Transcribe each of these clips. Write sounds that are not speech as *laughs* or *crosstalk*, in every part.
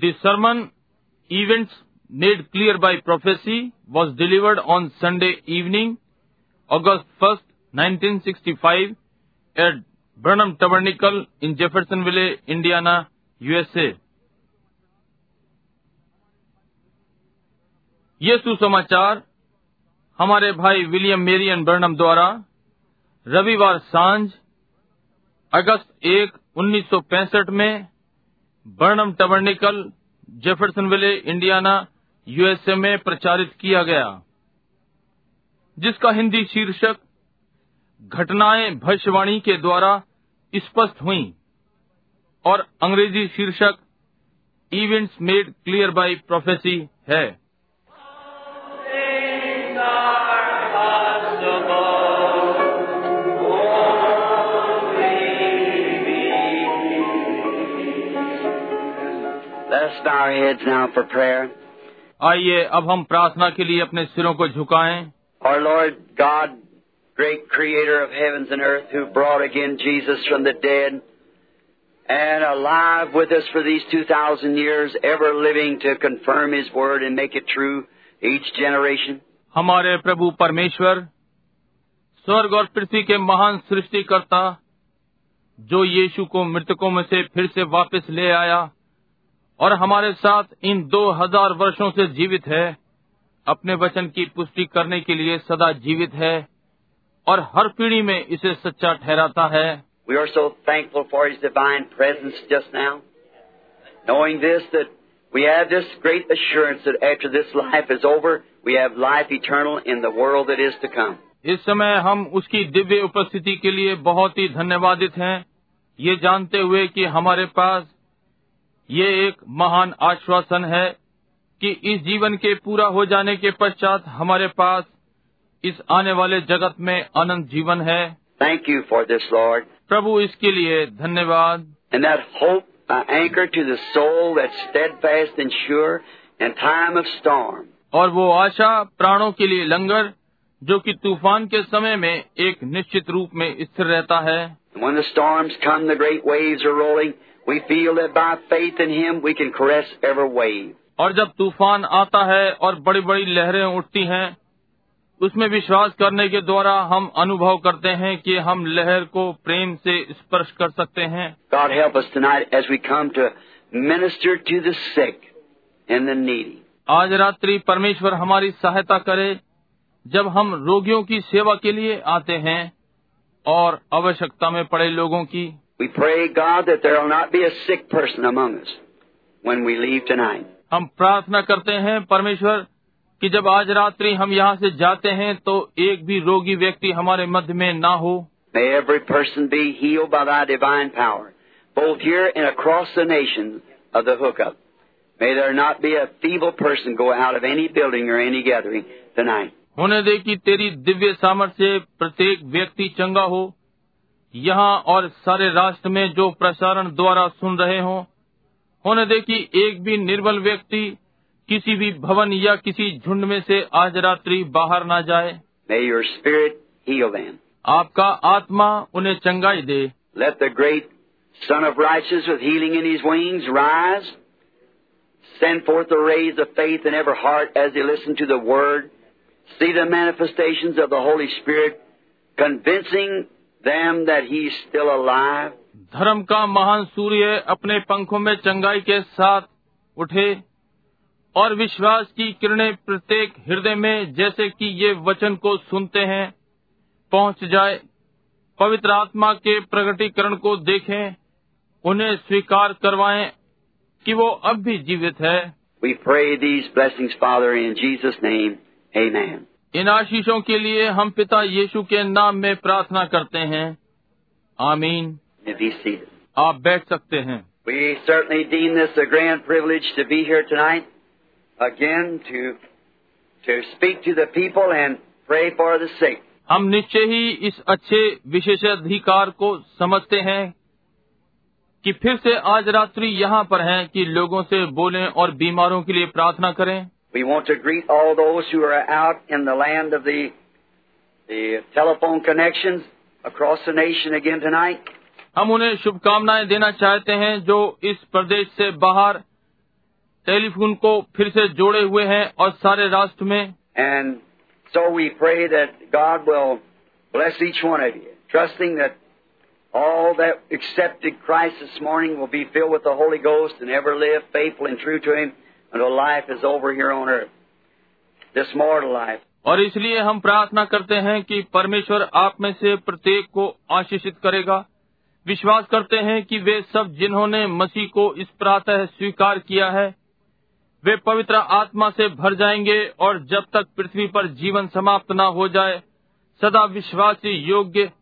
The sermon Events Made Clear by Prophecy was delivered on Sunday evening, August 1st, 1965 at Burnham Tabernacle in Jeffersonville, Indiana, USA. ये सुसमाचार हमारे भाई William Marrion Barnum द्वारा रविवार साँझ अगस्त एक 1965 में Branham Tabernacle Jeffersonville Indiana USA में प्रचारित किया गया, जिसका हिंदी शीर्षक, घटनाएँ भविष्यवाणी के द्वारा स्पष्ट हुई, और अंग्रेज़ी शीर्षक events made clear by prophecy है। our heads now for prayer. आइए अब हम प्रार्थना के लिए अपने सिरों को झुकाएं Our Lord God, great creator of heavens and earth, who brought again Jesus from the dead and alive with us for these 2,000 years, ever living to confirm His word and make it true each generation. हमारे प्रभु परमेश्वर स्वर्ग और पृथ्वी के महान सृष्टिकर्ता जो यीशु को मृतकों में से फिर से वापस ले आया और हमारे साथ इन दो हज़ार वर्षों से जीवित है अपने वचन की पुष्टि करने के लिए सदा जीवित है और हर पीढ़ी में इसे सच्चा ठहराता है We are so thankful for His divine presence just now, knowing this that we have this great assurance that after this life is over, we have life eternal in the world that is to come. इस समय हम उसकी दिव्य उपस्थिति के लिए बहुत ही धन्यवादित हैं ये जानते हुए कि हमारे पास ये एक महान आश्वासन है कि इस जीवन के पूरा हो जाने के पश्चात हमारे पास इस आने वाले जगत में अनंत जीवन है। Thank you for this Lord प्रभु इसके लिए धन्यवाद। और वो आशा प्राणों के लिए लंगर जो कि तूफ़ान के समय में एक निश्चित रूप में स्थिर रहता है। We feel that by faith in Him we can caress every wave. और जब तूफ़ान आता है और बड़ी बड़ी लहरें उठती हैं उसमें विश्वास करने के द्वारा हम अनुभव करते हैं कि हम लहर को प्रेम से स्पर्श कर सकते हैं God help us tonight as we come to minister to the sick and the needy. आज रात्रि परमेश्वर हमारी सहायता करे जब हम रोगियों की सेवा के लिए आते हैं और आवश्यकता में पड़े लोगों की We pray, God, that there will not be a sick person among us when we leave tonight. हम प्रार्थना करते हैं परमेश्वर कि जब आज रात्रि हम यहाँ से जाते हैं तो एक भी रोगी व्यक्ति हमारे मध्य में ना हो May every person be healed by thy divine power, both here and across the nations of the hookup. May there not be a feeble person go out of any building or any gathering tonight. होने दे कि तेरी दिव्य सामर्थ्य से प्रत्येक व्यक्ति चंगा हो यहाँ और सारे राष्ट्र में जो प्रसारण द्वारा सुन रहे हों होने देखी एक भी निर्बल व्यक्ति किसी भी भवन या किसी झुंड में से आज रात्रि बाहर ना जाए। आपका आत्मा उन्हें चंगाई दे। Let the great sun of righteous in his wings rise send forth the rays in ever heart as he listen to the see the manifestation of the Holy Spirit convincing them that He's still alive. धर्म का महान सूर्य अपने पंखों में चंगाई के साथ उठे और विश्वास की किरणें प्रत्येक हृदय में जैसे कि ये वचन को सुनते हैं पहुँच जाए पवित्र आत्मा के प्रगटीकरण को देखें उन्हें स्वीकार करवाएँ कि वो अब भी जीवित है We pray these blessings, Father, in Jesus' name. Amen. इन आशीषों के लिए हम पिता यीशु के नाम में प्रार्थना करते हैं। आमीन। आप बैठ सकते हैं। हम निश्चय ही इस अच्छे विशेषाधिकार को समझते हैं कि फिर से आज रात्रि यहाँ पर हैं कि लोगों से बोलें और बीमारों के लिए प्रार्थना करें। We want to greet all those who are out in the land of the the telephone connections across the nation again tonight. हम उन्हें शुभकामनाएं देना चाहते हैं जो इस प्रदेश से बाहर टेलीफोन को फिर से जोड़े हुए हैं और सारे राष्ट्र में And so we pray that God will bless each one of you, trusting that all that accepted Christ this morning will be filled with the Holy Ghost and ever live faithful and true to Him और इसलिए हम प्रार्थना करते हैं कि परमेश्वर आप में से प्रत्येक को आशीषित करेगा। विश्वास करते हैं कि वे सब जिन्होंने मसीह को इस प्रातः स्वीकार किया है, वे पवित्र आत्मा से भर जाएँगे और जब तक पृथ्वी पर जीवन समाप्त न हो जाए, सदा विश्वासी, योग्य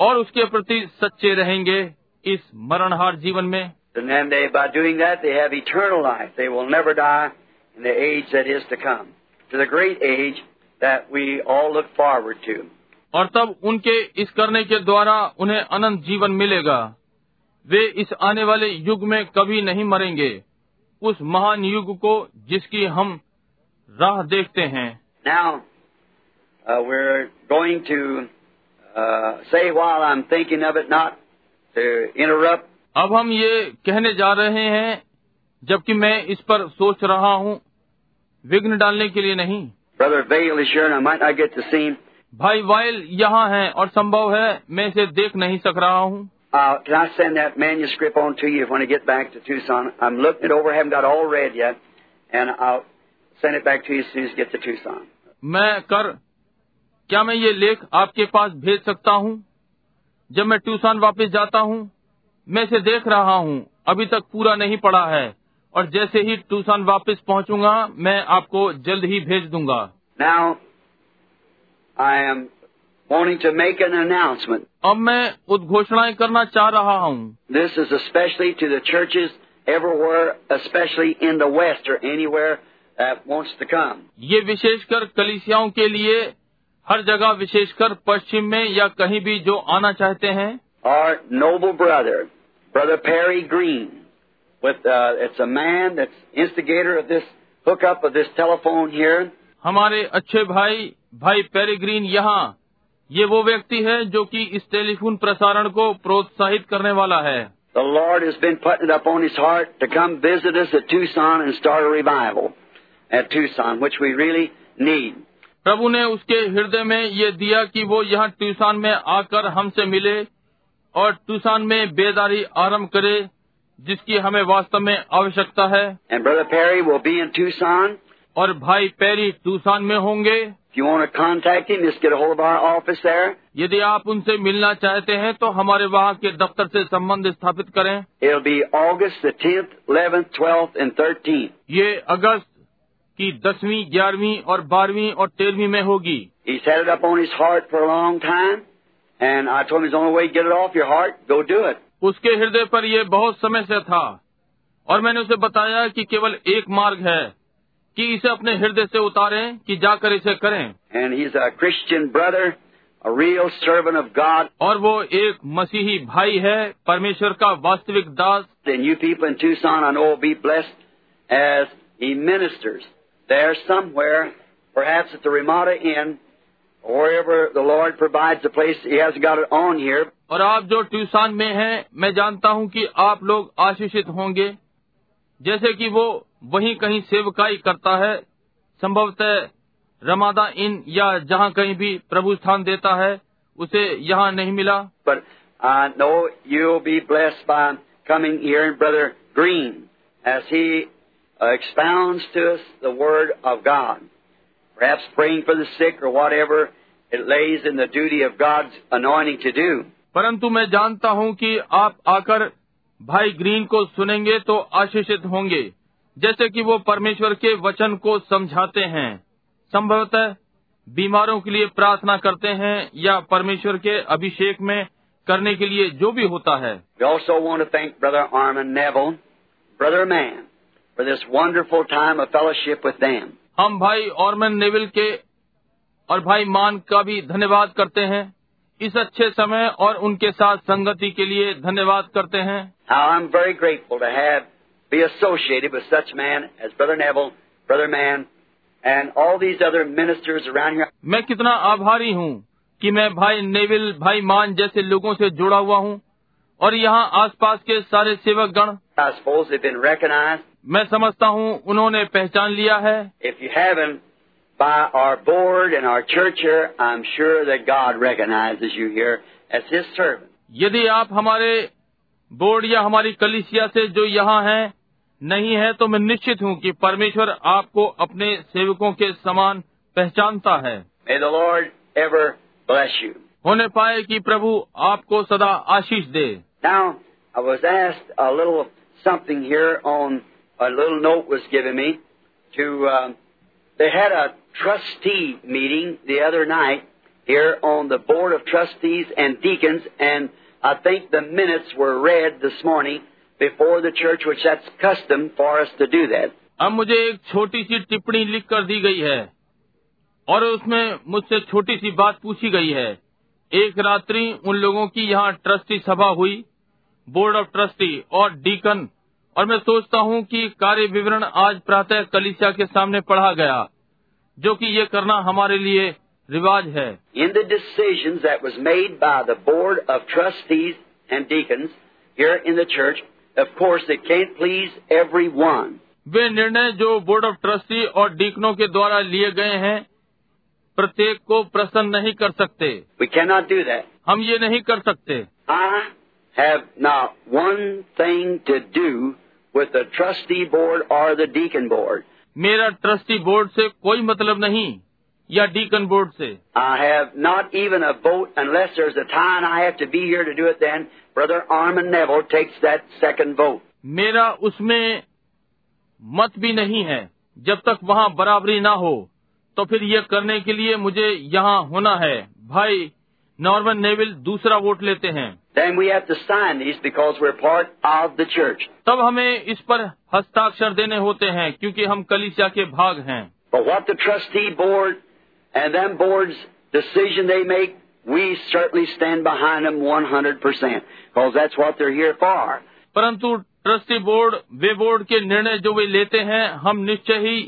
और उसके प्रति सच्चे रहेंगे इस मरणहार जीवन में। And then they, by doing that, they have eternal life. They will never die in the age that is to come, to the great age that we all look forward to. और तब उनके इस करने के द्वारा उन्हें अनंत जीवन मिलेगा वे इस आने वाले युग में कभी नहीं मरेंगे उस महान युग को जिसकी हम राह देखते हैं Now, uh, we're going to uh, say while I'm thinking of it, not to interrupt, अब हम ये कहने जा रहे हैं जबकि मैं इस पर सोच रहा हूँ विघ्न डालने के लिए नहीं। भाई वायल यहाँ है और संभव है मैं इसे देख नहीं सक रहा हूँ। मैं कर क्या मैं ये लेख आपके पास भेज सकता हूँ? जब मैं ट्यूसान वापस जाता हूँ मैं इसे देख रहा हूँ। अभी तक पूरा नहीं पड़ा है। और जैसे ही टूसान वापस पहुंचूँगा मैं आपको जल्द ही भेज दूँगा। Now, I am wanting to अब मैं उद्घोषणाएँ करना चाह रहा हूँ। This is specially to the churches ever specially in the west anywhere ये विशेषकर कलिसियाओं के लिए हर जगह विशेषकर पश्चिम में या कहीं भी जो आना चाहते हैं। और noble brother Brother Perry Green, with uh, it's a man that's instigator of this hookup of this telephone here. हमारे अच्छे भाई भाई पेरिग्रीन यहाँ ये वो व्यक्ति है जो कि इस टेलीफोन प्रसारण को प्रोत्साहित करने वाला है The Lord has been putting it up on his heart to come visit us at Tucson and start a revival at Tucson, which we really need. प्रभु ने उसके हृदय में ये दिया कि वो यहाँ ट्यूसान में आकर हमसे मिले और टूसान में बेदारी आरंभ करे जिसकी हमें वास्तव में आवश्यकता है। और भाई पेरी टूसान में होंगे। यदि आप उनसे मिलना चाहते हैं तो हमारे वहाँ के दफ्तर से संबंध स्थापित करें। अगस्त ये अगस्त की दसवीं ग्यारहवीं और बारहवीं और तेरहवीं में होगी। and I told him it's the only way to get it off your heart, go do it. उसके हृदय पर ये बहुत समय से था और मैंने उसे बताया कि केवल एक मार्ग है कि इसे अपने हृदय से उतारें कि जाकर इसे करें And he's a Christian brother, a real servant of God. और वो एक मसीही भाई है परमेश्वर का वास्तविक दास And you people in Tucson, I know, will be blessed as he ministers there somewhere, perhaps at the Ramada Inn, or wherever the Lord provides the place. He hasn't got it on here. और आप जो Tucson में हैं मैं जानता हूं कि आप लोग आशीषित होंगे जैसे कि वो वहीं कहीं सेवकाई करता है संभवतः रमादा इन या जहां कहीं भी प्रभु स्थान देता है उसे यहाँ नहीं मिला But I know you'll be blessed by coming here and Brother Green as he uh, expounds to us the Word of God. Perhaps praying for the sick or whatever It lays in the duty of God's anointing to do. परंतु मैं जानता हूँ कि आप आकर भाई green को सुनेंगे तो आशीषित होंगे जैसे कि वो परमेश्वर के वचन को समझाते हैं। संभवतः बीमारों के लिए प्रार्थना करते हैं या परमेश्वर के अभिषेक में करने के लिए जो भी होता है। हम भाई ऑर्मन नेवल के और भाई मान का भी धन्यवाद करते हैं इस अच्छे समय और उनके साथ संगति के लिए धन्यवाद करते हैं I'm very grateful to have be associated with such men as Brother Neville, Brother Mann, and all these other ministers around here. मैं कितना आभारी हूँ कि मैं भाई नेविल भाई मान जैसे लोगों से जुड़ा हुआ हूँ और यहाँ आसपास के सारे सेवक गण I suppose they've been recognized मैं समझता हूँ उन्होंने पहचान लिया है If you haven't, by our board and our church here, I'm sure that God recognizes you here as His servant. यदि आप हमारे बोर्ड या हमारी कलिसिया से जो यहाँ हैं नहीं है तो मैं निश्चित हूँ कि परमेश्वर आपको अपने सेवकों के समान पहचानता है May the Lord ever bless you. होने पाए कि प्रभु आपको सदा आशीष दे Now, I was asked a little something here on a little note was given me to. Uh, they had a trustee meeting the other night here on the board of trustees and deacons, and I think the minutes were read this morning before the church, which that's custom for us to do that. अब मुझे एक छोटी सी टिप्पणी लिख कर दी गई है और उसमें मुझसे छोटी सी बात पूछी गई है एक रात्रि उन लोगों की यहाँ ट्रस्टी सभा हुई बोर्ड ऑफ ट्रस्टी और डीकन और मैं सोचता हूँ कि कार्य विवरण आज प्रातः कलिसिया के सामने पढ़ा गया जो कि ये करना हमारे लिए रिवाज है। In the decision that was made by the board of trustees and deacons here in the church of course they can't please everyone way निर्णय जो बोर्ड ऑफ़ ट्रस्टी और डीकनों के द्वारा लिए गए हैं प्रत्येक को प्रसन्न नहीं कर सकते। We can not do that हम ये नहीं कर सकते। I have no one thing to do with the trustee board और द डीकन बोर्ड मेरा ट्रस्टी बोर्ड से कोई मतलब नहीं या डीकन बोर्ड से। I have not even a vote unless there is a time I have to be here to do it then brother Arman never takes that second vote मेरा उसमें मत भी नहीं है। जब तक वहाँ बराबरी ना हो तो फिर ये करने के लिए मुझे यहाँ होना है। भाई नॉर्मन नेविल दूसरा वोट लेते हैं Then we have to sign these because we're part of the church. तब हमें इस पर हस्ताक्षर देने होते हैं क्योंकि हम कलिसिया के भाग हैं But what the trustee board and them boards decision they make, we certainly stand behind them 100% because that's what they're here for. परंतु ट्रस्टी बोर्ड वे बोर्ड के निर्णय जो वे लेते हैं हम निश्चय ही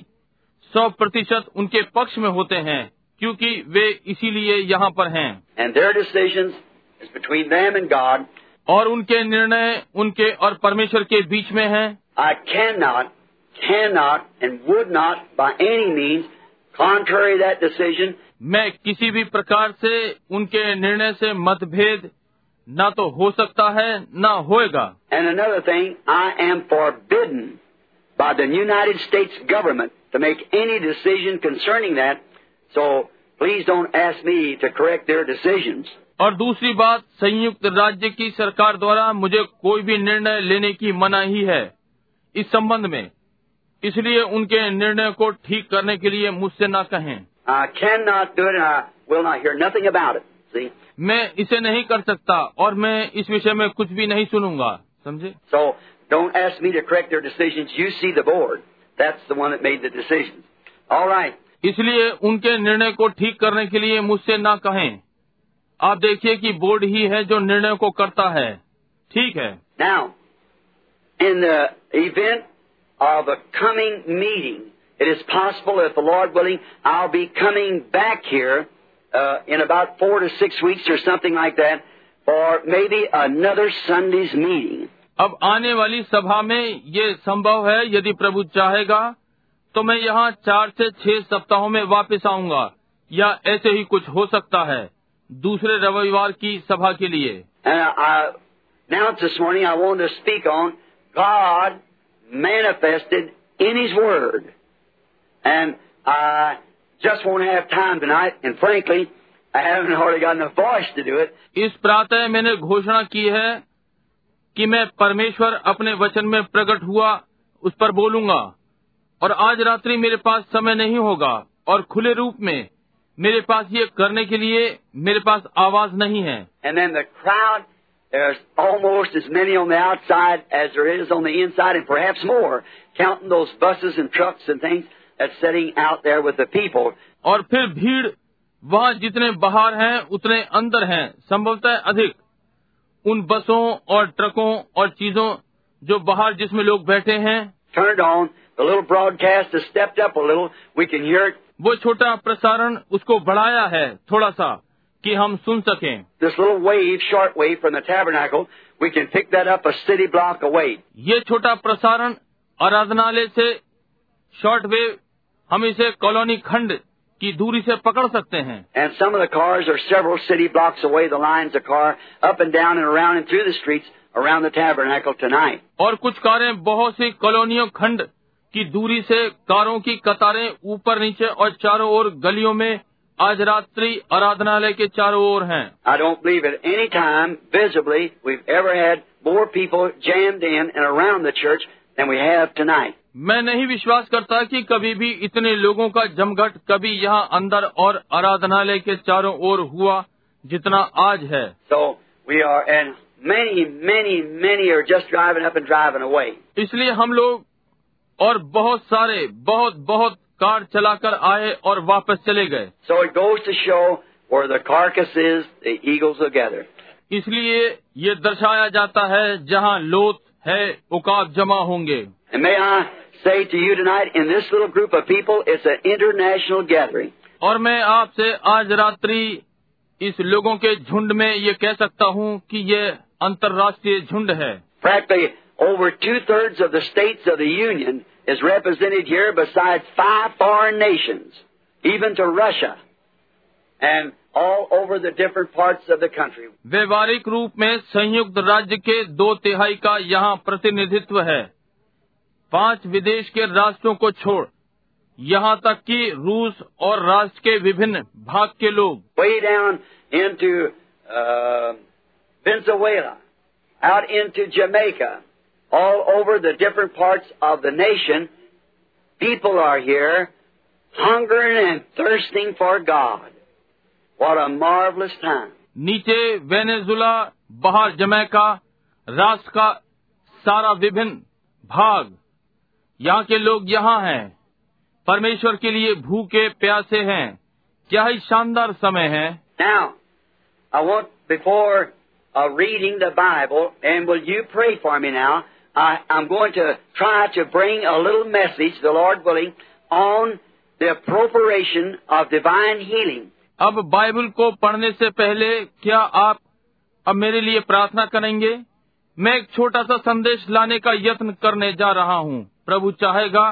सौ प्रतिशत उनके पक्ष में होते हैं क्योंकि वे इसीलिए यहाँ पर हैं And their decisions is between them and God. और उनके निर्णय उनके और परमेश्वर के बीच में हैं I cannot, cannot, and would not by any means contrary that decision मैं किसी भी प्रकार से उनके निर्णय से मतभेद ना तो हो सकता है ना होएगा And another thing, I am forbidden by the United States government to make any decision concerning that, so please don't ask me to correct their decisions. और दूसरी बात संयुक्त राज्य की सरकार द्वारा मुझे कोई भी निर्णय लेने की मनाही है इस संबंध में इसलिए उनके निर्णय को ठीक करने के लिए मुझसे ना कहें I cannot do it and I will not hear nothing about it. See? मैं इसे नहीं कर सकता और मैं इस विषय में कुछ भी नहीं सुनूंगा समझे So don't ask me to correct their decisions. You see the board. That's the one that made the decisions. All right. इसलिए उनके निर्णय को ठीक करने के लिए मुझसे ना कहें आप देखिए कि बोर्ड ही है जो निर्णय को करता है ठीक है Now, in the event of a coming meeting, it is possible, if the Lord willing, I'll be coming back here uh, in about four to six weeks or something like that for maybe another Sunday's meeting. अब आने वाली सभा में ये संभव है यदि प्रभु चाहेगा तो मैं यहाँ चार से छह सप्ताहों में वापस आऊँगा या ऐसे ही कुछ हो सकता है दूसरे रविवार की सभा के लिए। इस प्रातः मैंने घोषणा की है कि मैं परमेश्वर अपने वचन में प्रकट हुआ उस पर बोलूँगा। और आज रात्रि मेरे पास समय नहीं होगा और खुले रूप में मेरे पास ये करने के लिए मेरे पास आवाज़ नहीं है। और फिर भीड़ वहाँ जितने बाहर हैं उतने अंदर हैं संभवतः अधिक। उन बसों और ट्रकों और चीज़ों जो बाहर जिसमें लोग बैठे हैं। the little broadcast has stepped up a little. We can hear it. वो छोटा प्रसारण उसको बढ़ाया है थोड़ा सा कि हम सुन सकें This little wave, short wave from the tabernacle, we can pick that up a city block away. ये छोटा प्रसारण आराधनालय से शॉर्ट वेव हम इसे कॉलोनी खंड की दूरी से पकड़ सकते हैं And some of the cars are several city blocks away, the lines of car up and down and around and through the streets around the tabernacle tonight. और कुछ कारें बहुत सी कॉलोनियों खंड की दूरी से कारों की कतारें ऊपर नीचे और चारों ओर गलियों में आज रात्रि आराधनालय के चारों ओर हैं। I don't believe at any time visibly we ever had more people jammed in and around the church than we have tonight मैं नहीं विश्वास करता कि कभी भी इतने लोगों का जमघट कभी यहाँ अंदर और आराधनालय के चारों ओर हुआ जितना आज है। So we are an many many many just driving up and driving away इसलिए हम लोग और बहुत सारे बहुत बहुत कार चलाकर आए और वापस चले गए। इसलिए ये दर्शाया जाता है जहाँ लोत है उकाब जमा होंगे। इंटरनेशनल गैदरिंग और मैं आपसे आज रात्रि इस लोगों के झुंड में ये कह सकता हूँ कि ये अंतर्राष्ट्रीय झुंड है। Fact over two third of the state of the union is represented here besides five foreign nations, even to Russia, and all over the different parts of the country. व्यवहारिक रूप में संयुक्त राज्य के दो तिहाई का यहाँ प्रतिनिधित्व है पाँच विदेश के राष्ट्रों को छोड़ यहाँ तक कि रूस और राष्ट्र के विभिन्न भाग के लोग Way down into uh, Venezuela, out into Jamaica, all over the different parts of the nation, people are here hungering and thirsting for God. What a marvelous time. नीचे वेनेजुला बाहर जमैका राष्ट्र का सारा विभिन्न भाग यहाँ के लोग यहाँ हैं परमेश्वर के लिए भूखे प्यासे हैं क्या ही शानदार समय है Now, I want, before uh, reading the Bible, and will you pray for me now? I, I'm going to try to bring a little message, the Lord willing, on the appropriation of divine healing. अब Bible को पढ़ने से पहले क्या आप अब मेरे लिए प्रार्थना करेंगे मैं एक छोटा सा संदेश लाने का यत्न करने जा रहा हूँ प्रभु चाहेगा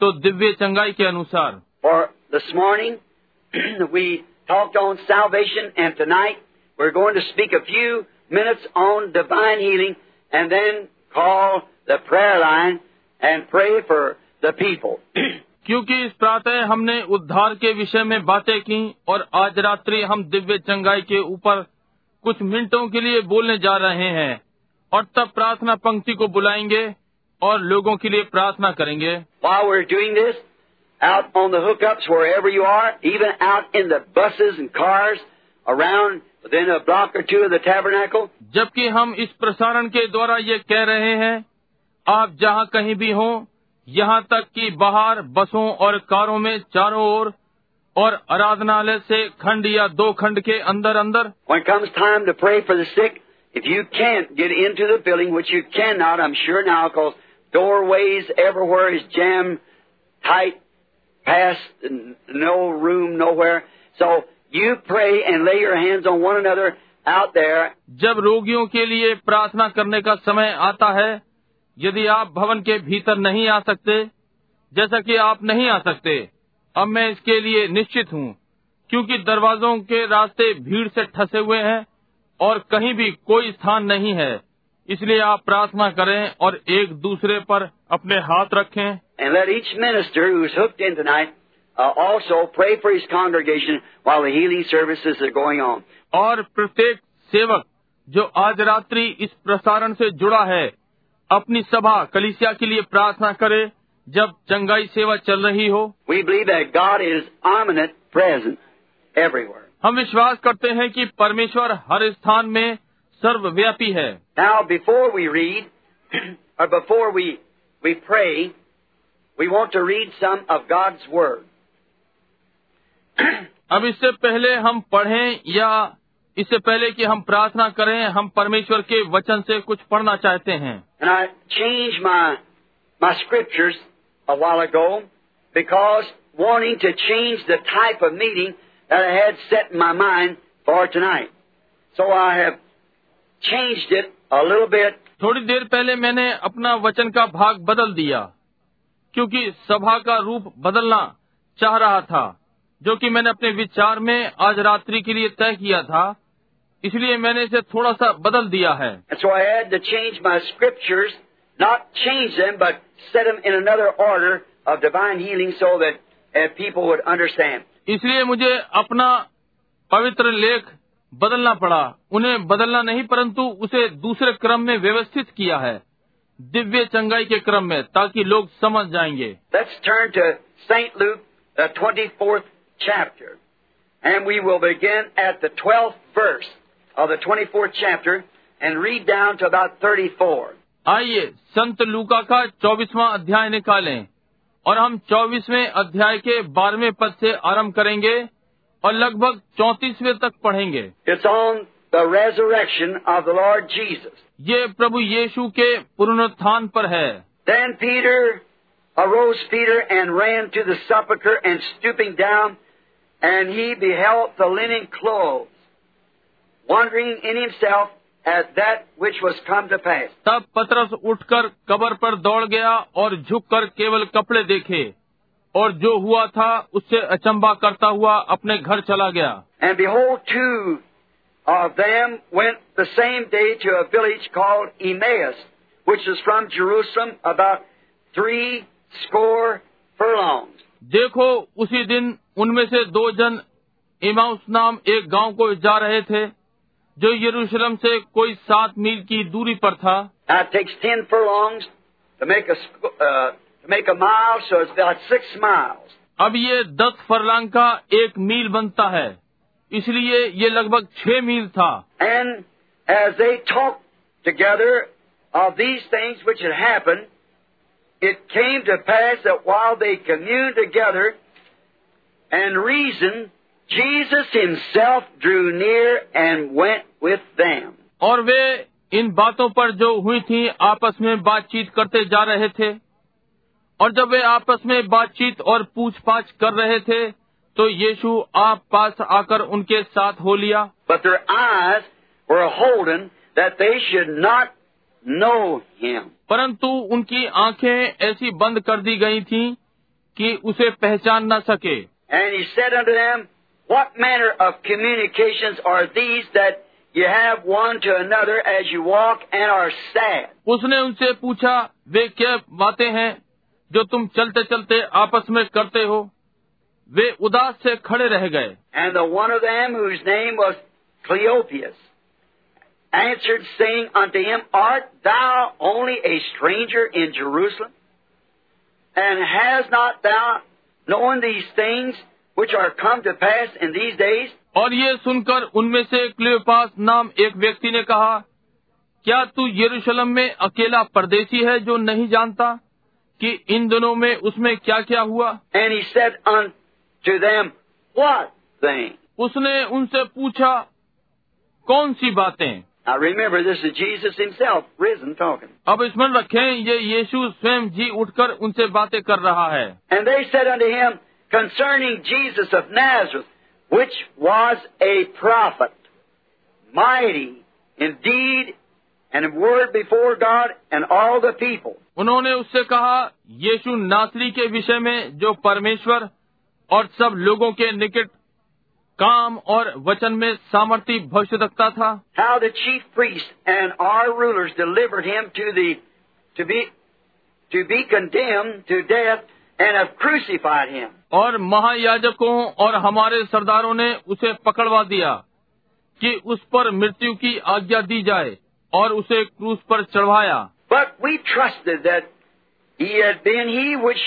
तो दिव्य चंगाई के अनुसार For this morning, we talked on salvation, and tonight we're going to speak a few minutes on divine healing, and then call the prayer line and pray for the people. *clears throat* क्योंकि इस प्रातः हमने उद्धार के विषय में बातें की और आज रात्रि हम दिव्य चंगाई के ऊपर कुछ मिनटों के लिए बोलने जा रहे हैं और तब प्रार्थना पंक्ति को बुलाएँगे और लोगों के लिए प्रार्थना करेंगे Around within a block or two of the tabernacle, जबकि हम इस प्रसारण के द्वारा ये कह रहे हैं आप जहाँ कहीं भी हों यहाँ तक कि बाहर बसों और कारों में चारों ओर और आराधनालय से खंड या दो खंड के अंदर अंदर when it comes time to pray for the sick, if you can't get into the building, which you cannot, I'm sure now, because doorways everywhere is jammed tight, past n- no room nowhere. So you pray and lay your hands on one another out there. जब रोगियों के लिए प्रार्थना करने का समय आता है यदि आप भवन के भीतर नहीं आ सकते जैसा कि आप नहीं आ सकते अब मैं इसके लिए निश्चित हूँ क्योंकि दरवाजों के रास्ते भीड़ से ठसे हुए हैं और कहीं भी कोई स्थान नहीं है। इसलिए आप प्रार्थना करें और एक दूसरे पर अपने हाथ रखें। And let each minister who's hooked in tonight uh, also pray for his congregation while the healing services are going on. और प्रत्येक सेवक जो आज रात्रि इस प्रसारण से जुड़ा है अपनी सभा कलिसिया के लिए प्रार्थना करे जब चंगाई सेवा चल रही हो We believe that God is omnipresent, present, everywhere. हम विश्वास करते हैं कि परमेश्वर हर स्थान में सर्वव्यापी है Now, before we read, *clears throat* or before we, we pray, we want to read some of God's Word. *coughs* अब इससे पहले हम पढ़ें या इससे पहले कि हम प्रार्थना करें हम परमेश्वर के वचन से कुछ पढ़ना चाहते हैं। थोड़ी देर पहले मैंने अपना वचन का भाग बदल दिया क्योंकि सभा का रूप बदलना चाह रहा था। जो कि मैंने अपने विचार में आज रात्रि के लिए तय किया था इसलिए मैंने इसे थोड़ा सा बदल दिया है। इसलिए मुझे अपना पवित्र लेख बदलना पड़ा। उन्हें बदलना नहीं परंतु उसे दूसरे क्रम में व्यवस्थित किया है दिव्य चंगाई के क्रम में ताकि लोग समझ जाएँगे। chapter. And we will begin at the 12th verse of the 24th chapter and read down to about 34. आइए संत लूका का चौबीसवां अध्याय निकालें और हम चौबीसवें अध्याय के बारहवें पद से आरंभ करेंगे और लगभग चौंतीसवें तक पढ़ेंगे It's on the resurrection of the Lord Jesus. ये प्रभु यीशु के पुनरुत्थान पर है Then Peter arose Peter and ran to the sepulchre and stooping down, and he beheld the linen clothes, wondering in himself at that which was come to pass. तब पतरस उठकर cover पर दौड़ गया और झुककर केवल कपड़े देखे और जो हुआ था उससे अचंबा करता हुआ अपने घर चला गया And behold, two of them went the same day to a village called Emmaus, which is from Jerusalem about three score furlongs. देखो उसी दिन उनमें से दो जन इमाउस नाम एक गाँव को जा रहे थे जो यरूशलेम से कोई सात मील की दूरी पर था। अब ये दस फरलांग का एक मील बनता है। इसलिए ये लगभग छह मील था। And as a talk together of these things which happen it came to they commune together and reasoned, Jesus himself drew near and went with them. और वे इन बातों पर जो हुई थी आपस में बातचीत करते जा रहे थे और जब वे आपस में बातचीत और पूछपाछ कर रहे थे तो यीशु आप पास आकर उनके साथ हो लिया But their eyes were holden that they should not know him. परंतु उनकी आँखें ऐसी बंद कर दी गई थीं कि उसे पहचान न सके And he said unto them, What manner of communications are these that you have one to another as you walk and are sad? उसने उनसे पूछा वे क्या बातें हैं जो तुम चलते चलते आपस में करते हो वे उदास से खड़े रह गए And the one of them, whose name was Cleopas, answered, saying unto him, Art thou only a stranger in Jerusalem? And has not thou known these things which are come to pass in these days? और ये सुनकर उनमें से Cleopas नाम एक व्यक्ति ने कहा क्या तू यरूशलेम में अकेला परदेशी है जो नहीं जानता कि इन दिनों में उसमें क्या क्या हुआ And he said unto them, What thing? उसने उनसे पूछा कौन सी बातें Now remember, this is Jesus himself, risen, talking. अब स्मरण रखें ये यीशु स्वयं जी उठकर उनसे बातें कर रहा है And they said unto him, Concerning Jesus of Nazareth, which was a prophet, mighty in deed and in word before God and all the people. उन्होंने उससे कहा यीशु नासरी के विषय में जो परमेश्वर और सब लोगों के निकट काम और वचन में सामर्थ्य भविष्य रखता था। और महायाजकों और हमारे सरदारों ने उसे पकड़वा दिया कि उस पर मृत्यु की आज्ञा दी जाए और उसे क्रूस पर चढ़वाया but we trust that He had been he which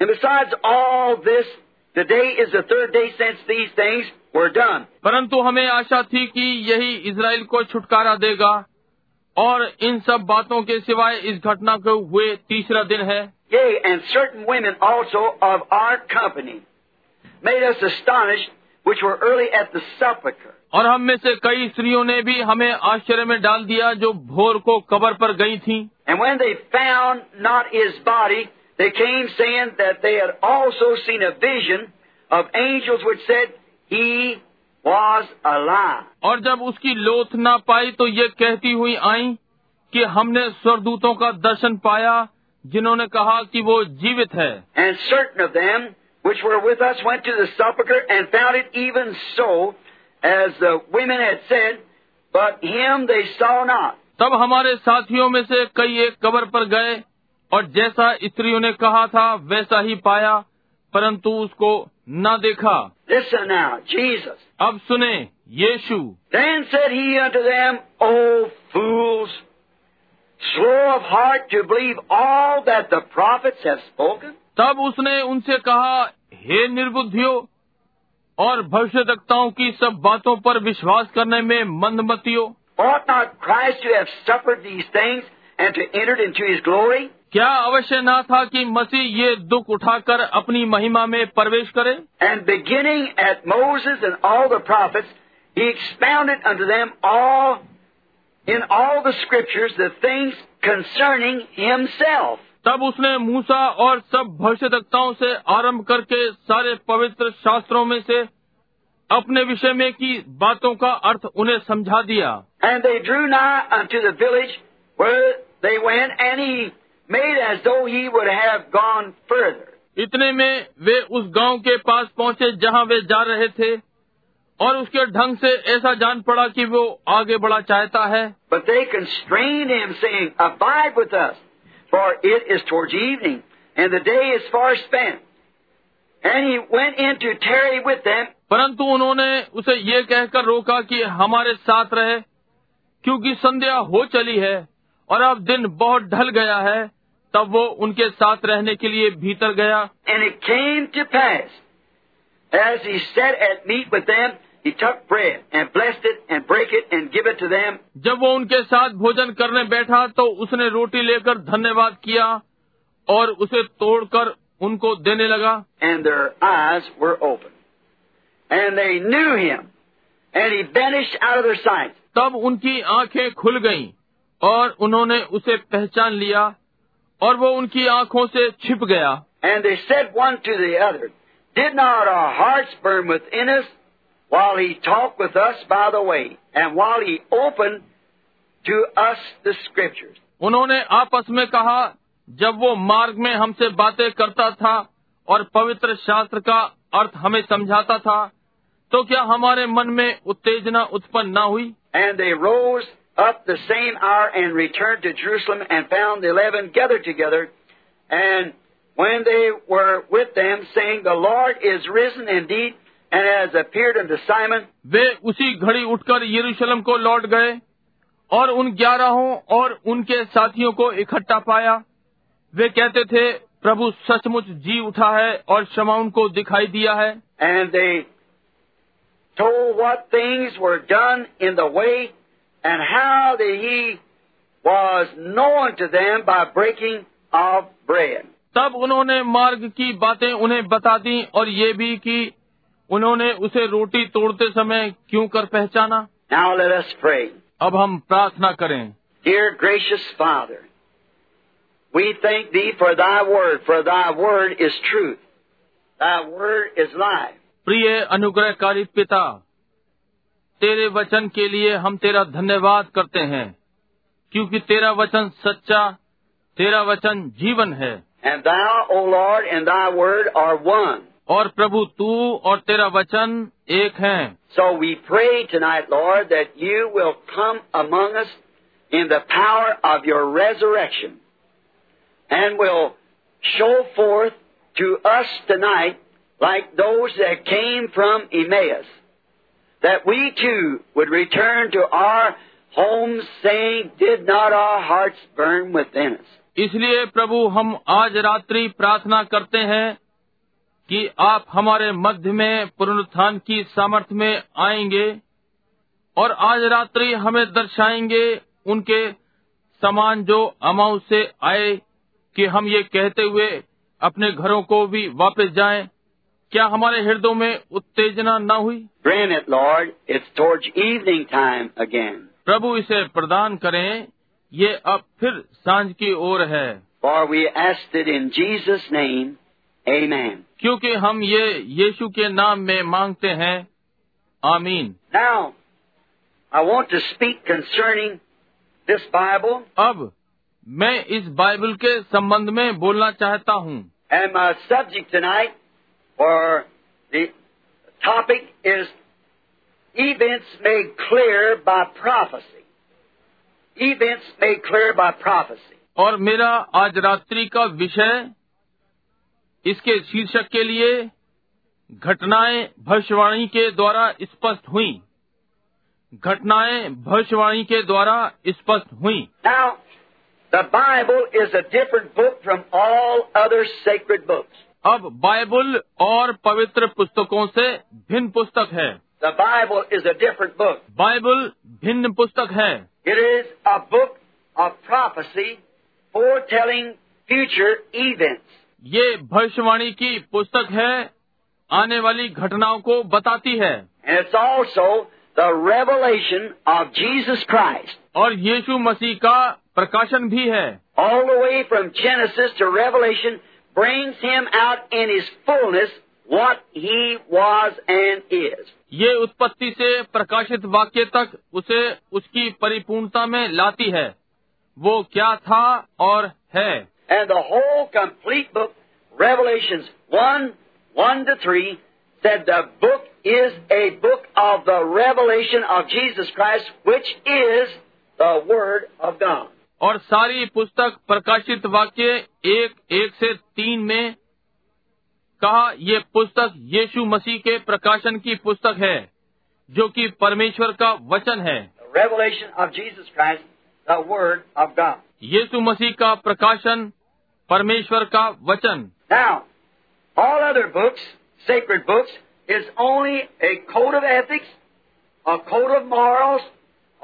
besides all this, today is the third day since these things were done. परंतु हमें आशा थी कि यही इसराइल को छुटकारा देगा और इन सब बातों के सिवाय इस घटना को हुए तीसरा दिन है Yea, and certain women also of our company made us astonished, which were early at the sepulchre. और हम में से कई स्त्रियों ने भी हमें आश्चर्य में डाल दिया जो भोर को कबर पर गई थीं And when they found not his body, they came saying that they had also seen a vision of angels which said he was alive. और जब उसकी लोथ ना पाई तो ये कहती हुई आई कि हमने स्वर्गदूतों का दर्शन पाया जिन्होंने कहा कि वो जीवित है And certain of them which were with us went to the sepulchre and found it even so as the women had said, but him they saw not. तब हमारे साथियों में से कई एक कब्र पर गए और जैसा स्त्रियों ने कहा था वैसा ही पाया परंतु उसको न देखा Listen now, Jesus. अब सुने यीशु Then said he unto them, O fools, slow of heart to believe all that the prophets have spoken? तब उसने उनसे कहा हे निर्बुद्धियों और भविष्यवक्ताओं की सब बातों पर विश्वास करने में मंदमतियों Ought not Christ to have suffered these things and to enter into his glory? क्या अवश्य ना था कि मसीह ये दुख उठाकर अपनी महिमा में प्रवेश करे? And beginning at Moses and all the prophets he under them all in all the scriptures the things concerning himself तब उसने मूसा और सब भविष्य भविष्यताओं से आरंभ करके सारे पवित्र शास्त्रों में से अपने विषय में की बातों का अर्थ उन्हें समझा दिया। And they drew now to the village where any इतने में वे उस गाँव के पास पहुँचे जहाँ वे जा रहे थे और उसके ढंग से ऐसा जान पड़ा कि वो आगे बढ़ा चाहता है। परंतु उन्होंने उसे ये कहकर रोका कि हमारे साथ रहे क्योंकि संध्या हो चली है। और अब दिन बहुत ढल गया है तब वो उनके साथ रहने के लिए भीतर गया। जब वो उनके साथ भोजन करने बैठा तो उसने रोटी लेकर धन्यवाद किया और उसे तोड़कर उनको देने लगा। And their eyes were open and तब उनकी आँखें खुल गईं। और उन्होंने उसे पहचान लिया और वो उनकी आँखों से छिप गया। Other, us, way, उन्होंने आपस में कहा जब वो मार्ग में हमसे बातें करता था और पवित्र शास्त्र का अर्थ हमें समझाता था तो क्या हमारे मन में उत्तेजना उत्पन्न न हुई? And they rose up the same hour and returned to Jerusalem and found the eleven gathered together. And when they were with them, saying, The Lord is risen indeed and has appeared unto Simon. वे उसी घड़ी उठकर यरूशलेम को लौट गए और उन ग्यारहों और उनके साथियों को इकट्ठा पाया वे कहते थे प्रभु सचमुच जी उठा है और शमाउन को दिखाई दिया है And they told what things were done in the way and how that he was known to them by breaking of bread. तब उन्होंने मार्ग की बातें उन्हें बता दी और ये भी कि उन्होंने उसे रोटी तोड़ते समय क्यों कर पहचाना Now let us pray. अब हम प्रार्थना करें Dear gracious Father, we thank Thee for Thy word, for Thy word is truth. Thy word is life. प्रिय अनुग्रहकारी पिता तेरे वचन के लिए हम तेरा धन्यवाद करते हैं क्योंकि तेरा वचन सच्चा तेरा वचन जीवन है। Thou, Lord, word, और प्रभु तू और तेरा वचन एक है। So we pray tonight Lord that you will come among in the power of your resurrection and will show forth to us tonight like those that came from Emmaus that we too would return to our homes saying, Did not our hearts burn within us? इसलिए प्रभु हम आज रात्रि प्रार्थना करते हैं कि आप हमारे मध्य में पुनरुत्थान की सामर्थ्य में आएँगे और आज रात्रि हमें दर्शाएँगे उनके समान जो अमाउ से आए कि हम ये कहते हुए अपने घरों को भी वापस जाएँ क्या हमारे हृदयों में उत्तेजना न हुई Grant it, Lord. It's towards evening time again. प्रभु इसे प्रदान करें ये अब फिर साँझ की ओर है For we asked it in Jesus' name. Amen. क्योंकि हम ये यीशु के नाम में मांगते हैं आमीन Now, I want to speak concerning this Bible, अब मैं इस बाइबल के संबंध में बोलना चाहता हूँ and my subject tonight, or the topic is events made clear by prophecy. Events made clear by prophecy. और मेरा आज रात्रि का विषय इसके शीर्षक के लिए घटनाएं भविष्यवाणी के द्वारा स्पष्ट हुई घटनाएं भविष्यवाणी के द्वारा स्पष्ट हुई Now, the Bible is a different book from all other sacred books. अब बाइबल और पवित्र पुस्तकों से भिन्न पुस्तक है। Bible is a different book Bible भिन्न पुस्तक है। It is a book of prophecy for telling future event ये भविष्यवाणी की पुस्तक है आने वाली घटनाओं को बताती है। रेवलेशन ऑफ़ जीसस क्राइस्ट और यीशु मसीह का प्रकाशन भी है। All the way from Genesis to Revelation brings him out in his fullness what he was and is. ये उत्पत्ति से प्रकाशित वाक्य तक उसे उसकी परिपूर्णता में लाती है वो क्या था और है And the whole complete book, Revelations 1, 1 to 3, said the book is a book of the revelation of Jesus Christ, which is the Word of God. और सारी पुस्तक प्रकाशित वाक्य एक एक से तीन में कहा यह पुस्तक यीशु मसीह के प्रकाशन की पुस्तक है जो कि परमेश्वर का वचन है। यीशु मसीह का प्रकाशन परमेश्वर का वचन। All other books books, books is only only a code of ethics, a code of morals,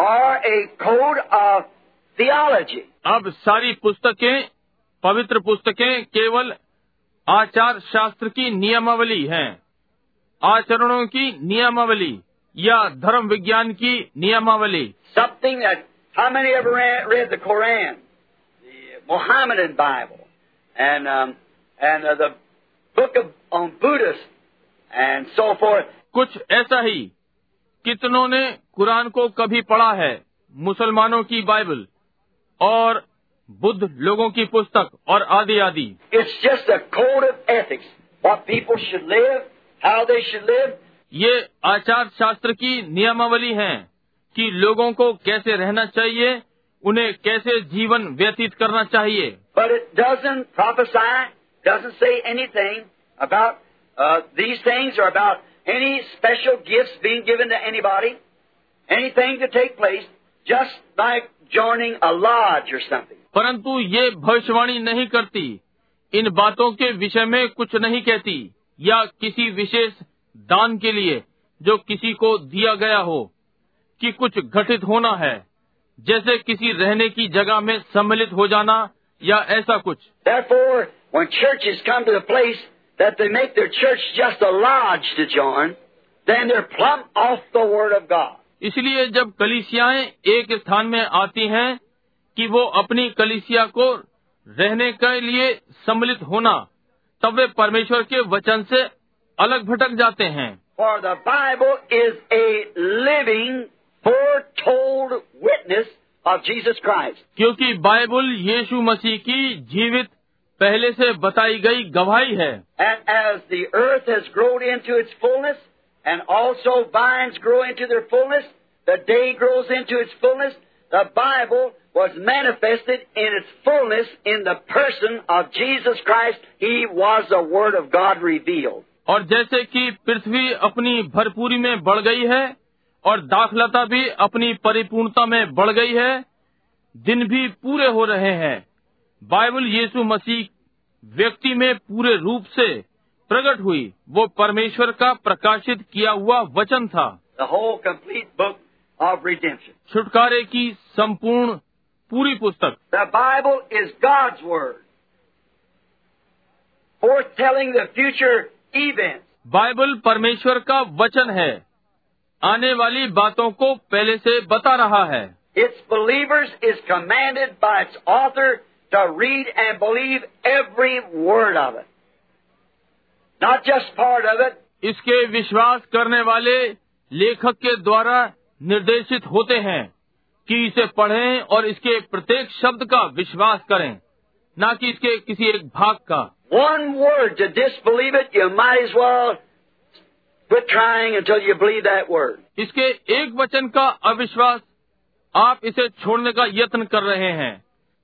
or a code theology. अब सारी पुस्तकें पवित्र पुस्तकें केवल आचार शास्त्र की नियमावली हैं आचरणों की नियमावली या धर्म विज्ञान की नियमावली Something that, how many ever read, read the Koran, the Mohammedan Bible, and, um, and uh, the book of, on Buddhist, and so forth. कुछ ऐसा ही कितनों ने कुरान को कभी पढ़ा है मुसलमानों की बाइबल और बुद्ध लोगों की पुस्तक और आदि आदि। इट्स जस्ट अ एथिक्स ये आचार शास्त्र की नियमावली है कि लोगों को कैसे रहना चाहिए उन्हें कैसे जीवन व्यतीत करना चाहिए। But it doesn't prophesy doesn't any special take place just like joining a lodge or something. परंतु ये भविष्यवाणी नहीं करती। इन बातों के विषय में कुछ नहीं कहती या किसी विशेष दान के लिए जो किसी को दिया गया हो कि कुछ घटित होना है। जैसे किसी रहने की जगह में सम्मिलित हो जाना या ऐसा कुछ। Therefore, इसलिए जब कलिसियाएँ एक स्थान में आती हैं कि वो अपनी कलिसिया को रहने के लिए सम्मिलित होना तब वे परमेश्वर के वचन से अलग भटक जाते हैं For the Bible is a living, foretold witness of Jesus Christ. क्योंकि बाइबल यीशु मसीह की जीवित पहले से बताई गई गवाही है And as the earth has grown into its fullness, and also vines grow into their fullness, the day grows into its fullness, the Bible was manifested in its fullness in the person of Jesus Christ. He was the Word of God revealed. और जैसे कि पृथ्वी अपनी भरपूरी में बढ़ गई है और दाखलता भी अपनी परिपूर्णता में बढ़ गई है दिन भी पूरे हो रहे हैं बाइबल यीशु मसीह व्यक्ति में पूरे रूप से प्रकट हुई वो परमेश्वर का प्रकाशित किया हुआ वचन था। छुटकारे की संपूर्ण पूरी पुस्तक। The Bible is God word for telling the future event Bible परमेश्वर का वचन है। आने वाली बातों को पहले से बता रहा है। Its believers is commanded by its author to read and believe every word of it Not just part of it, इसके विश्वास करने वाले लेखक के द्वारा निर्देशित होते हैं कि इसे पढ़ें और इसके प्रत्येक शब्द का विश्वास करें न कि इसके किसी एक भाग का। One word to disbelieve it, you might as well quit trying until you believe that word. इसके एक वचन का अविश्वास आप इसे छोड़ने का यत्न कर रहे हैं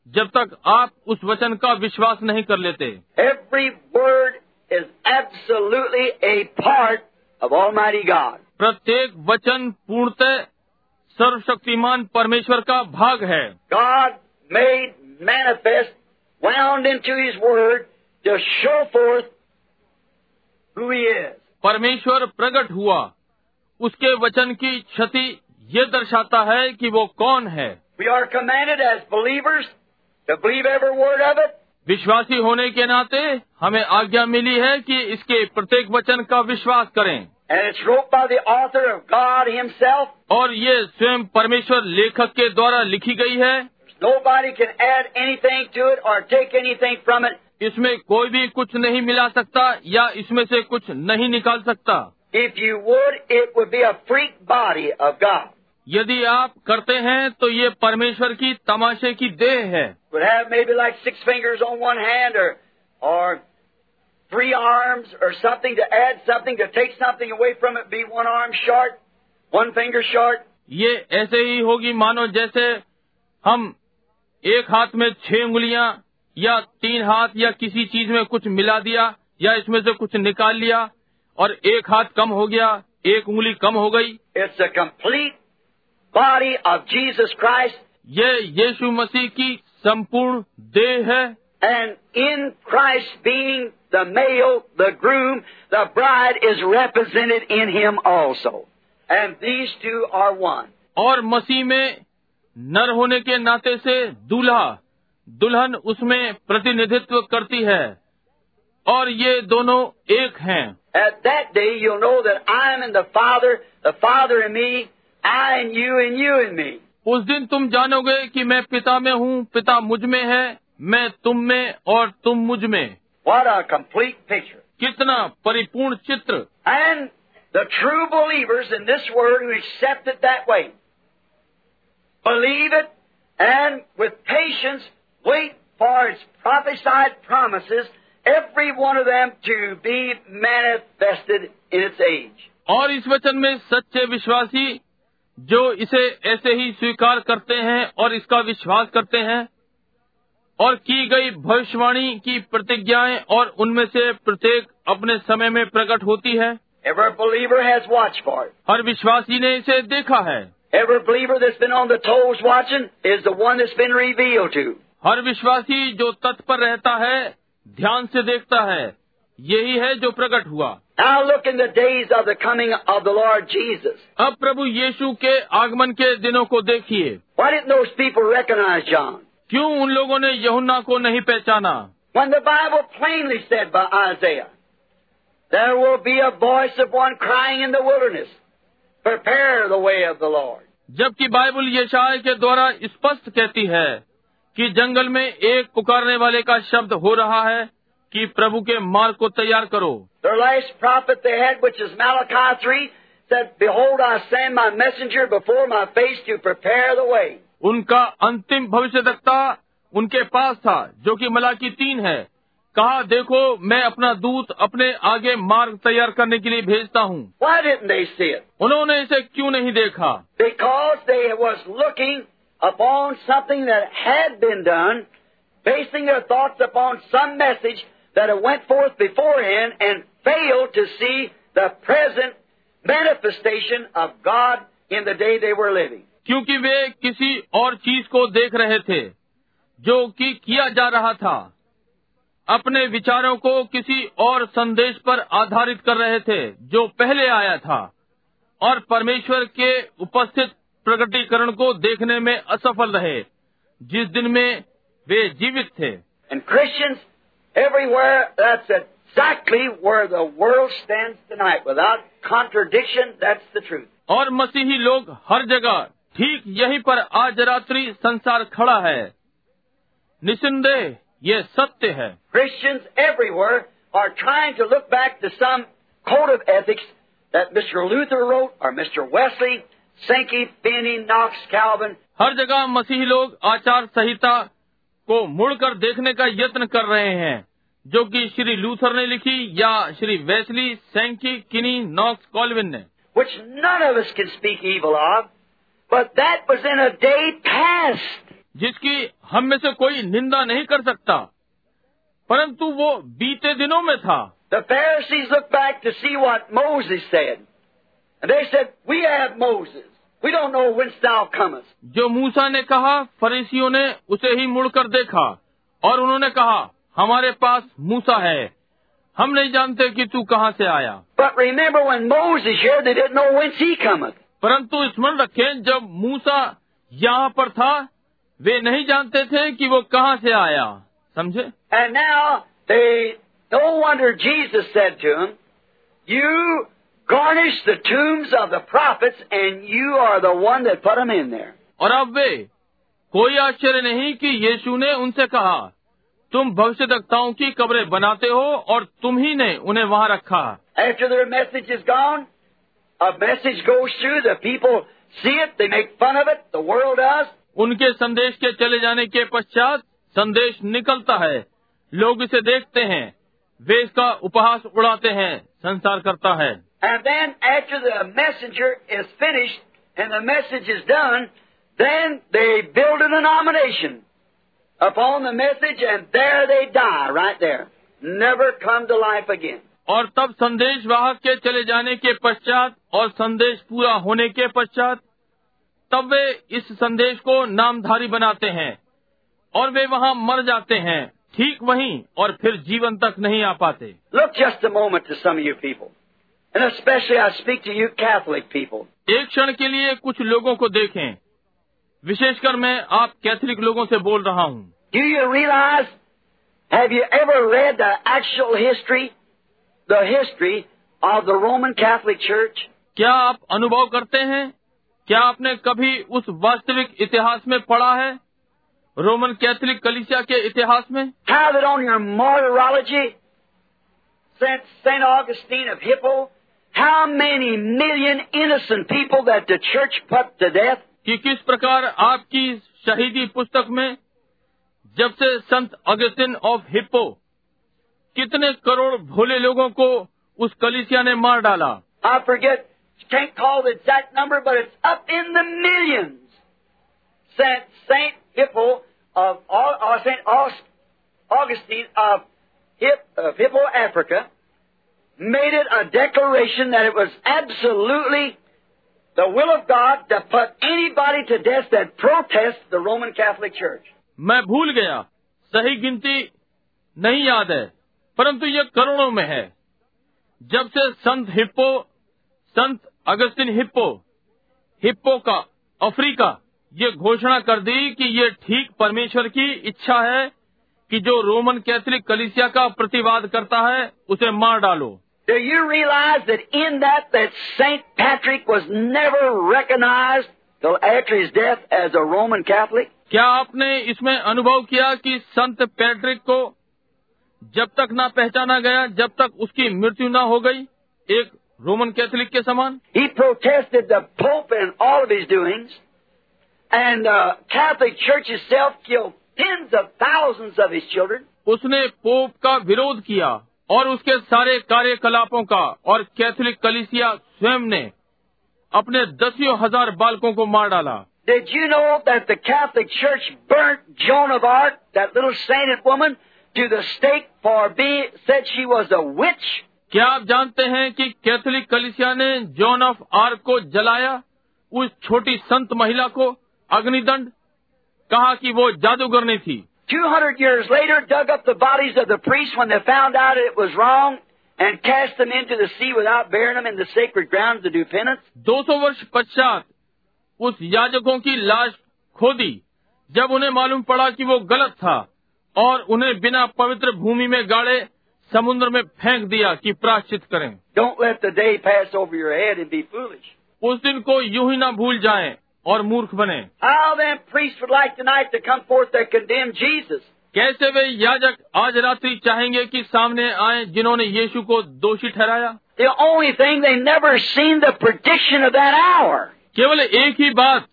जब तक आप उस वचन का विश्वास नहीं कर लेते। Every word is absolutely a part of Almighty God. प्रत्येक वचन पूर्णतः सर्वशक्तिमान परमेश्वर का भाग है God made manifest, wound into His Word to show forth who He is. परमेश्वर प्रकट हुआ उसके वचन की क्षति ये दर्शाता है कि वो कौन है We are commanded as believers to believe every word of it, विश्वासी होने के नाते हमें आज्ञा मिली है कि इसके प्रत्येक वचन का विश्वास करें and it's wrote by the author of God Himself. और ये स्वयं परमेश्वर लेखक के द्वारा लिखी गई है Nobody can add anything to it or take anything from it. इसमें कोई भी कुछ नहीं मिला सकता या इसमें से कुछ नहीं निकाल सकता If you would, it would be a freak body of God. यदि आप करते हैं तो ये परमेश्वर की तमाशे की देह है Would have maybe like six fingers on one hand or or three arms or something to add something to take something away from it, be one arm short, one finger short. ये ऐसे ही होगी मानो जैसे हम एक हाथ में छह उंगलियां या तीन हाथ या किसी चीज में कुछ मिला दिया या इसमें से कुछ निकाल लिया और एक हाथ कम हो गया एक उंगली कम हो गई It's the complete body of Jesus Christ, ये यीशु मसीह की संपूर्ण देह है। And in Christ being the may male the groom the bride is represented in him also and these two are one और मसीह में नर होने के नाते से दूल्हा दुल्हन उसमें प्रतिनिधित्व करती है। और ये दोनों एक हैं। At that day you know that I am in the Father the Father in me I and you in you in me उस दिन तुम जानोगे कि मैं पिता में हूँ पिता मुझमें है मैं तुम में और तुम मुझमें What a complete picture. कितना परिपूर्ण चित्र And the true believers in this word who accept it that way, believe it, and with patience wait for its prophesied promises, every one of them to be manifested in its age. और इस वचन में सच्चे विश्वासी जो इसे ऐसे ही स्वीकार करते हैं और इसका विश्वास करते हैं और की गई भविष्यवाणी की प्रतिज्ञाएँ और उनमें से प्रत्येक अपने समय में प्रकट होती है Every believer has watched for it. हर विश्वासी ने इसे देखा है Every believer that's been on the toes watching is the one that's been revealed to. हर विश्वासी जो तत्पर रहता है ध्यान से देखता है यही है जो प्रकट हुआ Now look in the days of the coming of the Lord Jesus. अब प्रभु यीशु के आगमन के दिनों को देखिए Why didn't those people recognize John? क्यों उन लोगों ने यहुन्ना को नहीं पहचाना When the Bible plainly said by Isaiah, There will be a voice of one crying in the wilderness, Prepare the way of the Lord. जबकि बाइबल यशाय के द्वारा स्पष्ट कहती है कि जंगल में एक पुकारने वाले का शब्द हो रहा है कि प्रभु के मार्ग को तैयार करो। उनका अंतिम भविष्य दत्ता उनके पास था जो कि मलाकी तीन है। कहा देखो मैं अपना दूत अपने आगे मार्ग तैयार करने के लिए भेजता हूँ। उन्होंने इसे क्यों नहीं देखा? Because they was looking upon something that upon some message that it went forth beforehand and failed to see the present manifestation of God in the day they were living. क्योंकि वे किसी और चीज़ को देख रहे थे जो कि किया जा रहा था। अपने विचारों को किसी और संदेश पर आधारित कर रहे थे जो पहले आया था। और परमेश्वर के उपस्थित प्रगटीकरण को देखने में असफल रहे जिस दिन में वे जीवित थे। And Christians everywhere, that's exactly where the world stands tonight. Without contradiction, that's the truth. और मसीही लोग हर जगह ठीक यहीं पर आज रात्रि संसार खड़ा है निसंदेह ये सत्य है Christians everywhere are trying to look back to some code of ethics that Mr. Luther wrote or Mr. Wesley, Sankey, Finney, Knox, Calvin. हर जगह मसीही लोग आचार संहिता को मुड़कर देखने का यत्न कर रहे हैं जो कि श्री लूथर ने लिखी या श्री वेस्ली सैंकी किनी नॉक्स कॉलविन ने which none of us can speak evil of, but that was in a day past. जिसकी हम में से कोई निंदा नहीं कर सकता परंतु वो बीते दिनों में था The Pharisees looked back to see what Moses said. And they said, We have Moses. We don't know whence thou comest. जो मूसा ने कहा फरीसियों ने उसे ही मुड़कर देखा और उन्होंने कहा हमारे पास मूसा है हम नहीं जानते कि तू कहाँ से आया But remember when Moses here, they didn't know whence he cometh. परंतु स्मरण रखें जब मूसा यहाँ पर था वे नहीं जानते थे कि वो कहाँ से आया समझे And now they, no wonder Jesus said to them, You garnish the tombs of the prophets and you are the one that put them in there. और अब वे कोई आश्चर्य नहीं कि यीशु ने उनसे कहा तुम भविष्यवक्ताओं की कब्रें बनाते हो और तुम ही ने उन्हें वहाँ रखा After their message is gone, a message goes through, the people see it, they make fun of it, the world does, उनके संदेश के चले जाने के पश्चात संदेश निकलता है लोग इसे देखते हैं वे इसका उपहास उड़ाते हैं संसार करता है and then after the messenger is finished and the message is done, then they build a denomination upon the message and there they die right there. Never come to life again. और तब संदेश वाहक के चले जाने के पश्चात और संदेश पूरा होने के पश्चात तब वे इस संदेश को नामधारी बनाते हैं और वे वहाँ मर जाते हैं ठीक वहीं और फिर जीवन तक नहीं आ पाते Look just a moment to some of you people. And especially I speak to एक क्षण के लिए कुछ लोगों को देखें। विशेषकर मैं आप कैथोलिक लोगों से बोल रहा हूँ। Do you realise have history of the Roman Catholic church क्या आप अनुभव करते हैं? क्या आपने कभी उस वास्तविक इतिहास में पढ़ा है? रोमन कैथोलिक कलिसिया के इतिहास में? Have it how many million innocent people that the church put to death? कि किस प्रकार आपकी शहीदी पुस्तक में जब से संत अगस्तिन ऑफ हिप्पो कितने करोड़ भोले लोगों को उस कलिसिया ने मार डाला I forget, can't call the exact number, but it's up in the millions. Saint, Saint Hippo of, Au- or Saint August, Augustine of, Hip, of Hippo, Africa, made it a declaration that it was absolutely the will of God to put anybody to death that protests the Roman Catholic Church. मैं भूल गया सही गिनती नहीं याद है परंतु ये करोड़ों में है जब से संत हिप्पो संत अगस्तिन हिप्पो हिप्पो का अफ्रीका ये घोषणा कर दी कि ये ठीक परमेश्वर की इच्छा है कि जो रोमन कैथलिक कलिसिया का प्रतिवाद करता है उसे मार डालो Do you realize that in that that Saint Patrick was never recognized till after his death as a Roman Catholic? क्या आपने इसमें अनुभव किया कि संत पैट्रिक को जब तक ना पहचाना गया जब तक उसकी मृत्यु ना हो गई एक रोमन कैथलिक के समान He protested the Pope and all of his doings, and the Catholic Church itself killed tens of thousands of his children. उसने पोप का विरोध किया और उसके सारे कार्यकलापों का और कैथलिक कलिसिया स्वयं ने अपने दसियों हज़ार बालकों को मार डाला Did you know that the Catholic Church burnt Joan of Arc, that little sainted woman, to the stake for being said she was a witch? क्या आप जानते हैं कि कैथलिक कलिसिया ने जॉन ऑफ़ आर्क को जलाया उस छोटी संत महिला को अग्निदंड कहा कि वो जादूगरनी थी 200 years later, dug up the bodies of the priests when they found out it was wrong and cast them into the sea without burying them in the sacred grounds to do penance. 200 वर्ष पश्चात उस याजकों की लाश खोदी जब उन्हें मालूम पड़ा कि वो गलत था और उन्हें बिना पवित्र भूमि में गाड़े समुद्र में फेंक दिया कि प्राश्चित करें Don't let the day pass over your head and be foolish. उस दिन को यूं ही ना भूल जाएं और मूर्ख बने. कैसे वे याजक आज रात्रि चाहेंगे कि सामने आए जिन्होंने यीशु को दोषी ठहराया The only thing they never seen the prediction of that hour. केवल एक ही बात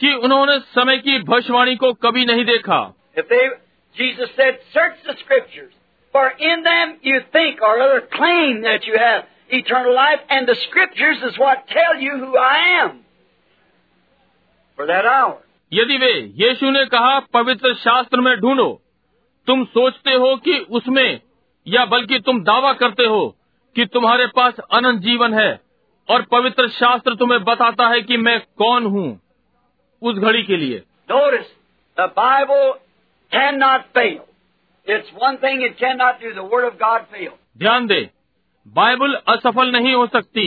कि उन्होंने समय की भविष्यवाणी को कभी नहीं देखा If they, Jesus said, search the scriptures, for in them you think or rather claim that you have eternal life, and the scriptures is what tell you who I am. यदि वे यीशु ने कहा पवित्र शास्त्र में ढूंढो तुम सोचते हो कि उसमें या बल्कि तुम दावा करते हो कि तुम्हारे पास अनंत जीवन है और पवित्र शास्त्र तुम्हें बताता है कि मैं कौन हूँ उस घड़ी के लिए Notice, the Bible cannot fail. It's one thing it cannot do. The Word of God fail. ध्यान दे बाइबल असफल नहीं हो सकती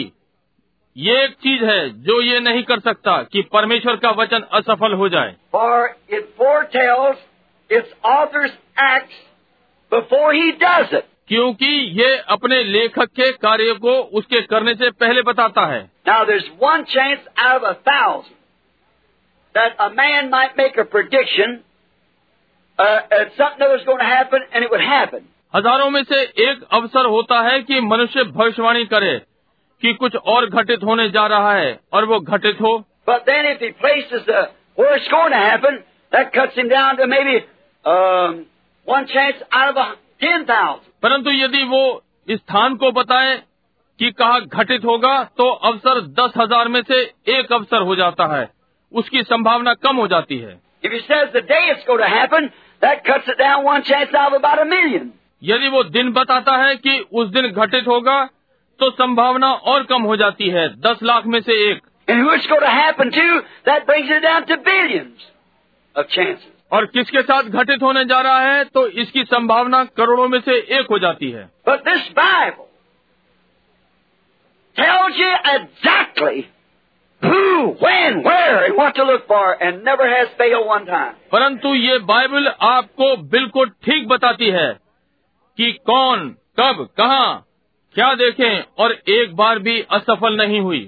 ये एक चीज़ है जो ये नहीं कर सकता कि परमेश्वर का वचन असफल हो जाए For it foretells its author's acts before he does it. क्योंकि ये अपने लेखक के कार्य को उसके करने से पहले बताता है Now there's one chance out of a thousand that a man might make a prediction uh, at something that was going to happen and it would happen. हज़ारों में से एक अवसर होता है कि मनुष्य भविष्यवाणी करे कि कुछ और घटित होने जा रहा है और वो घटित हो। परंतु यदि वो स्थान को बताए कि कहा घटित होगा तो अवसर दस हज़ार में से एक अवसर हो जाता है। उसकी संभावना कम हो जाती है। यदि वो दिन बताता है कि उस दिन घटित होगा तो संभावना और कम हो जाती है। दस लाख में से एक। और किसके साथ घटित होने जा रहा है तो इसकी संभावना करोड़ों में से एक हो जाती है। But this Bible tells you exactly परंतु ये बाइबल आपको बिल्कुल ठीक बताती है कि कौन कब कहाँ क्या देखें और एक बार भी असफल नहीं हुई।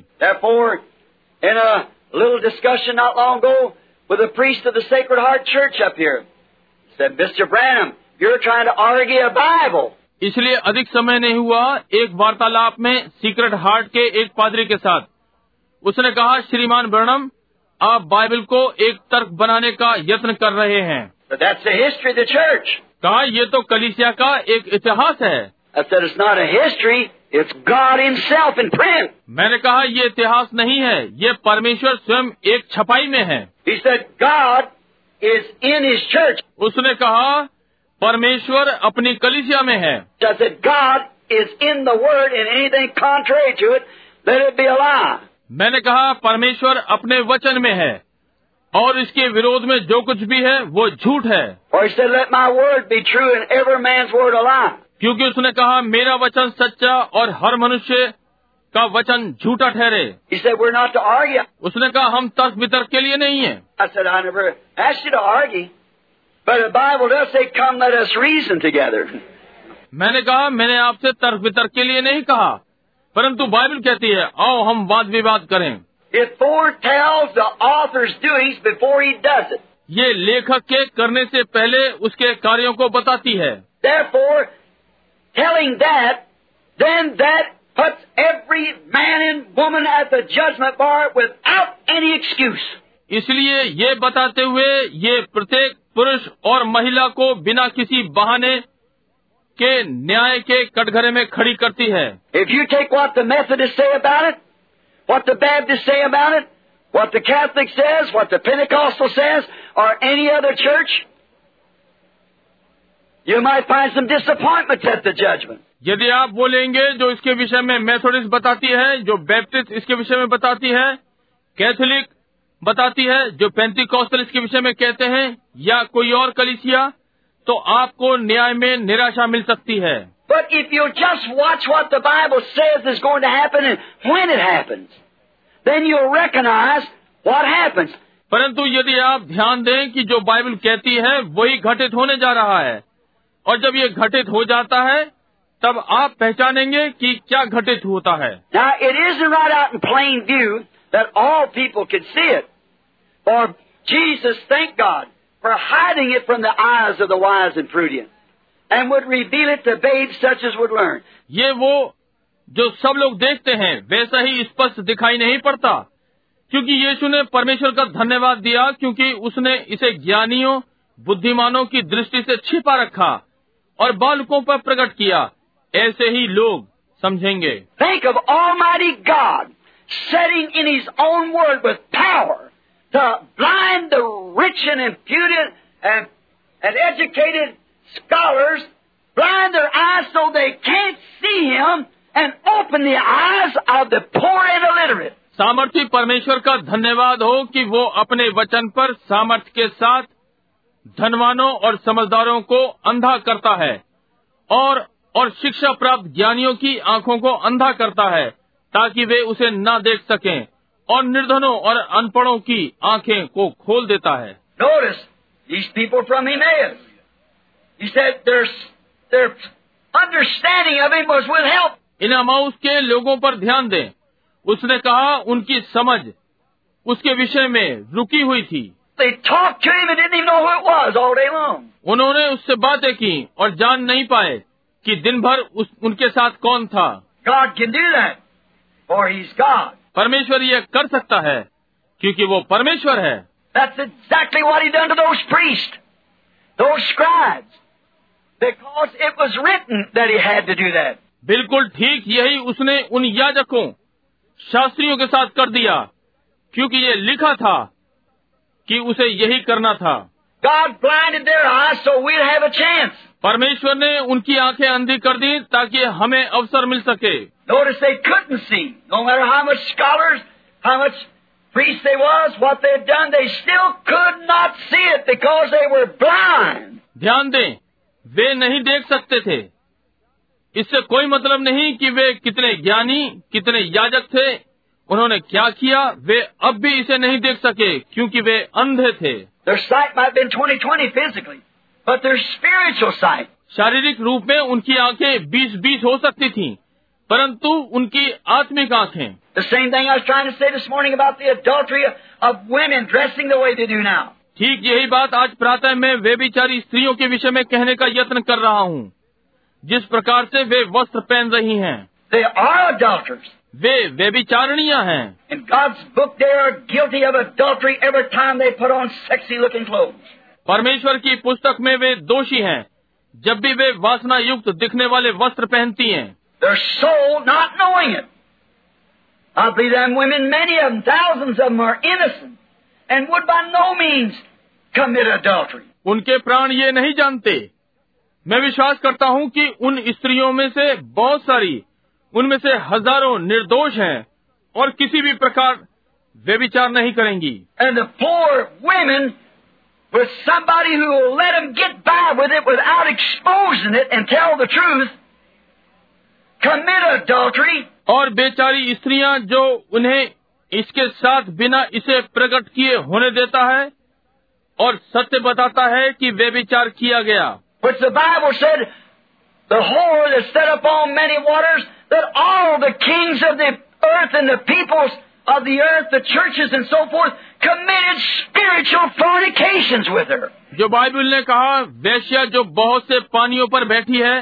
इसलिए अधिक समय नहीं हुआ एक वार्तालाप में सीक्रेट हार्ट के एक पादरी के साथ। उसने कहा श्रीमान ब्रणम आप बाइबल को एक तर्क बनाने का यत्न कर रहे हैं। हिस्ट्री द चर्च कहा ये तो कलिसिया का एक इतिहास है। I said, it's not a history, it's God Himself in print. मैंने कहा ये इतिहास नहीं है ये परमेश्वर स्वयं एक छपाई में है He said, God is in His church. उसने कहा परमेश्वर अपनी कलिसिया में है I said, God is in the Word, and anything contrary to it, let it be a lie. मैंने कहा परमेश्वर अपने वचन में है और इसके विरोध में जो कुछ भी है वो झूठ है Or He said, let my Word be true, and every man's word a lie. क्योंकि उसने कहा मेरा वचन सच्चा और हर मनुष्य का वचन झूठा ठहरे। उसने कहा हम तर्क वितर्क के लिए नहीं है. मैंने कहा मैंने आपसे तर्क वितर्क के लिए नहीं कहा परंतु बाइबल कहती है आओ हम वाद विवाद करें। ये लेखक के करने से पहले उसके कार्यों को बताती है। telling that, then that puts every man and woman at the judgment bar without any excuse. इसलिए ये बताते हुए ये प्रत्येक पुरुष और महिला को बिना किसी बहाने के न्याय के कटघरे में खड़ी करती है If you take what the Methodists say about it, what the Baptists say about it, what the Catholic says, what the Pentecostal says, or any other church, You might find some disappointment at the judgment. यदि आप बोलेंगे जो इसके विषय में मेथोडिस बताती है जो बैप्टिस्ट इसके विषय में बताती है कैथोलिक बताती है जो पैंती कौशल इसके विषय में कहते हैं या कोई और कलिसिया तो आपको न्याय में निराशा मिल सकती है। बट परंतु यदि आप ध्यान दें कि जो बाइबल कहती है वही घटित होने जा रहा है। और जब ये घटित हो जाता है तब आप पहचानेंगे कि क्या घटित होता है। ये वो जो सब लोग देखते हैं वैसा ही स्पष्ट दिखाई नहीं पड़ता। क्योंकि यीशु ने परमेश्वर का धन्यवाद दिया क्योंकि उसने इसे ज्ञानियों बुद्धिमानों की दृष्टि से छिपा रखा। और बालकों पर प्रकट किया ऐसे ही लोग समझेंगे Think of Almighty God setting in His own word with power to blind the rich and impudent and, and educated scholars, blind their eyes so they can't see Him, and open the eyes of the poor and illiterate. सामर्थ्य परमेश्वर का धन्यवाद हो कि वो अपने वचन पर सामर्थ्य के साथ धनवानों और समझदारों को अंधा करता है और और शिक्षा प्राप्त ज्ञानियों की आँखों को अंधा करता है ताकि वे उसे न देख सकें और निर्धनों और अनपढ़ों की आँखें को खोल देता है Notice these people from Emmaus. He said their, their understanding of Him was withheld. इन अमाउस के लोगों पर ध्यान दें उसने कहा उनकी समझ उसके विषय में रुकी हुई थी उन्होंने उससे बातें की और जान नहीं पाए कि दिन भर उस, उनके साथ कौन था। परमेश्वर ये कर सकता है क्योंकि वो परमेश्वर है। बिल्कुल ठीक यही उसने उन याजकों शास्त्रियों के साथ कर दिया क्योंकि ये लिखा था। कि उसे यही करना था God blinded their eyes so we'd have a chance. परमेश्वर ने उनकी आँखें अंधी कर दी ताकि हमें अवसर मिल सके Notice they couldn't see. No matter how much scholars, how much priests they was, what they'd done, they still could not see it because they were blind. ध्यान दें वे नहीं देख सकते थे इससे कोई मतलब नहीं कि वे कितने ज्ञानी कितने याजक थे उन्होंने क्या किया? वे अब भी इसे नहीं देख सके क्योंकि वे अंधे थे। शारीरिक रूप में उनकी आँखें बीस बीस हो सकती थीं, परंतु उनकी आत्मिक आँखें। ठीक यही बात आज प्रातः मैं वे बिचारी स्त्रियों के विषय में कहने का यत्न कर रहा हूँ। जिस प्रकार से वे वस्त्र पहन रही हैं। They. वे वे व्यभिचारणीय हैं In God's book, they are guilty of adultery every time they put on sexy looking clothes. परमेश्वर की पुस्तक में वे दोषी हैं जब भी वे वासना युक्त दिखने वाले वस्त्र पहनती हैं Their soul not knowing it. I believe them women, many of them, thousands of them, are innocent and would by no means commit adultery. उनके प्राण ये नहीं जानते मैं विश्वास करता हूँ कि उन स्त्रियों में से बहुत सारी उनमें से हज़ारों निर्दोष हैं और किसी भी प्रकार वे विचार नहीं करेंगी adultery. और बेचारी स्त्रियाँ जो उन्हें इसके साथ बिना इसे प्रकट किए होने देता है और सत्य बताता है कि वे विचार किया गया that all the kings of the earth and the peoples of the earth, the churches and so forth, committed spiritual fornications with her. जो बाइबल ने कहा वैश्या जो बहुत से पानियों पर बैठी है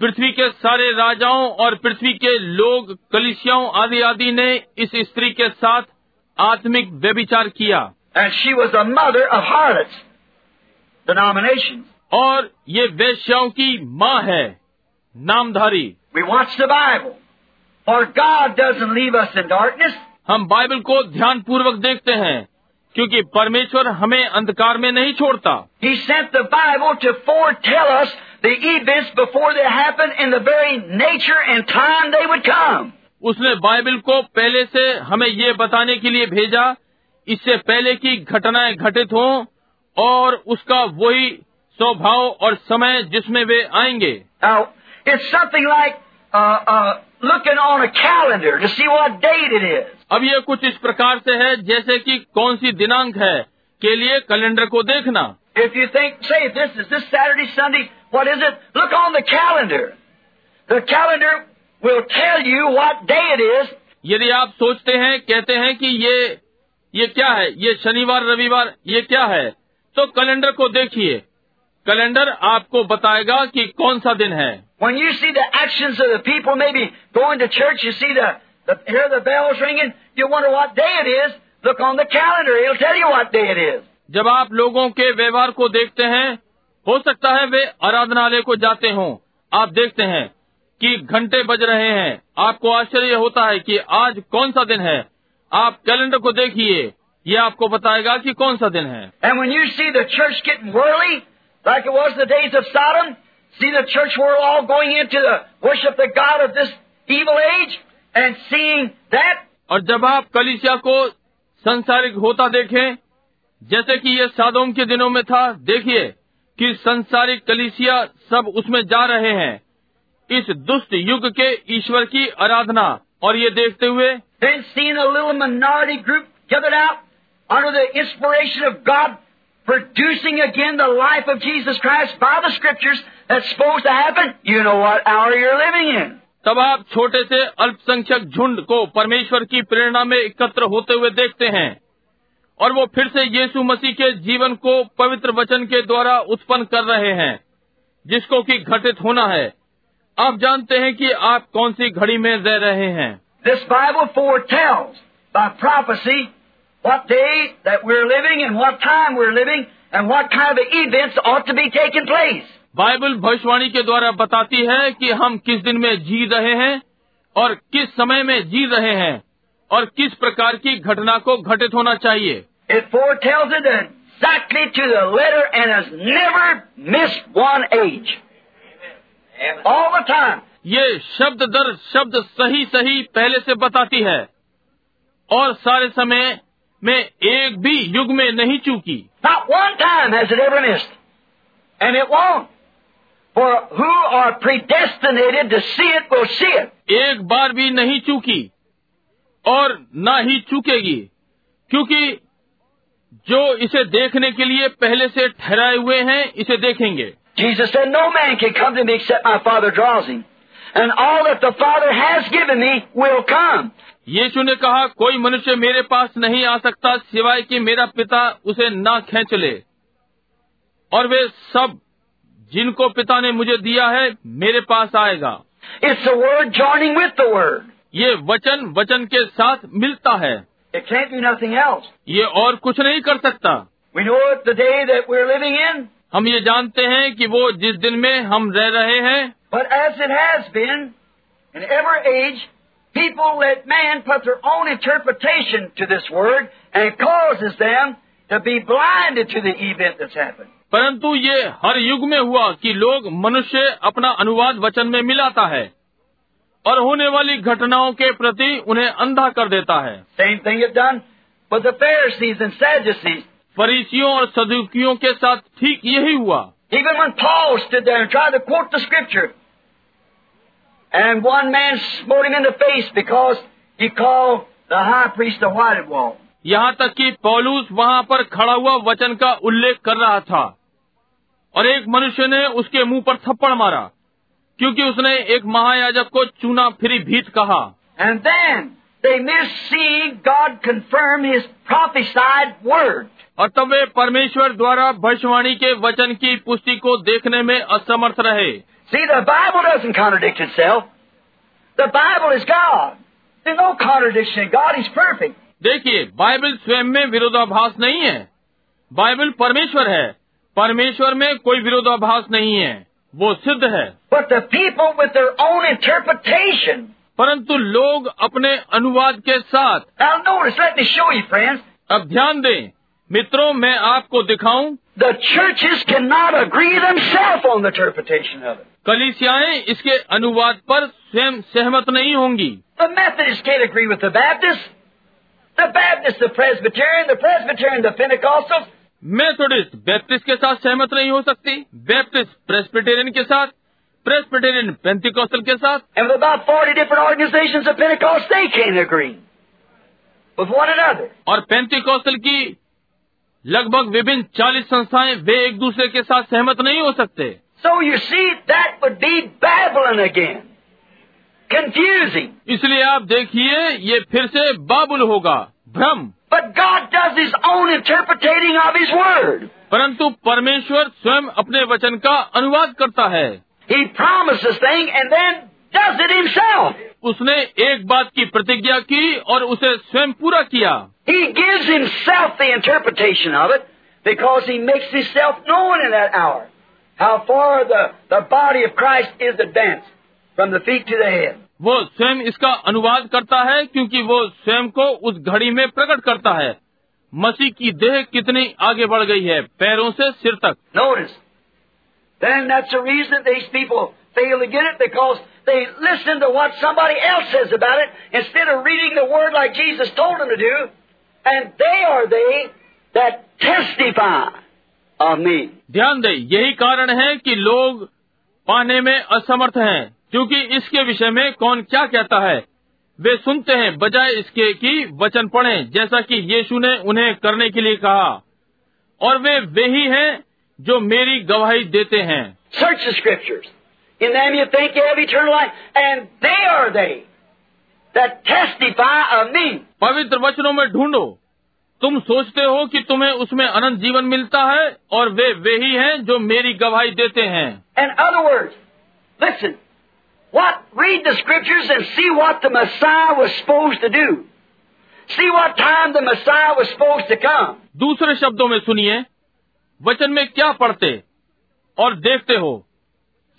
पृथ्वी के सारे राजाओं और पृथ्वी के लोग कलिसियाओं आदि आदि ने इस स्त्री के साथ आत्मिक व्यभिचार किया And she was a mother of harlots, denominations. और ये वैश्याओं की माँ है नामधारी। हम बाइबल को ध्यान पूर्वक देखते हैं क्योंकि परमेश्वर हमें अंधकार में नहीं छोड़ता। उसने बाइबल को पहले से हमें ये बताने के लिए भेजा इससे पहले की घटनाएँ घटित हों और उसका वही स्वभाव और समय जिसमें वे आएँगे। It's something like uh, uh, looking on a calendar to see what date it is. अब ये कुछ इस प्रकार से है जैसे कि कौन सी दिनांक है के लिए कैलेंडर को देखना If you think, say, this is this Saturday, Sunday, what is it? Look on the calendar. The calendar will tell you what day it is. यदि आप सोचते हैं कहते हैं कि ये ये क्या है ये शनिवार रविवार ये क्या है तो कैलेंडर को देखिए कैलेंडर आपको बताएगा कि कौन सा दिन है When you see the actions of the people, maybe going to church, you see the the, hear the bells ringing, you wonder what day it is. Look on the calendar; it'll tell you what day it is. जब आप लोगों के व्यवहार को देखते हैं हो सकता है वे आराधनालय को जाते हों आप देखते हैं कि घंटे बज रहे हैं आपको आश्चर्य होता है कि आज कौन सा दिन है आप कैलेंडर को देखिए ये आपको बताएगा कि कौन सा दिन है And when you see the church getting whirly, like it was the days of Sodom, see the church world all going into the worship the God of this evil age, and seeing that, और जब आप कलिसिया को संसारिक होता देखें जैसे कि ये सादोम के दिनों में था देखिए कि संसारिक कलिसिया सब उसमें जा रहे हैं इस दुष्ट युग के ईश्वर की आराधना और ये देखते हुए then seeing a little minority group gathered out under the inspiration of God, producing again the life of Jesus Christ by the Scriptures that's supposed to happen, you know what hour you're living in. तब आप छोटे से अल्पसंख्यक झुंड को परमेश्वर की प्रेरणा में एकत्र होते हुए देखते हैं और वो फिर से यीशु मसीह के जीवन को पवित्र वचन के द्वारा उत्पन्न कर रहे हैं जिसको कि घटित होना है आप जानते हैं कि आप कौन सी घड़ी में रह रहे हैं This Bible foretells by prophecy what day that we're living and what time we're living and what kind of events ought to be taking place. Bible भविष्यवाणी के द्वारा बताती है कि हम किस दिन में जी रहे हैं और किस समय में जी रहे हैं और किस प्रकार की घटना को घटित होना चाहिए It foretells it exactly to the letter and has never missed one age. All the time. ये शब्द दर शब्द सही सही पहले से बताती है और सारे समय में एक भी युग में नहीं चूकी Not one time has it ever missed. And it won't. For who are predestinated to see it will see it. एक बार भी नहीं चूकी और न ही चूकेगी क्योंकि जो इसे देखने के लिए पहले से ठहराए हुए हैं इसे देखेंगे Jesus said, No man can come to me except my Father draws him. And all that the Father has given me will come. यीशु ने कहा कोई मनुष्य मेरे पास नहीं आ सकता सिवाय कि मेरा पिता उसे ना खींच ले और वे सब जिनको पिता ने मुझे दिया है मेरे पास आएगा It's the Word joining with the Word. ये वचन वचन के साथ मिलता है It can't do nothing else. ये और कुछ नहीं कर सकता We know it the day that we're living in, हम ये जानते हैं कि वो जिस दिन में हम रह रहे हैं but as it has been in every age, people let man put their own interpretation to this Word and it causes them to be blinded to the event that's happened. परंतु ये हर युग में हुआ कि लोग मनुष्य अपना अनुवाद वचन में मिलाता है और होने वाली घटनाओं के प्रति उन्हें अंधा कर देता है। फरीसियों और सदुकियों के साथ ठीक यही हुआ। यहाँ तक कि पॉलूस वहाँ पर खड़ा हुआ वचन का उल्लेख कर रहा था। और एक मनुष्य ने उसके मुँह पर थप्पड़ मारा क्योंकि उसने एक महायाजक को चूना फिरी भीत कहा। एंड सी गॉड कंफर्म और तब वे परमेश्वर द्वारा भविष्यवाणी के वचन की पुष्टि को देखने में असमर्थ रहे। सी द देखिए बाइबल स्वयं में विरोधाभास नहीं है। बाइबल परमेश्वर है। परमेश्वर में कोई विरोधाभास नहीं है। वो सिद्ध है। परंतु लोग अपने अनुवाद के साथ। अब ध्यान दें। मित्रों मैं आपको दिखाऊँ। द चर्चिस ऑन द इसके अनुवाद पर स्वयं सहमत नहीं होंगी। The Methodist can agree with the Baptist the Methodist Baptist के साथ सहमत नहीं हो सकती बैप्टिस्ट प्रेस्बिटेरियन के साथ प्रेस्बिटेरियन पेंतिकॉस्टल के साथ And with about 40 different organizations of Pentecost, they can't agree with one another. और पेंतिकॉस्टल की लगभग विभिन्न चालीस संस्थाएँ वे एक दूसरे के साथ सहमत नहीं हो सकते So you see, that would be Babylon again. Confusing. इसलिए आप देखिए ये फिर से बाबुल होगा भ्रम But God does His own interpreting of His Word. परंतु परमेश्वर स्वयं अपने वचन का अनुवाद करता है He promises thing and then does it himself. उसने एक बात की प्रतिज्ञा की और उसे स्वयं पूरा किया He gives himself the interpretation of it because he makes himself known in that hour. How far the, the body of Christ is advanced From the feet to the head. वो स्वयं इसका अनुवाद करता है क्योंकि वो स्वयं को उस घड़ी में प्रकट करता है मसीह की देह कितनी आगे बढ़ गई है पैरों से सिर तक Notice. Then that's the reason these people fail to get it because they listen to what somebody else says about it instead of reading the Word like Jesus told them to do. And they are they that testify of me. ध्यान दे यही कारण है कि लोग पाने में असमर्थ हैं क्योंकि इसके विषय में कौन क्या कहता है? वे सुनते हैं बजाय इसके कि वचन पढ़ें जैसा कि यीशु ने उन्हें करने के लिए कहा। और वे वही हैं जो मेरी गवाही देते हैं। Search the Scriptures. In them you think you have eternal life, and they are they that testify of me. पवित्र वचनों में ढूंढो। तुम सोचते हो कि तुम्हें उसमें अनंत जीवन मिलता है और वे वही हैं जो मेरी गवाही देते हैं। In other words, listen, what, read the Scriptures and see what the Messiah was supposed to do. See what time the Messiah was supposed to come. दूसरे शब्दों में सुनिए वचन में क्या पढ़ते और देखते हो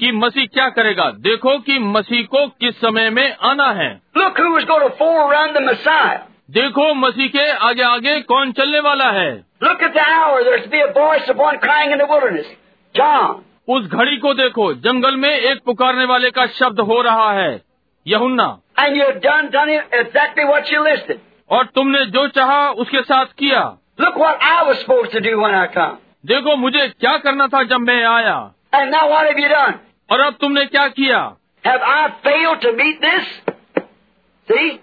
कि मसीह क्या करेगा देखो कि मसीह को किस समय में आना है Look who was going to forerun the Messiah. देखो मसीह के आगे आगे कौन चलने वाला है Look at the hour. There's to be a voice of one crying in the wilderness. John. उस घड़ी को देखो जंगल में एक पुकारने वाले का शब्द हो रहा है यहुन्ना And you've done, done exactly what you listed. और तुमने जो चाहा उसके साथ किया Look what I was supposed to do when I come. देखो मुझे क्या करना था जब मैं आया And now what have you done? और अब तुमने क्या किया Have I failed to meet this? See?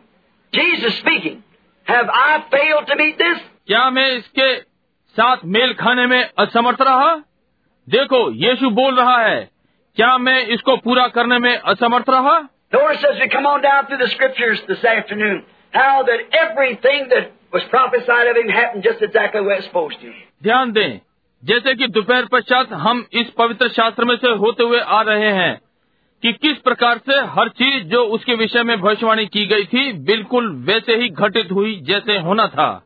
Jesus speaking. Have I failed to meet this? क्या मैं इसके साथ मेल खाने में असमर्थ रहा देखो यीशु बोल रहा है क्या मैं इसको पूरा करने में असमर्थ रहा? ध्यान दें जैसे कि दोपहर पश्चात हम इस पवित्र शास्त्र में से होते हुए आ रहे हैं कि किस प्रकार से हर चीज़ जो उसके विषय में भविष्यवाणी की गई थी बिल्कुल वैसे ही घटित हुई जैसे होना था।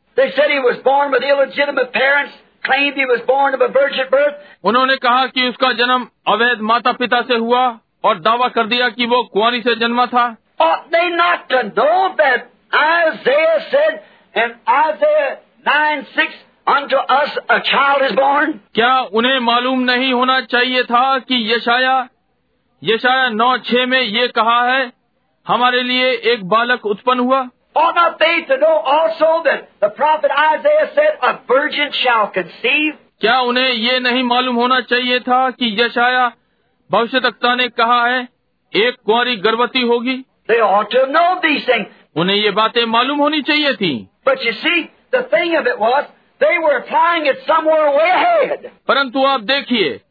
They said he was born with illegitimate parents, claimed he was born of a virgin birth, उन्होंने कहा कि उसका जन्म अवैध माता पिता से हुआ और दावा कर दिया कि वो कुंवारी से जन्मा था ought they not to know that Isaiah said in Isaiah 9 6, Unto us a child is born? क्या उन्हें मालूम नहीं होना चाहिए था कि यशाया यशाया नौ छह में ये कहा है हमारे लिए एक बालक उत्पन्न हुआ Ought not they to know also that the prophet Isaiah said, A virgin shall conceive? क्या उन्हें ये नहीं मालूम होना चाहिए था कि यशाया भविष्य तकता ने कहा है एक कुंवारी गर्भवती होगी? उन्हें ये बातें मालूम होनी चाहिए थी। परंतु आप देखिए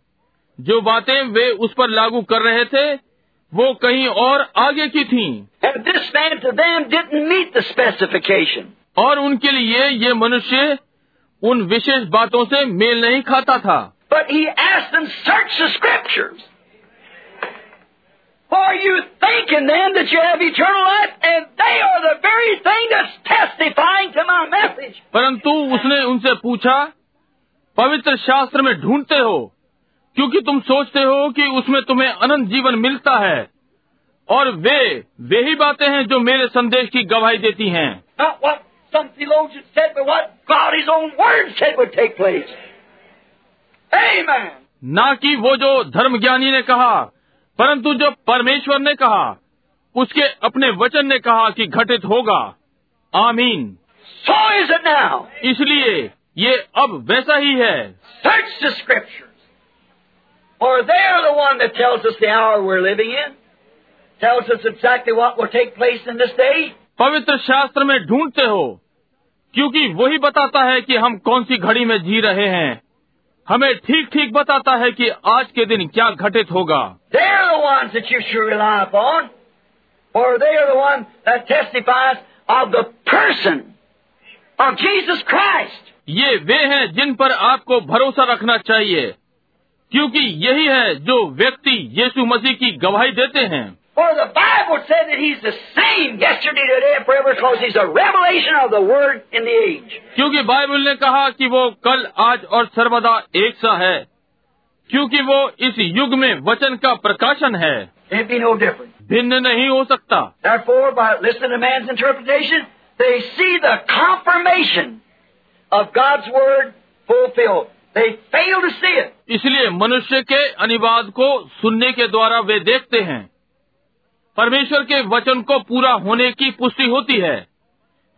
जो बातें वे उस पर लागू कर रहे थे वो कहीं और आगे की थीं And this man to them didn't meet the specification. और उनके लिए ये मनुष्य उन विशेष बातों से मेल नहीं खाता था But he asked them, search the scriptures. For you thinking then that you have eternal life, and they are the very thing that's testifying to my message. परंतु उसने उनसे पूछा पवित्र शास्त्र में ढूंढते हो क्योंकि तुम सोचते हो कि उसमें तुम्हें अनंत जीवन मिलता है और वे वे ही बातें हैं जो मेरे संदेश की गवाही देती हैं said. Amen. ना कि वो जो धर्मज्ञानी ने कहा परंतु जो परमेश्वर ने कहा उसके अपने वचन ने कहा कि घटित होगा आमीन So is it now. इसलिए ये अब वैसा ही है Search the scriptures. For they're the one that tells us the hour we're living in, tells us exactly what will take place in this day. पवित्र शास्त्र में ढूंढते हो क्योंकि वही बताता है कि हम कौन सी घड़ी में जी रहे हैं हमें ठीक ठीक बताता है कि आज के दिन क्या घटित होगा They're the ones that you should rely upon, for they are the one that testifies of the person of Jesus Christ. ये वे हैं जिन पर आपको भरोसा रखना चाहिए क्योंकि यही है जो व्यक्ति यीशु मसीह की गवाही देते हैं। क्योंकि बाइबल ने कहा कि वो कल आज और सर्वदा एक सा है। क्योंकि वो इस युग में वचन का प्रकाशन है। भिन्न नहीं हो सकता। Confirmation of God's word fulfilled इसलिए मनुष्य के अनिवाद को सुनने के द्वारा वे देखते हैं। परमेश्वर के वचन को पूरा होने की पुष्टि होती है।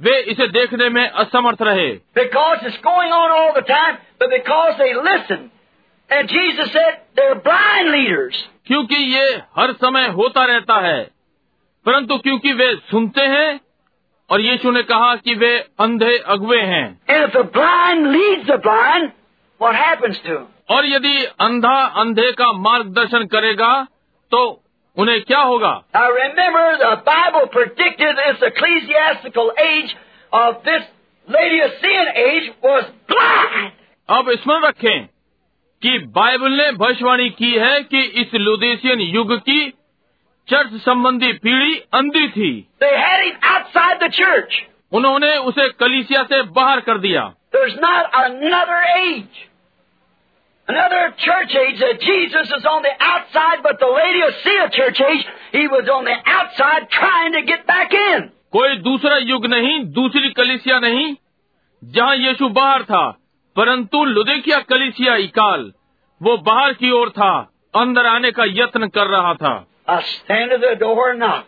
वे इसे देखने में असमर्थ रहे। क्योंकि ये हर समय होता रहता है। परंतु क्योंकि वे सुनते हैं और यीशु ने कहा कि वे अंधे अगुए हैं? और यदि अंधा अंधे का मार्गदर्शन करेगा तो उन्हें क्या होगा? अब स्मरण रखें कि बाइबल ने भविष्यवाणी की है कि इस लुदेशियन युग की चर्च संबंधी पीढ़ी अंधी थी। They उन्होंने उसे कलिसिया से बाहर कर दिया। Another church age that Jesus is on the outside, but the Laodicea church age, he was on the outside trying to get back in. कोई दूसरा युग नहीं दूसरी कलिसिया नहीं जहाँ यीशु बाहर था परंतु लुदेकिया कलिसिया इकाल वो बाहर की ओर था अंदर आने का यत्न कर रहा था I stand at the door and knock.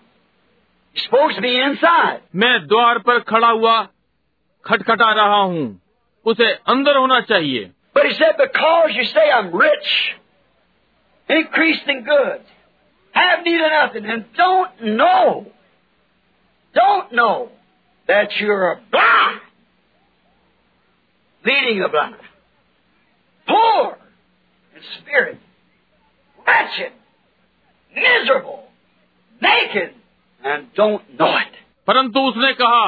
You're supposed to be inside. मैं द्वार पर खड़ा हुआ खटखटा रहा हूँ उसे अंदर होना चाहिए But he said, because you say I'm rich, increased in goods, have need of nothing, and don't know, don't know that you're blind, leading the blind, poor in spirit, wretched, miserable, naked, and don't know it. परंतु उसने कहा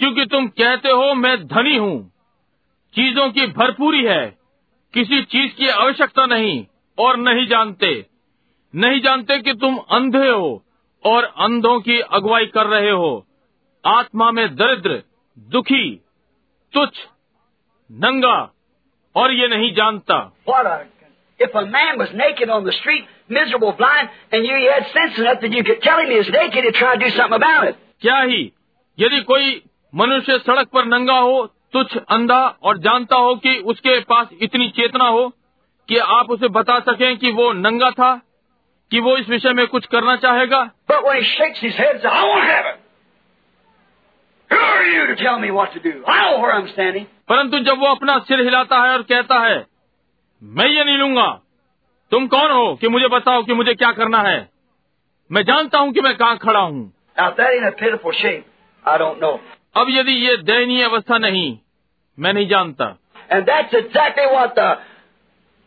क्योंकि तुम कहते हो मैं धनी हूँ चीज़ों की भरपूरी है किसी चीज़ की आवश्यकता नहीं और नहीं जानते नहीं जानते कि तुम अंधे हो और अंधों की अगुवाई कर रहे हो आत्मा में दरिद्र दुखी तुच्छ नंगा और ये नहीं जानता if a man was naked on the street, miserable, blind, and you had sense enough that you could tell him he was naked and try to do something about it. क्या ही यदि कोई मनुष्य सड़क पर नंगा हो तुच्छ अंधा और जानता हो कि उसके पास इतनी चेतना हो कि आप उसे बता सकें कि वो नंगा था कि वो इस विषय में कुछ करना चाहेगा. परंतु जब वो अपना सिर हिलाता है और कहता है मैं ये नहीं लूँगा। तुम कौन हो कि मुझे बताओ कि मुझे क्या करना है? मैं जानता हूँ कि मैं कहाँ खड़ा हूँ। अब यदि ये दयनीय अवस्था नहीं मैं नहीं जानता। And that's exactly what the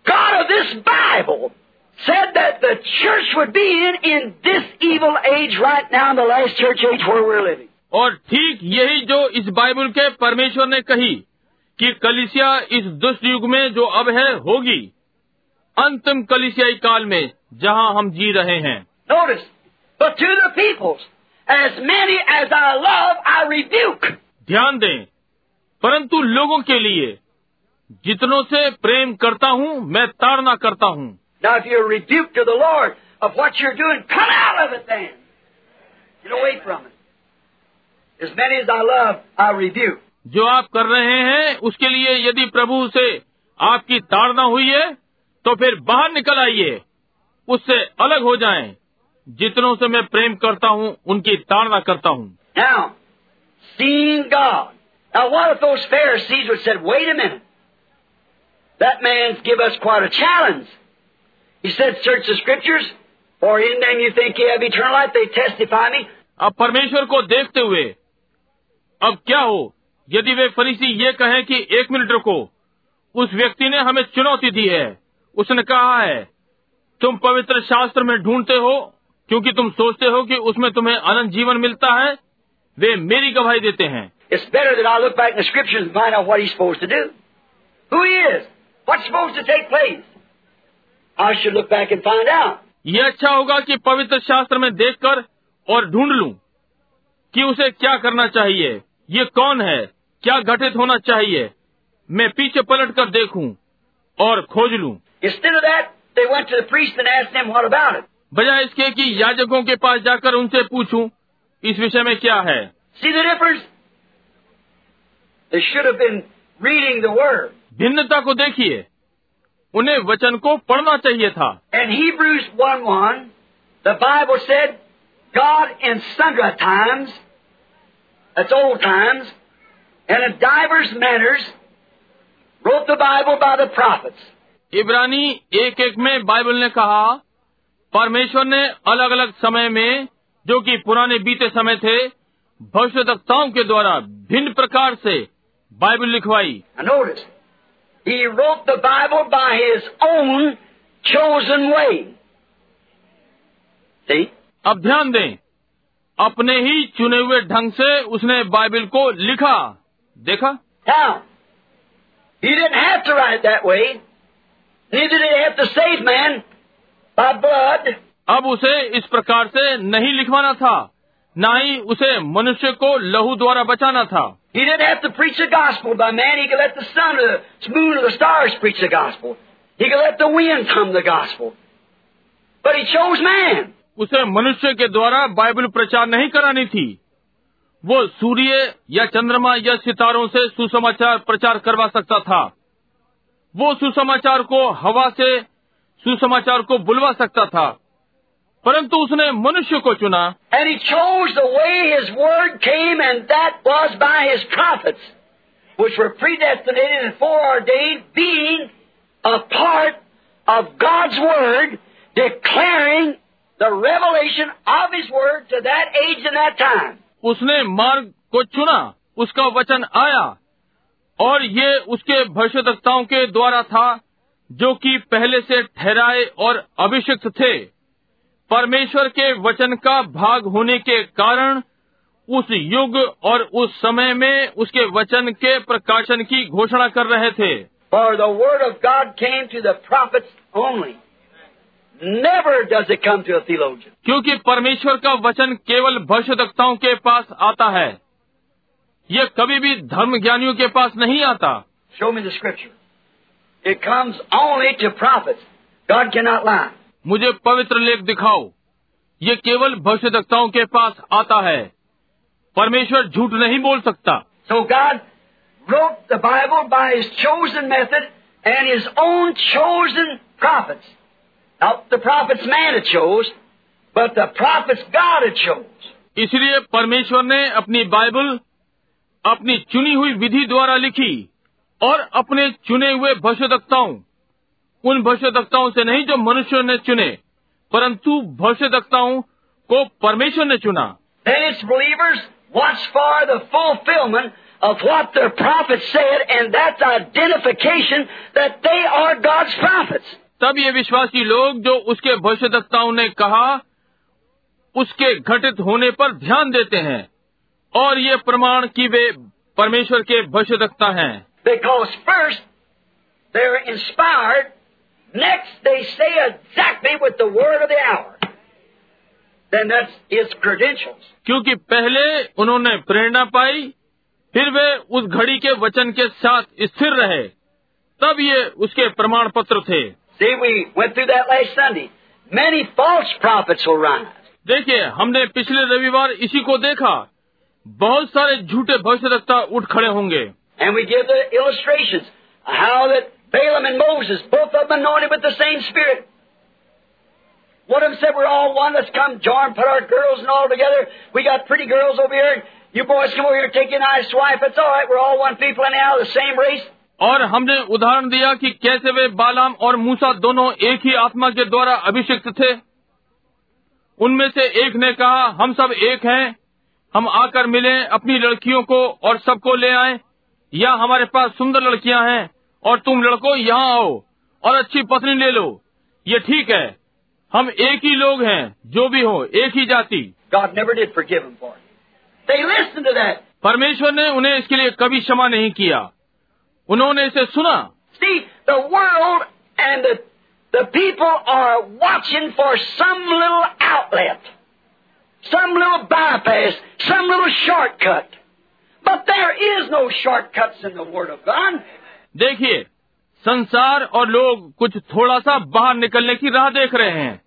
God of this Bible said that the church would be in in this evil age right now in the last church age where we're और ठीक यही जो इस बाइबल के परमेश्वर ने कही कि कलिसिया इस दुष्ट युग में जो अब है होगी। अंतिम कलिसियाई काल में जहाँ हम जी रहे हैं। Notice but to as many as I love, I rebuke. ध्यान दें परंतु लोगों के लिए जितनों से प्रेम करता हूँ मैं ताड़ना करता हूँ Now, if you're rebuked to the Lord of what you're doing, come out of it then. Get away from it. As many as I love, I rebuke. जो आप कर रहे हैं उसके लिए यदि प्रभु से आपकी ताड़ना हुई है तो फिर बाहर निकल आइए उससे अलग हो जाएँ जितनों से मैं प्रेम करता हूँ उनकी ताड़ना करता हूँ Now, seeing God. Now, what if those Pharisees would said, wait a minute. That man's give us quite a challenge. He said, Search the Scriptures, for in them you think you have eternal life. They testify me. अब परमेश्वर को देखते हुए अब क्या हो यदि वे फरीसी ये कहें कि एक मिनट रुको उस व्यक्ति ने हमें चुनौती दी है उसने कहा है तुम पवित्र शास्त्र में ढूंढते हो क्योंकि तुम सोचते हो कि उसमें तुम्हें अनंत जीवन मिलता है वे मेरी गवाही देते हैं। ये अच्छा होगा कि पवित्र शास्त्र में देखकर और ढूंढ लूँ कि उसे क्या करना चाहिए। ये कौन है? क्या घटित होना चाहिए? मैं पीछे पलट कर देखूँ और खोज लूँ। that, बजाय इसके कि याजकों के पास जाकर उनसे पूछूँ इस विषय में क्या है? भिन्नता को देखिए। उन्हें वचन को पढ़ना चाहिए था। एंड ही ब्रूज वन इब्रानी एक एक में बाइबल ने कहा परमेश्वर ने अलग अलग समय में जो कि पुराने बीते समय थे भविष्य दक्ताओं के द्वारा भिन्न प्रकार से बाइबल लिखवाई। बाइबल अब ध्यान दें अपने ही चुने हुए ढंग से उसने बाइबल को लिखा। देखा? He didn't अब उसे इस प्रकार से नहीं लिखवाना था न ही उसे मनुष्य को लहू द्वारा बचाना था। उसे मनुष्य के द्वारा बाइबल प्रचार नहीं करानी थी। वो सूर्य या चंद्रमा या सितारों से सुसमाचार प्रचार करवा सकता था। वो सुसमाचार को हवा से सुसमाचार को बुलवा सकता था परंतु उसने मनुष्य को चुना। उसने मार्ग को चुना उसका वचन आया और ये उसके भविष्यताओं के द्वारा था जो कि पहले से ठहराए और अभिषिक्त थे परमेश्वर के वचन का भाग होने के कारण उस युग और उस समय में उसके वचन के प्रकाशन की घोषणा कर रहे थे For the word of God came to the prophets only. Never does it come to a theologian. क्योंकि परमेश्वर का वचन केवल भविष्यवक्ताओं के पास आता है यह कभी भी धर्म ज्ञानियों के पास नहीं आता Show me the scripture. It comes only to prophets. God cannot lie. मुझे पवित्र लेख दिखाओ ये केवल भविष्यवक्ताओं के पास आता है परमेश्वर झूठ नहीं बोल सकता So God wrote the Bible by His chosen method and His own chosen prophets. Not the prophets man had chose, but the prophets God had chose. इसलिए परमेश्वर ने अपनी बाइबल अपनी चुनी हुई विधि द्वारा लिखी और अपने चुने हुए भविष्यवक्ताओं उन भविष्यवक्ताओं से नहीं जो मनुष्य ने चुने परंतु भविष्यवक्ताओं को परमेश्वर ने चुना Then its believers watch for the fulfillment of what the prophets said, and that's identification that they are God's prophets. तब ये विश्वासी लोग जो उसके भविष्यवक्ताओं ने कहा उसके घटित होने पर ध्यान देते हैं और ये प्रमाण कि वे परमेश्वर के भविष्यवक्ता हैं Because first, they're inspired. Next, they say exactly with the word of the hour. Then that's its credentials. क्योंकि पहले उन्होंने प्रेरणा पाई फिर वे उस घड़ी के वचन के साथ स्थिर रहे तब ये उसके प्रमाण पत्र थे See, we went through that last Sunday. Many false prophets will rise. देखिए हमने पिछले रविवार इसी को देखा बहुत सारे झूठे भविष्यवक्ता उठ खड़े होंगे And we give the illustrations how that Balaam and Moses, both of them anointed with the same spirit. One of them said, We're all one, let's come join, put our girls and all together. We got pretty girls over here. You boys come over here and take your nice wife. It's all right, we're all one people anyhow, the same race. और हमने उदाहरण दिया कि कैसे वे बालाम और मूसा दोनों एक ही आत्मा के द्वारा अभिषिक्त थे उनमें से एक ने कहा हम सब एक हैं हम आकर मिलें अपनी लड़कियों को और सबको ले आएं या हमारे पास सुंदर लड़कियाँ हैं और तुम लड़को यहाँ आओ और अच्छी पत्नी ले लो ये ठीक है हम एक ही लोग हैं जो भी हो एक ही जाति. परमेश्वर ने उन्हें इसके लिए कभी क्षमा नहीं किया उन्होंने इसे सुना See, the world and the, the people are watching for some little outlet, some little bypass, some little shortcut. But देखिए संसार और लोग कुछ थोड़ा सा बाहर निकलने की राह देख रहे हैं।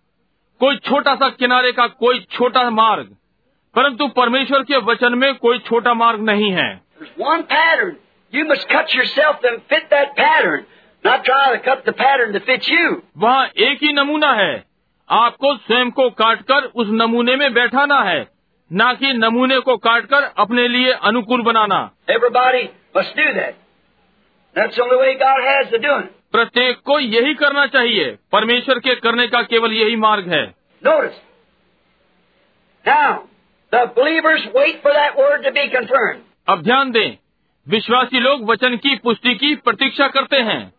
कोई छोटा सा किनारे का कोई छोटा मार्ग परंतु परमेश्वर के वचन में कोई छोटा मार्ग नहीं है। वहाँ एक ही नमूना है। आपको स्वयं को काटकर उस नमूने में बैठाना है। न कि नमूने को काटकर अपने लिए अनुकूल बनाना। प्रत्येक को यही करना चाहिए। परमेश्वर के करने का केवल यही मार्ग है। अब ध्यान दें विश्वासी लोग वचन की पुष्टि की प्रतीक्षा करते हैं।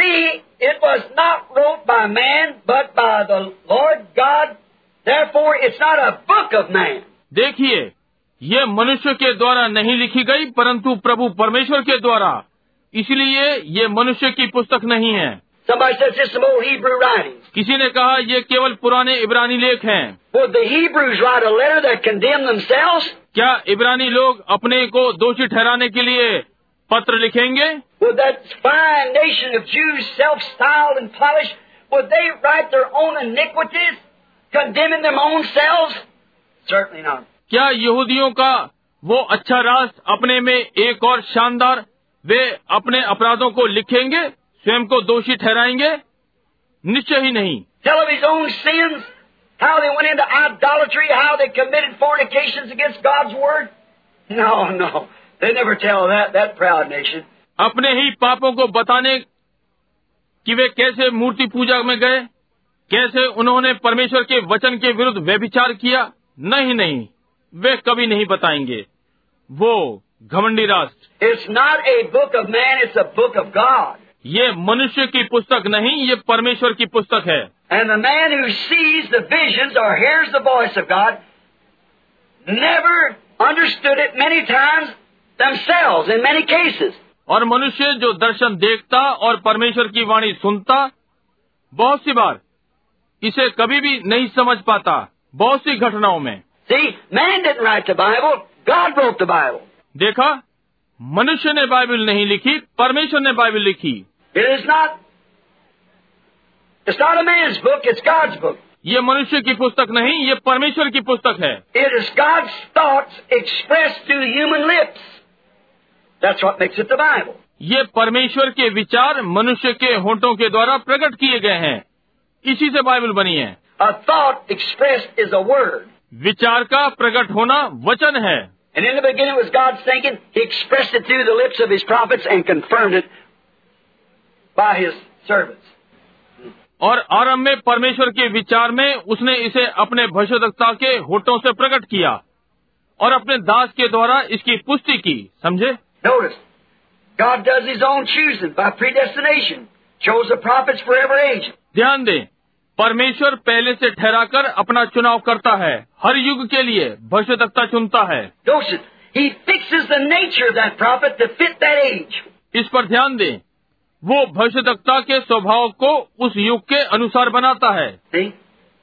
See, it was not wrote by man, but by the Lord God. Therefore, it's not a book of man. देखिए ये मनुष्य के द्वारा नहीं लिखी गई परंतु प्रभु परमेश्वर के द्वारा। इसलिए ये मनुष्य की पुस्तक नहीं है। किसी ने कहा ये केवल पुराने इब्रानी लेख हैं। क्या इब्रानी लोग अपने को दोषी ठहराने के लिए पत्र लिखेंगे? Well, Certainly not. क्या यहूदियों का वो अच्छा राष्ट्र अपने में एक और शानदार वे अपने अपराधों को लिखेंगे स्वयं को दोषी ठहराएँगे निश्चय ही नहीं Tell of his own sins, how they went into idolatry, how they committed fornications against God's word? No, no. They never tell that, that proud nation. अपने ही पापों को बताने कि वे कैसे मूर्ति पूजा में गए कैसे उन्होंने परमेश्वर के वचन के विरुद्ध व्यभिचार किया नहीं नहीं वे कभी नहीं बताएँगे। वो घमंडी राष्ट्र। It's not a book of man it's a book of God ये मनुष्य की पुस्तक नहीं ये परमेश्वर की पुस्तक है। And the man you sees the visions और hears the voice of God never understood it many times themselves in many cases. और मनुष्य जो दर्शन देखता और परमेश्वर की वाणी सुनता बहुत सी बार इसे कभी भी नहीं समझ पाता। बहुत सी घटनाओं में See, man didn't write the Bible, God wrote the Bible. देखा मनुष्य ने बाइबल नहीं लिखी परमेश्वर ने बाइबल लिखी It is not it's not a man's book, it's God's book. ये मनुष्य की पुस्तक नहीं ये परमेश्वर की पुस्तक है It is God's thoughts expressed through human lips. That's what makes it the Bible. ये परमेश्वर के विचार मनुष्य के होठों के द्वारा प्रकट किए गए हैं इसी से बाइबल बनी है A thought expressed is a word. विचार का प्रकट होना वचन है And in the beginning was God's thinking. He expressed it through the lips of His prophets and confirmed it by His servants. और आरंभ में परमेश्वर के विचार में उसने इसे अपने भविष्यवक्ता के होठों से प्रकट किया और अपने दास के द्वारा इसकी पुष्टि की समझे Notice, God does His own choosing by predestination. Chose the prophets for every age. ध्यान दें परमेश्वर पहले से ठहराकर अपना चुनाव करता है हर युग के लिए भविष्यवक्ता चुनता है He fixes the nature of that prophet to fit that age. इस पर ध्यान दें वो भविष्यवक्ता के स्वभाव को उस युग के अनुसार बनाता है See?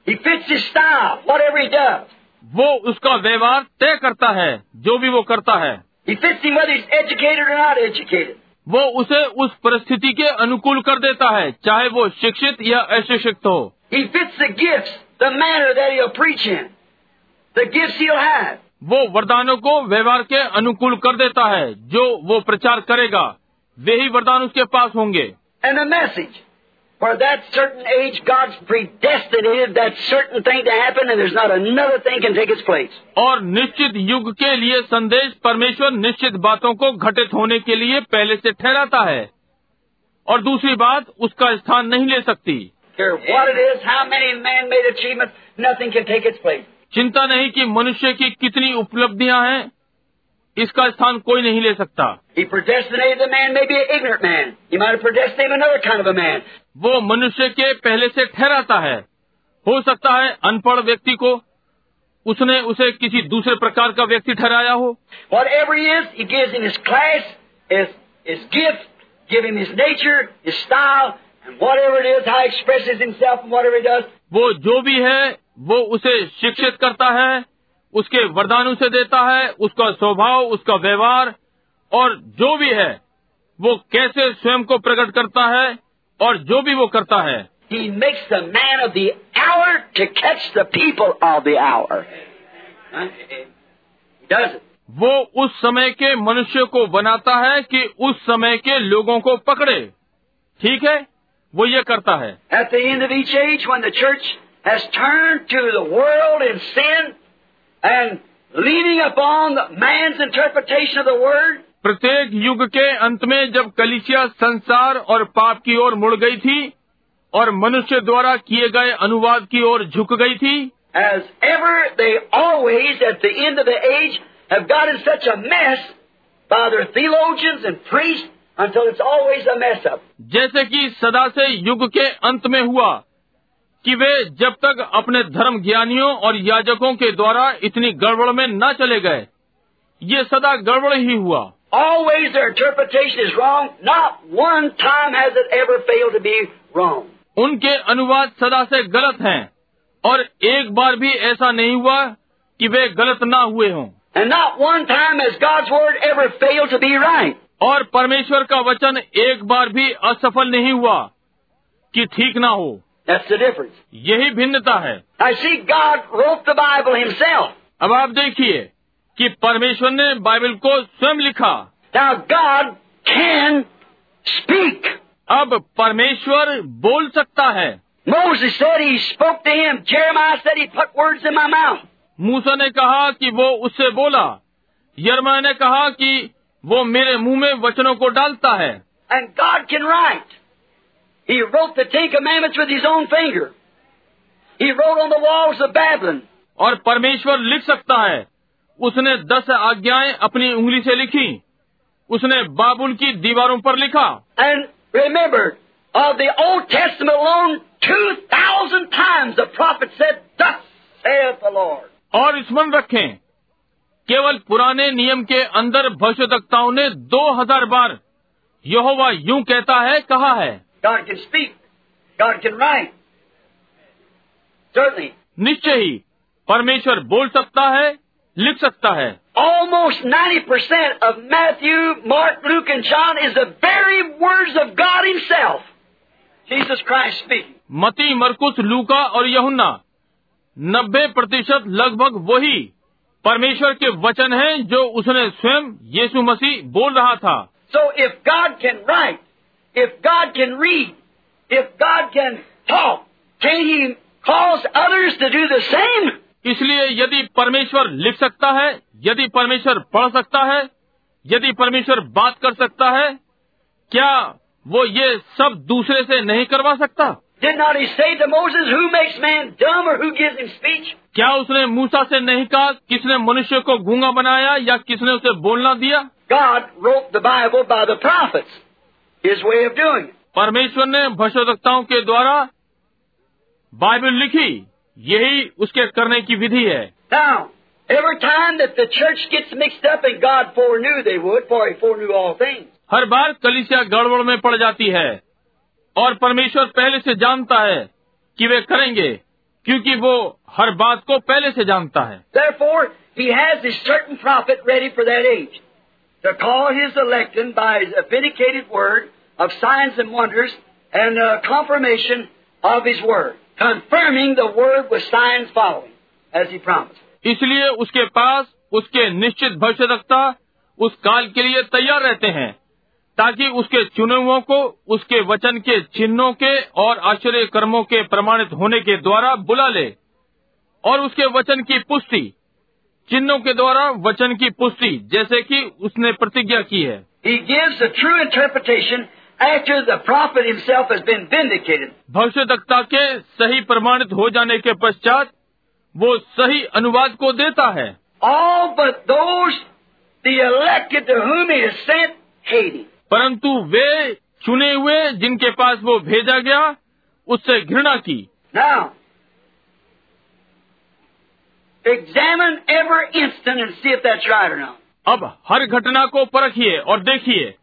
He fits His style, whatever He does. वो उसका व्यवहार तय करता है जो भी वो करता है He fits him whether he's educated or not educated. वो उसे उस परिस्थिति के अनुकूल कर देता है चाहे वो शिक्षित या अशिक्षित हो He वो वरदानों को व्यवहार के अनुकूल कर देता है जो वो प्रचार करेगा। वे ही वरदान उसके पास होंगे। और निश्चित युग के लिए संदेश परमेश्वर निश्चित बातों को घटित होने के लिए पहले से ठहराता है। और दूसरी बात उसका स्थान नहीं ले सकती। care what it is, how many man made achievements, nothing can take its place. चिंता नहीं कि मनुष्य की कितनी उपलब्धियाँ हैं इसका स्थान कोई नहीं ले सकता। वो मनुष्य के पहले से ठहराता है। हो सकता है अनपढ़ व्यक्ति को उसने उसे किसी दूसरे प्रकार का व्यक्ति ठहराया हो। His, his gift, his nature, his style, वो जो भी है वो उसे शिक्षित करता है उसके वरदान उसे देता है उसका स्वभाव उसका व्यवहार और जो भी है वो कैसे स्वयं को प्रकट करता है और जो भी वो करता है। वो उस समय के मनुष्य को बनाता है कि उस समय के लोगों को पकड़े। ठीक है? वो ये करता है At the end of each age, when the church has turned to the world in sin and leaning upon man's interpretation of the word, प्रत्येक युग के अंत में जब कलिसिया संसार और पाप की ओर मुड़ गई थी और मनुष्य द्वारा किए गए अनुवाद की ओर झुक गई थी as ever they always, at the end of the age, have got in such a mess by their theologians and priests जैसे कि सदा से युग के अंत में हुआ कि वे जब तक अपने धर्म ज्ञानियों और याजकों के द्वारा इतनी गड़बड़ में न चले गए ये सदा गड़बड़ ही हुआ। उनके अनुवाद सदा से गलत हैं और एक बार भी ऐसा नहीं हुआ कि वे गलत ना हुए हों। And. और परमेश्वर का वचन एक बार भी असफल नहीं हुआ कि ठीक ना हो। यही भिन्नता है। अब आप देखिए कि परमेश्वर ने बाइबल को स्वयं लिखा। गॉड कैन स्पीक अब परमेश्वर बोल सकता है। मूसा ने कहा कि वो उससे बोला। यरमा ने कहा कि वो मेरे मुँह में वचनों को डालता है। And God can write he wrote the ten comment with his own he wrote on the walls of Babylon और परमेश्वर लिख सकता है। उसने दस आज्ञाएँ अपनी उंगली से लिखी। उसने बाबुल की दीवारों पर लिखा। And remember of the Old Testament alone 2000 times the prophet said thus said Lord और स्मरण रखें केवल पुराने नियम के अंदर भविष्यताओं ने 2000 बार यहोवा यू कहता है कहा है। निश्चय ही परमेश्वर बोल सकता है लिख सकता है। Almost ninety percent of Matthew Mark Luke and John is the very words of God himself Jesus Christ मती मरकुस लूका और यहुन्ना नब्बे प्रतिशत लगभग वही परमेश्वर के वचन है जो उसने स्वयं यीशु मसीह बोल रहा था। So if God can write if God can read if God can talk can he calls others to do the same इसलिए यदि परमेश्वर लिख सकता है यदि परमेश्वर पढ़ सकता है यदि परमेश्वर बात कर सकता है क्या वो ये सब दूसरे से नहीं करवा सकता? Did? क्या उसने मूसा से नहीं कहा किसने मनुष्य को गूँगा बनाया या किसने उसे बोलना दिया God wrote the Bible by the prophets, His way of doing it. परमेश्वर ने भविष्यवक्ताओं के द्वारा बाइबल लिखी यही उसके करने की विधि है Now, every time that the church gets mixed up, and God foreknew they would, for He foreknew all things. हर बार कलिसिया गड़बड़ में पड़ जाती है और परमेश्वर पहले से जानता है कि वे करेंगे क्योंकि वो हर बात को पहले से जानता है। इसलिए उसके पास उसके निश्चित भविष्य रखता उस काल के लिए तैयार रहते हैं ताकि उसके चुनावों को उसके वचन के चिन्हों के और आश्चर्य कर्मों के प्रमाणित होने के द्वारा बुला ले। और उसके वचन की पुष्टि। चिन्हों के द्वारा वचन की पुष्टि जैसे कि उसने प्रतिज्ञा की है। ट्रू भविष्य दक्ता के सही प्रमाणित हो जाने के पश्चात वो सही अनुवाद को देता है। परंतु वे चुने हुए जिनके पास वो भेजा गया उससे घृणा की। examine every instant and see if that's right or not. अब हर घटना को परखिए और देखिए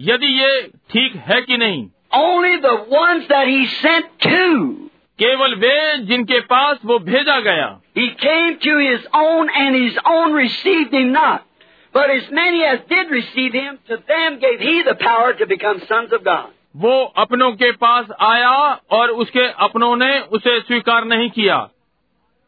यदि ये ठीक है कि नहीं Only the ones that he sent to. केवल वे जिनके पास वो भेजा गया He came to his own, and his own received him not. But as many as did receive him, to them gave he the power to become sons of God. वो अपनों के पास आया और उसके अपनों ने उसे स्वीकार नहीं किया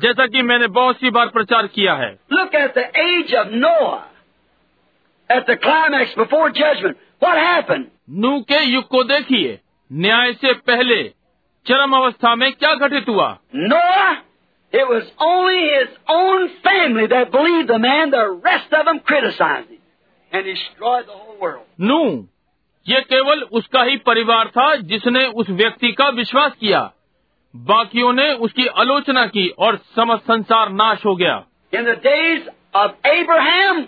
जैसा कि मैंने बहुत सी बार प्रचार किया है। Look at the age of Noah at the before judgement what happened नू के युग को देखिए। न्याय से पहले चरम अवस्था में क्या घटित हुआ? Noah it was only his own family that believe the man the rest of them criticising and destroyed नू ये केवल उसका ही परिवार था जिसने उस व्यक्ति का विश्वास किया। बाकियों ने उसकी आलोचना की और समस्त संसार नाश हो गया In the days of Abraham,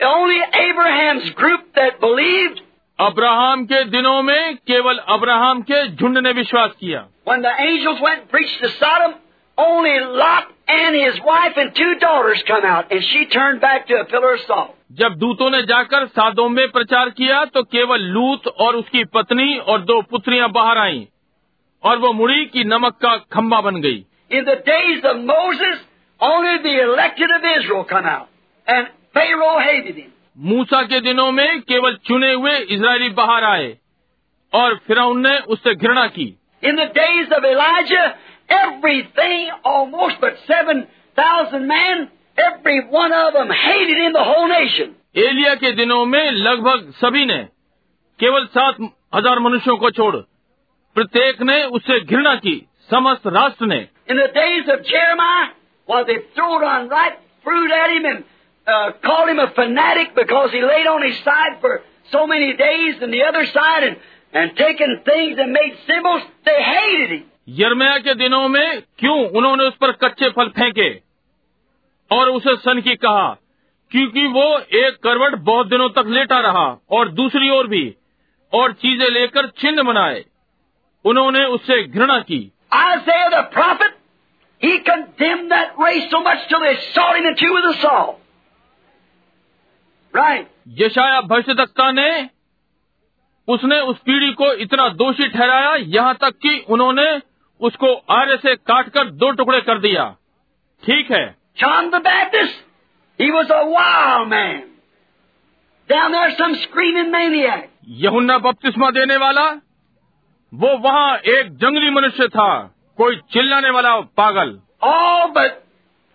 only Abraham's group that believed, Abraham के दिनों में केवल अब्राहम के झुंड ने विश्वास किया when the angels went and preached to Sodom, only Lot and his wife and two daughters come out, and she turned back to a pillar of salt. जब दूतों ने जाकर सादोम में प्रचार किया तो केवल लूत और उसकी पत्नी और दो पुत्रियाँ बाहर आईं और वो मुड़ी की नमक का खम्बा बन गई। In the days of Moses only the elected of Israel come out and Pharaoh hated him मूसा के दिनों में केवल चुने हुए इजरायली बाहर आए और फिर ने उससे घृणा की। इन the days of इलाजा everything almost but 7000 man every one of M hated in the whole nation Elia के दिनों में लगभग सभी ने केवल सात हज़ार मनुष्यों को छोड़ प्रत्येक ने उससे घृणा की समस्त राष्ट्र ने। इन फनेटिक सो मेनी डेज़ के दिनों में क्यों उन्होंने उस पर कच्चे फल फेंके? और उसे सन की कहा क्योंकि वो एक करवट बहुत दिनों तक लेटा रहा और दूसरी ओर भी और चीज़ें लेकर चिन्ह बनाए उन्होंने उससे घृणा की। यशाया भविष्य दत्ता ने उसने उस पीढ़ी को इतना दोषी ठहराया यहाँ तक कि उन्होंने उसको आर्य से काटकर दो टुकड़े कर दिया। ठीक है। चाँद बैटिस यहुन्ना बपतिस्मा देने वाला वो वहाँ एक जंगली मनुष्य था कोई चिल्लाने वाला पागल Oh, but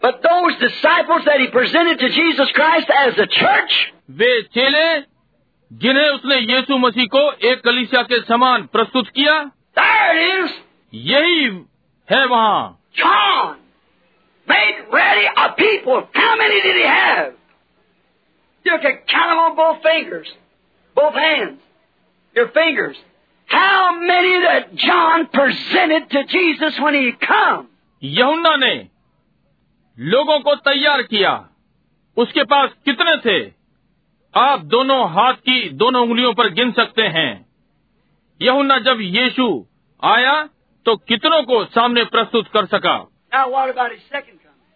but those disciples that he presented to Jesus Christ as a church, वे चेले जिन्हें उसने यीशु मसीह को एक कलिसिया के समान प्रस्तुत किया there it is. यही है वहाँ John made ready a people. How many did he have? You can count them on both fingers, both hands, your fingers. How many that John presented to Jesus when he come? यहुन्ना ने लोगों को तैयार किया उसके पास कितने थे आप दोनों हाथ की दोनों उंगलियों पर गिन सकते हैं यहुन्ना जब यीशु आया तो कितनों को सामने प्रस्तुत कर सका Now, what about his second coming?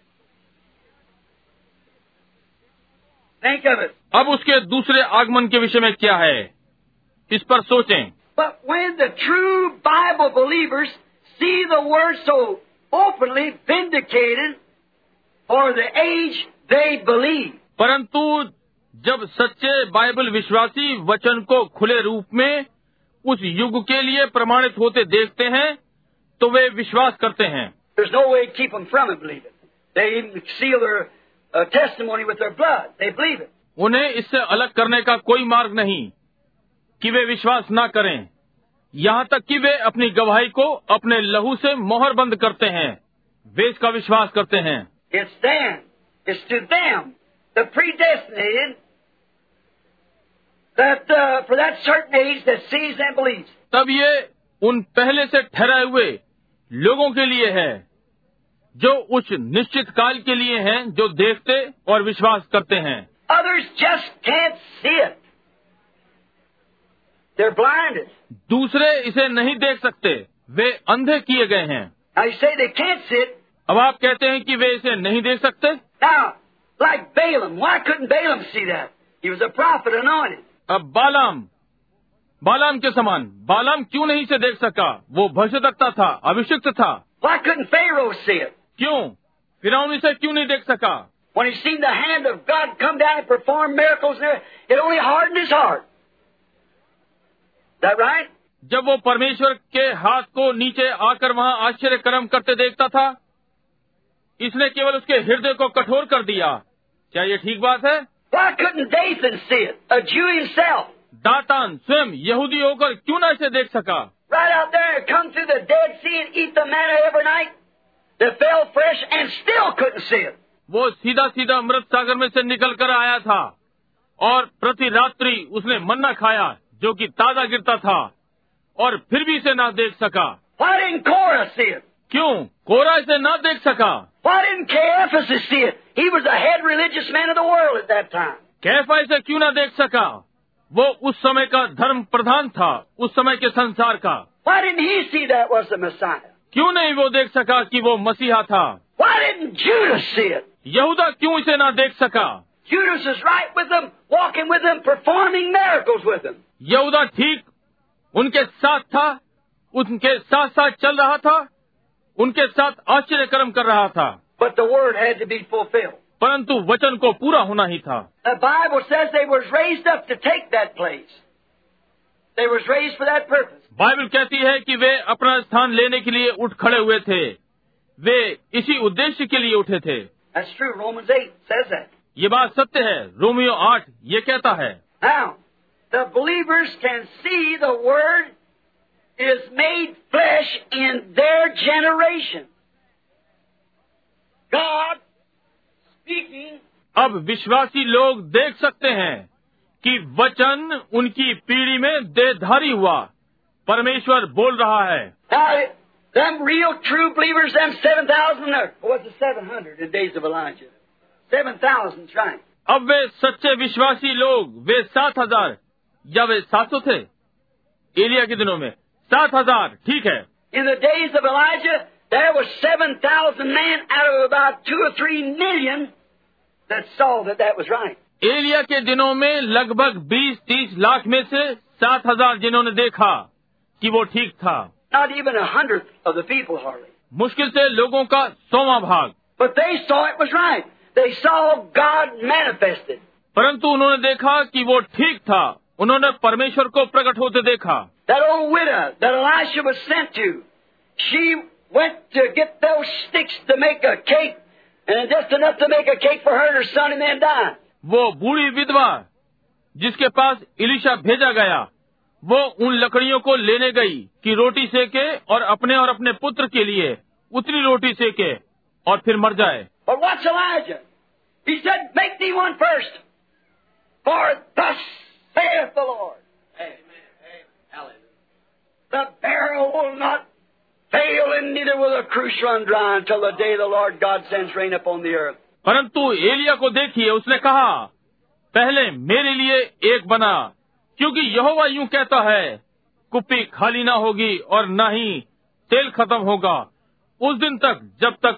Think of it. अब उसके दूसरे आगमन के विषय में क्या है इस पर सोचें But when the true Bible believers see the Word so openly vindicated for the age they believe, परंतु जब सच्चे बाइबल विश्वासी वचन को खुले रूप में उस युग के लिए प्रमाणित होते देखते हैं तो वे विश्वास करते हैं There's no way to keep them from it believing. They even seal their uh, testimony with their blood. They believe it. उन्हें इससे अलग करने का कोई मार्ग नहीं कि वे विश्वास ना करें यहाँ तक कि वे अपनी गवाही को अपने लहू से मोहर बंद करते हैं वे इसका विश्वास करते हैं It's them. It's to them, the predestinated, that uh, for that certain age that sees and believes. तब ये उन पहले से ठहराए हुए लोगों के लिए है जो उस निश्चित काल के लिए हैं जो देखते और विश्वास करते हैं Others just can't see it. They're blinded. दूसरे इसे नहीं देख सकते वे अंधे किए गए हैं Now you say they can't see it. अब आप कहते हैं कि वे इसे नहीं देख सकते Now, like Balaam, why couldn't Balaam see that? He was a prophet anointed. अब बालाम बालाम के समान बालाम क्यों नहीं इसे देख सका वो भविष्यवक्ता था अभिषिक्त था Why couldn't Pharaoh see it? क्यों फिरौन इसे क्यों नहीं देख सका When he seen the hand of God come down and perform miracles there, it only hardened his heart. Right जब वो परमेश्वर के हाथ को नीचे आकर वहाँ आश्चर्य कर्म करते देखता था इसने केवल उसके हृदय को कठोर कर दिया। क्या ये ठीक बात है? दातान स्वयं यहूदी होकर क्यों ना इसे देख सका? वो सीधा सीधा अमृत सागर में से निकल कर आया था और प्रति रात्रि उसने मन्ना खाया। जो कि ताज़ा गिरता था और फिर भी इसे ना देख सका। क्यों? कोरा इसे ना देख सका। कैफा इसे क्यों ना देख सका? वो उस समय का धर्म प्रधान था उस समय के संसार का। क्यों नहीं वो देख सका कि वो मसीहा था? यहूदा क्यों इसे ना देख सका? Judas is right with them, walking with them, performing miracles with them. यहूदा ठीक उनके साथ था उनके साथ साथ चल रहा था उनके साथ आश्चर्य कर्म कर रहा था But the word had to be fulfilled. परंतु वचन को पूरा होना ही था The Bible says they was raised up to take that place. They was raised for that purpose. Bible कहती है कि वे अपना स्थान लेने के लिए उठ खड़े हुए थे वे इसी उद्देश्य के लिए उठे थे That's true. Romans 8 says that. ये बात सत्य है रोमियो आठ ये कहता है Now, the believers can see the Word is made flesh in their generation. God speaking अब विश्वासी लोग देख सकते हैं कि वचन उनकी पीढ़ी में देहधारी हुआ परमेश्वर बोल रहा है Now, them real true believers, them 7,000 or was it 700 in days of Elijah? अब वे सच्चे विश्वासी लोग वे सात हज़ार। या वे सात सौ थे? एरिया के दिनों में। सात हज़ार ठीक है। एरिया के दिनों में लगभग बीस तीस लाख में से 7000 जिन्होंने देखा कि वो ठीक था। Not even मुश्किल से लोगों का सोवा भाग। But they saw it was right. परंतु उन्होंने देखा कि वो ठीक था। उन्होंने परमेश्वर को प्रकट होते देखा। वो बूढ़ी विधवा जिसके पास इलिशा भेजा गया वो उन लकड़ियों को लेने गई कि रोटी सेके और अपने और अपने पुत्र के लिए उतनी रोटी सेके और फिर मर जाए। But what's Elijah? He said, Make thee one first. For thus saith the Lord. The barrel will not fail, and neither will the cruise run dry until the day the Lord God sends rain upon the earth. परंतु एलिया को देखिए उसने कहा पहले मेरे लिए एक बना क्योंकि यहोवा यूँ कहता है कुप्पी खाली ना होगी और न ही तेल खत्म होगा उस दिन तक जब तक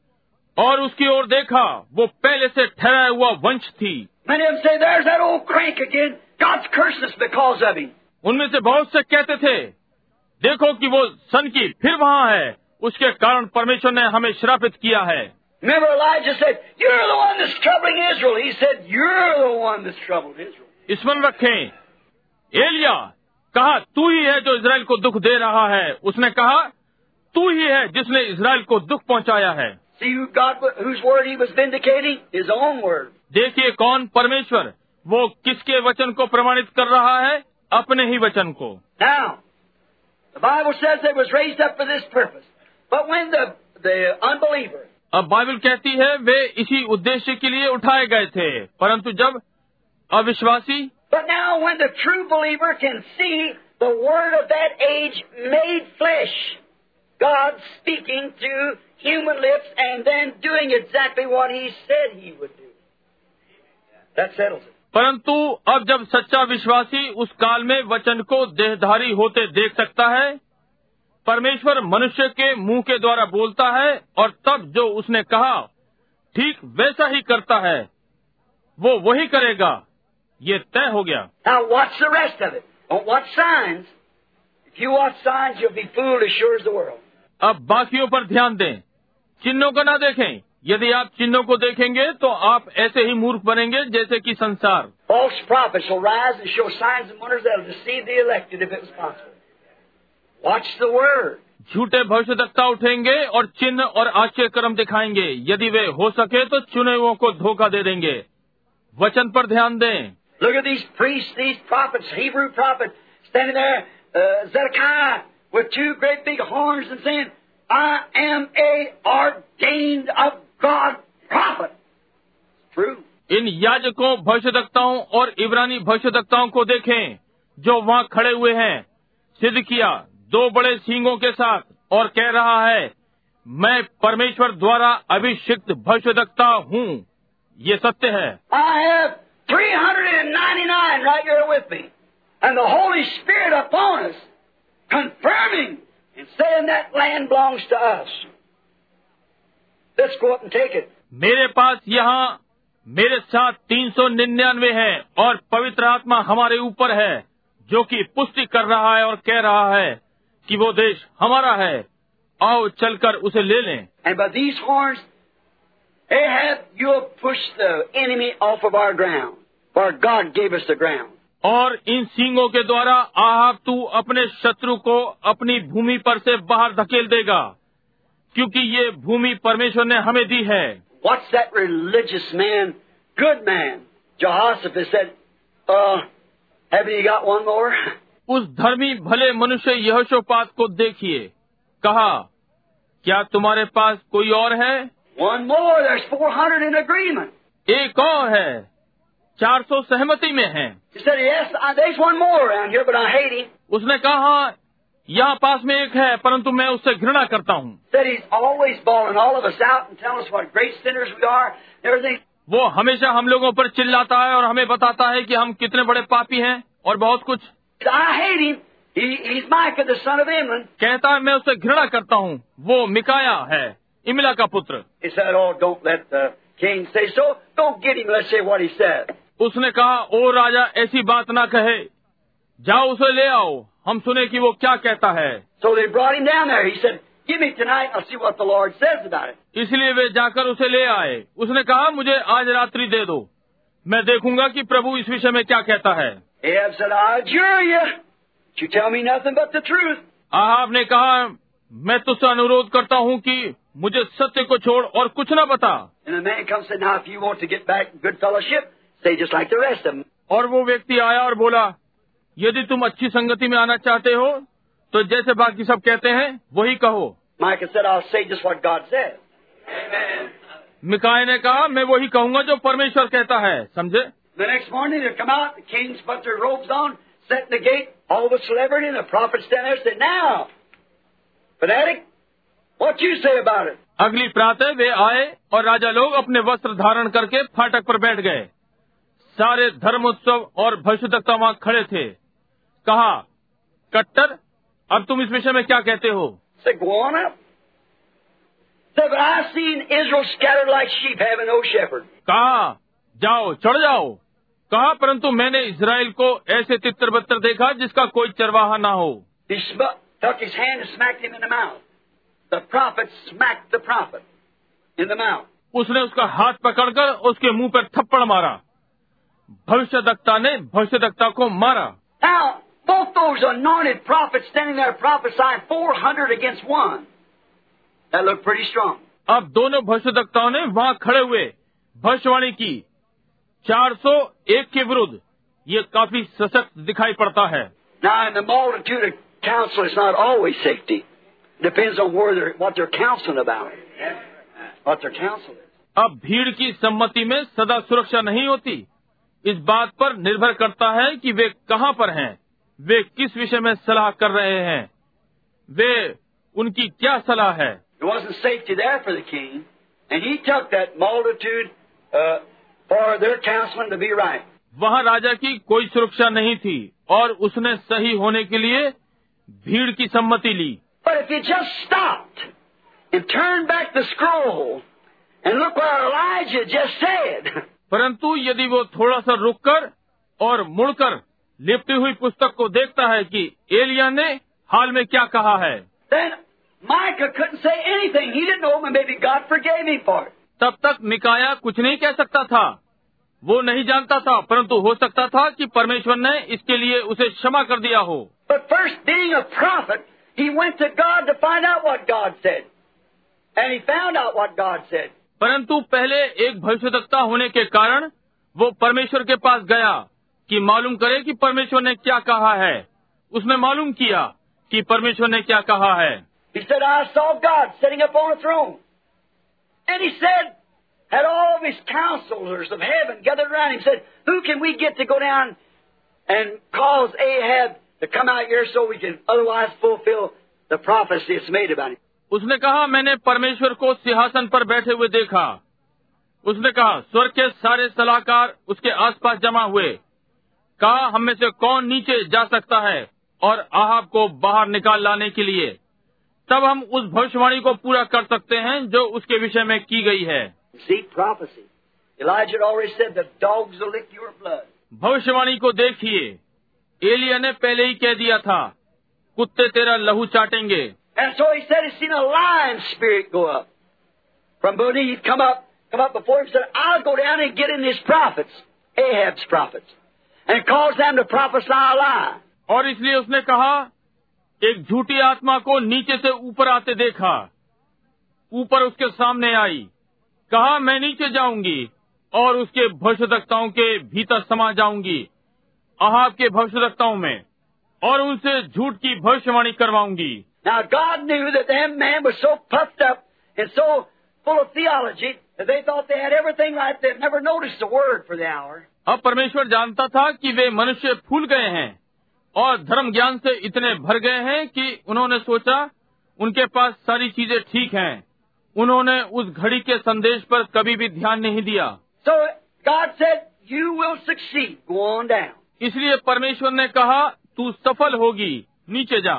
और उसकी ओर देखा वो पहले से ठहराया हुआ वंश थी। उनमें से बहुत से कहते थे देखो कि वो सन की फिर वहाँ है। उसके कारण परमेश्वर ने हमें श्रापित किया है। स्मरण रखे एलिया कहा तू ही है जो इसराइल को दुख दे रहा है। उसने कहा तू ही है जिसने इसराइल को दुख पहुँचाया है। See who God, whose word he was vindicating? His own word. देखिए कौन परमेश्वर वो किसके वचन को प्रमाणित कर रहा है अपने ही वचन को Now, the Bible says they was raised up for this purpose. But when the, the unbeliever, अब बाइबल कहती है वे इसी उद्देश्य के लिए उठाए गए थे परंतु जब अविश्वासी but now when the true believer can see the word of that age made flesh, God speaking through human lips and then doing exactly what he said he would do. That settles it. परंतु अब जब सच्चा विश्वासी उस काल में वचन को देहधारी होते देख सकता है परमेश्वर मनुष्य के मुँह के द्वारा बोलता है और तब जो उसने कहा ठीक वैसा ही करता है वो वही करेगा ये तय हो गया। अब बाकियों पर ध्यान दें। चिन्हों को ना देखें यदि आप चिन्हों को देखेंगे तो आप ऐसे ही मूर्ख बनेंगे जैसे कि संसार False prophets will rise and show signs and wonders that will deceive the elected if it was possible. Watch the word. झूठे भविष्यवक्ता उठेंगे और चिन्ह और आश्चर्य कर्म दिखाएँगे यदि वे हो सके तो चुने हुओं को धोखा दे देंगे वचन पर ध्यान दें Look at these priests, these prophets, Hebrew prophets, standing there, uh, Zedekiah, with two great big horns and saying, I am a ordained of God prophet. True. इन याजकों भविष्यवक्ताओं और इब्रानी भविष्यवक्ताओं को देखें जो वहाँ खड़े हुए हैं सिद्ध किया दो बड़े सींगों के साथ और कह रहा है मैं परमेश्वर द्वारा अभिषिक्त भविष्यवक्ता हूँ ये सत्य है I have 399 right here with me. And the Holy Spirit upon us, confirming and saying that land belongs to us. Let's go up and take it. मेरे पास यहाँ मेरे साथ तीन सौ निन्यानवे है और पवित्र आत्मा हमारे ऊपर है जो कि पुष्टि कर रहा है और कह रहा है कि वो देश हमारा है आओ चलकर उसे ले लें And by these horns, Ahab, you'll push the enemy off of our ground. For God gave us the ground. और इन सींगों के द्वारा आहाब तू अपने शत्रु को अपनी भूमि पर से बाहर धकेल देगा क्योंकि ये भूमि परमेश्वर ने हमें दी है What's that religious man, good man? Jehoshaphat said, uh, haven't you got one more? *laughs* उस धर्मी भले मनुष्य यहोशोपात को देखिए कहा क्या तुम्हारे पास कोई और है One more. There's 400 in agreement. एक और है चार सौ सहमति में है He said, yes, I, there's one more around here, but I hate him. उसने कहा "हाँ, यहाँ पास में एक है परंतु मैं उससे घृणा करता हूँ Said he's always bawling all of us out and telling us what great sinners we are and everything. वो हमेशा हम लोगों पर चिल्लाता है और हमें बताता है कि हम कितने बड़े पापी हैं और बहुत कुछ He said, I hate him. He, he's Micah, the son of Imlan. कहता है मैं उससे घृणा करता हूँ वो मिकाया है इमला का पुत्र He said, oh, don't let the king say so. Don't get him. Let's say what he said. उसने कहा ओ राजा ऐसी बात ना कहे। जाओ उसे ले आओ। हम सुने कि वो क्या कहता है। So इसलिए वे जाकर उसे ले आए। उसने कहा मुझे आज रात्रि दे दो। मैं देखूँगा कि प्रभु इस विषय में क्या कहता है. आपने कहा मैं तुझसे अनुरोध करता हूँ कि मुझे सत्य को छोड़ और कुछ न बता। Stay just like the rest of them. और वो व्यक्ति आया और बोला यदि तुम अच्छी संगति में आना चाहते हो तो जैसे बाकी सब कहते हैं वही कहो Micah said, I'll say just what God says. Amen. मिकाय ने कहा मैं वही कहूँगा जो परमेश्वर कहता है समझे The next morning they come out, the kings put their robes on, set in the gate, all the celebrity and the prophets stand there and said, Now, fanatic, what you say about it? अगली प्रातः वे आए और राजा लोग अपने वस्त्र धारण करके फाटक पर बैठ गए सारे धर्म उत्सव और भविष्यता वहाँ खड़े थे। कहा कट्टर अब तुम इस विषय में क्या कहते हो? कहा जाओ चढ़ जाओ। कहा परंतु मैंने इसराइल को ऐसे तित्र बत्तर देखा जिसका कोई चरवाहा ना हो। उसने उसका हाथ पकड़कर उसके मुँह पर थप्पड़ मारा। भविष्य दक्ता ने भविष्य दक्ता को मारा। अब दोनों भविष्य दक्ताओं ने वहाँ खड़े हुए भविष्यवाणी की। 401 के विरुद्ध ये काफ़ी सशक्त दिखाई पड़ता है। अब भीड़ की सम्मति में सदा सुरक्षा नहीं होती। इस बात पर निर्भर करता है कि वे कहाँ पर हैं वे किस विषय में सलाह कर रहे हैं वे उनकी क्या सलाह है। वहाँ राजा की कोई सुरक्षा नहीं थी और उसने सही होने के लिए भीड़ की सम्मति ली। But if you just stopped and turned back परंतु यदि वो थोड़ा सा रुक कर और मुड़कर लिपटी हुई पुस्तक को देखता है कि एलिया ने हाल में क्या कहा है। तब तक निकाया कुछ नहीं कह सकता था। वो नहीं जानता था परंतु हो सकता था कि परमेश्वर ने इसके लिए उसे क्षमा कर दिया हो। फ़र्स्ट परंतु पहले एक भविष्यवक्ता होने के कारण वो परमेश्वर के पास गया कि मालूम करे कि परमेश्वर ने क्या कहा है। उसने मालूम किया कि परमेश्वर ने क्या कहा है। The come out. उसने कहा मैंने परमेश्वर को सिंहासन पर बैठे हुए देखा। उसने कहा स्वर्ग के सारे सलाहकार उसके आसपास जमा हुए। कहा हम में से कौन नीचे जा सकता है और आहाब को बाहर निकाल लाने के लिए? तब हम उस भविष्यवाणी को पूरा कर सकते हैं जो उसके विषय में की गई है. भविष्यवाणी को देखिए। एलिया ने पहले ही कह दिया था कुत्ते तेरा लहू चाटेंगे। And so he said he's seen a lion spirit go up. From beneath, come up, come up before him, said, I'll go down and get in his prophets, Ahab's prophets, and cause them to prophesy a lie. और इसलिए उसने कहा एक झूठी आत्मा को नीचे से ऊपर आते देखा ऊपर उसके सामने आई कहा मैं नीचे जाऊँगी और उसके भविष्यदक्ताओं के भीतर समा जाऊँगी अहाब के भविष्यदक्ताओं में और उनसे झूठ की भविष्यवाणी करवाऊँगी Now God knew that that man was so puffed up and so full of theology that they thought they had everything right. They'd never noticed a word for the hour. अब परमेश्वर जानता था कि वे मनुष्य फूल गए हैं और धर्म ज्ञान से इतने भर गए हैं कि उन्होंने सोचा उनके पास सारी चीज़ें ठीक हैं उन्होंने उस घड़ी के संदेश पर कभी भी ध्यान नहीं दिया So God said, You will succeed. Go on down. इसलिए परमेश्वर ने कहा तू सफल होगी नीचे जा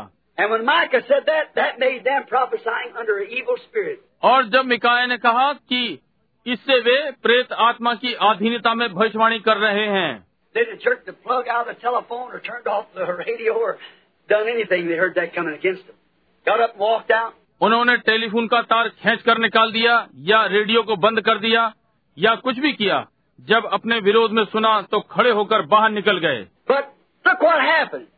और जब मिकाया ने कहा कि इससे वे प्रेत आत्मा की आधीनता में भविष्यवाणी कर रहे हैं। उन्होंने टेलीफोन का तार खेच कर निकाल दिया या रेडियो को बंद कर दिया या कुछ भी किया। जब अपने विरोध में सुना तो खड़े होकर बाहर निकल गए। But happened.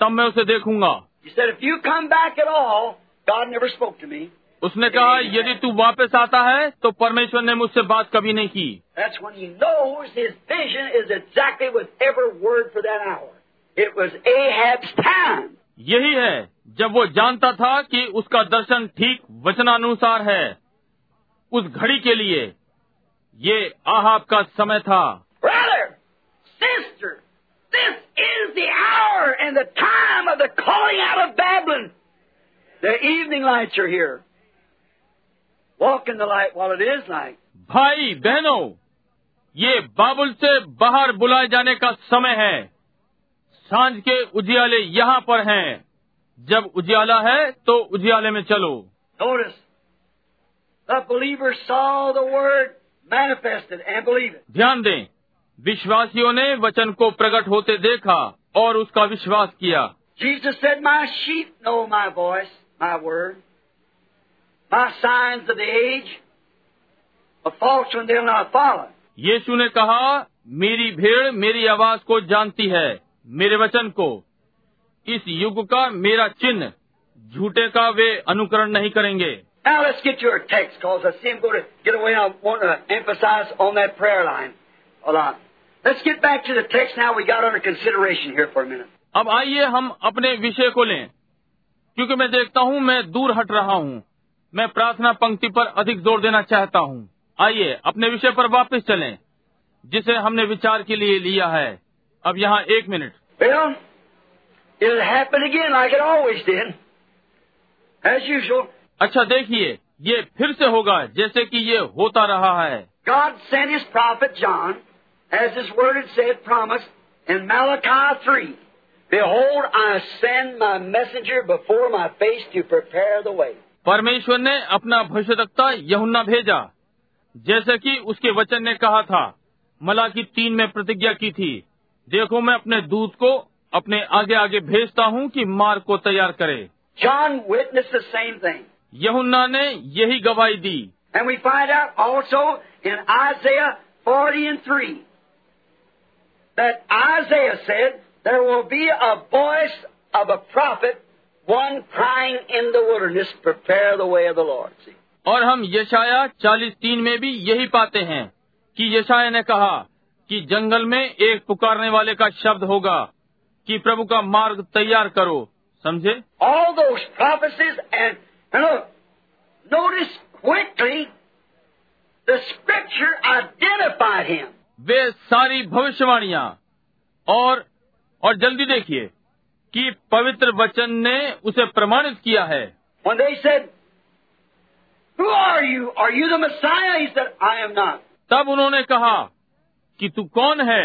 तब मैं उसे देखूँगा। उसने कहा यदि तू वापस आता है तो परमेश्वर ने मुझसे बात कभी नहीं की. यही है जब वो जानता था कि उसका दर्शन ठीक वचनानुसार है उस घड़ी के लिए ये आहाब का समय था। Brother, sister, this is the hour and the time of the calling out of Babylon. The evening lights are here. Walk in the light while it is light. भाई बहनों ये बाबुल से बाहर बुलाए जाने का समय है सांझ के उजियाले यहाँ पर हैं जब उजियाला है तो उजियाले में चलो Notice, the believers saw the word manifested and believed it. ध्यान दें विश्वासियों ने वचन को प्रकट होते देखा और उसका विश्वास किया। यीशु ने कहा मेरी भेड़ मेरी आवाज़ को जानती है मेरे वचन को। इस युग का मेरा चिन्ह झूठे का वे अनुकरण नहीं करेंगे। Text, अब आइए हम अपने विषय को लें। क्योंकि मैं देखता हूँ मैं दूर हट रहा हूँ। मैं प्रार्थना पंक्ति पर अधिक ज़ोर देना चाहता हूँ। आइए अपने विषय पर वापस चलें जिसे हमने विचार के लिए लिया है। अब यहाँ एक मिनट। Well, अच्छा देखिए ये फिर से होगा जैसे कि ये होता रहा है। as His Word had said, promised in Malachi 3 Behold, I send my messenger before my face to prepare the way. परमेश्वर ने अपना भविष्य भविष्यता यहुन्ना भेजा जैसे कि उसके वचन ने कहा था। मला की तीन में प्रतिज्ञा की थी देखो मैं अपने दूत को अपने आगे आगे भेजता हूँ कि मार्ग को तैयार करे। जॉन विटनेस सेम थिंग यहुन्ना ने यही गवाही दी। And out in Isaiah 40 and that Isaiah said, There will be a voice of a prophet, one crying in the wilderness, Prepare the way of the Lord. See? और हम यशाया चालीस तीन में भी यही पाते हैं कि यशाया ने कहा कि जंगल में एक पुकारने वाले का शब्द होगा कि प्रभु का मार्ग तैयार करो समझे All those prophecies, and, and look, notice quickly, the Scripture identified him. वे सारी भविष्यवाणियाँ और और जल्दी देखिए कि पवित्र वचन ने उसे प्रमाणित किया है When they said, Who are you? Are you the Messiah? He said, I am not. तब उन्होंने कहा कि तू कौन है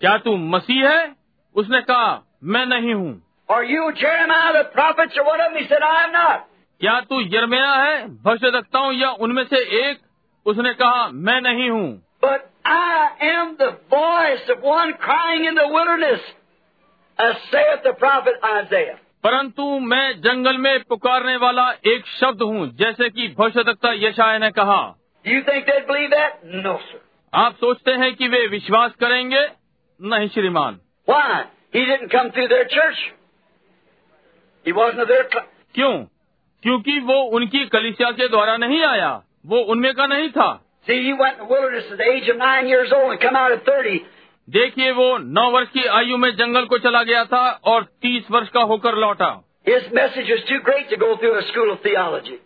क्या तू मसीह है उसने कहा मैं नहीं हूँ Are you Jeremiah the prophet or one of them? He said, I am not. क्या तू यरमया है भविष्यवक्ताओं या उनमें से एक उसने कहा मैं नहीं हूँ But I am the voice of one crying in the wilderness, as saith the prophet Isaiah. परंतु मैं जंगल में पुकारने वाला एक शब्द हूँ जैसे कि भविष्यवक्ता यशाया ने कहा you think they'd believe that? No, sir. आप सोचते हैं कि वे विश्वास करेंगे नहीं श्रीमान Why? He didn't come through their church. He wasn't their. क्यों क्योंकि वो उनकी कलिसिया के द्वारा नहीं आया वो उनमें का नहीं था See, he went in the wilderness at the age of nine years old and come out at thirty. देखिए वो नौ वर्ष की आयु में जंगल को चला गया था और तीस वर्ष का होकर लौटा His message was too great to go through a school of theology.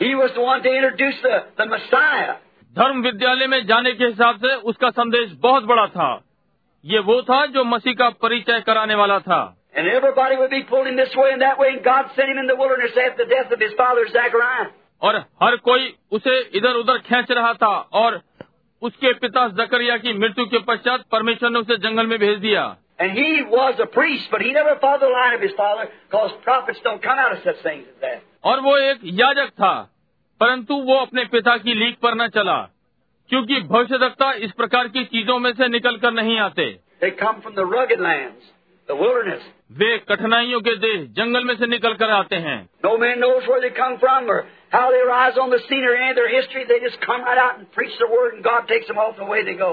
He was the one to introduce the, the Messiah. धर्म विद्यालय में जाने के हिसाब से उसका संदेश बहुत बड़ा था ये वो था जो मसीह का परिचय कराने वाला था And everybody would be pulled him this way and that way, and God sent him in the wilderness after the death of his father Zechariah. और हर कोई उसे इधर उधर खेच रहा था और उसके पिता जकरिया की मृत्यु के पश्चात परमेश्वर ने उसे जंगल में भेज दिया। और वो एक याजक था परंतु वो अपने पिता की लीक पर न चला क्योंकि भविष्य इस प्रकार की चीज़ों में से निकल कर नहीं आते। वे कठिनाइयों के देश जंगल में से निकल कर आते हैं। how they rise on the scene or any of their history, they just come right out and preach the word and God takes them off the way they go.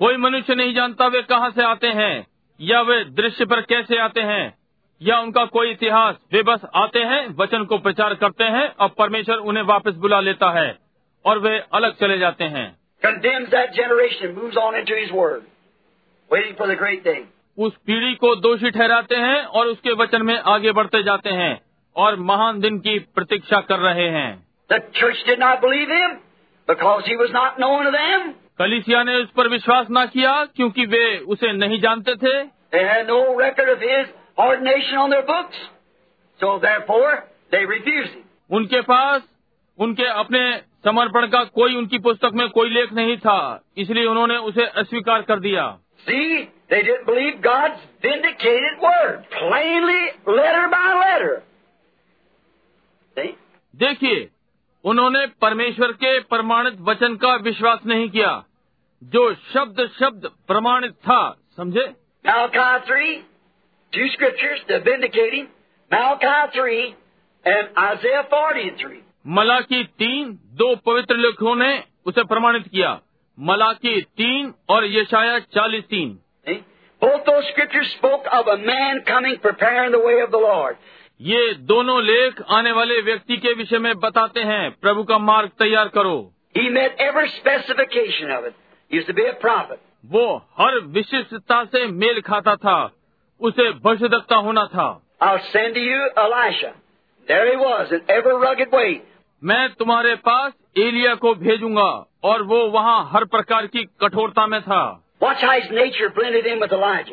कोई मनुष्य नहीं जानता वे कहाँ से आते हैं या वे दृश्य पर कैसे आते हैं या उनका कोई इतिहास। वे बस आते हैं वचन को प्रचार करते हैं और परमेश्वर उन्हें वापस बुला लेता है और वे अलग चले जाते हैं। उस पीढ़ी को दोषी ठहराते हैं और उसके वचन में आगे बढ़ते जाते हैं। और महान दिन की प्रतीक्षा कर रहे हैं। कलिसिया ने उस पर विश्वास न किया क्योंकि वे उसे नहीं जानते थे। उनके पास उनके अपने समर्पण का कोई उनकी पुस्तक में कोई लेख नहीं था इसलिए उन्होंने उसे अस्वीकार कर दिया। See. देखिए उन्होंने परमेश्वर के प्रमाणित वचन का विश्वास नहीं किया जो शब्द शब्द प्रमाणित था समझे? मलाकी तीन दो पवित्र लेखों ने उसे प्रमाणित किया। मला की तीन और यशाया चालीस तीन। Both those scriptures spoke of a man coming preparing the way of. ये दोनों लेख आने वाले व्यक्ति के विषय में बताते हैं। प्रभु का मार्ग तैयार करो। वो हर विशिष्टता से मेल खाता था। उसे भविष्यता होना था। मैं तुम्हारे पास एलिया को भेजूँगा और वो वहाँ हर प्रकार की कठोरता में था। Watch.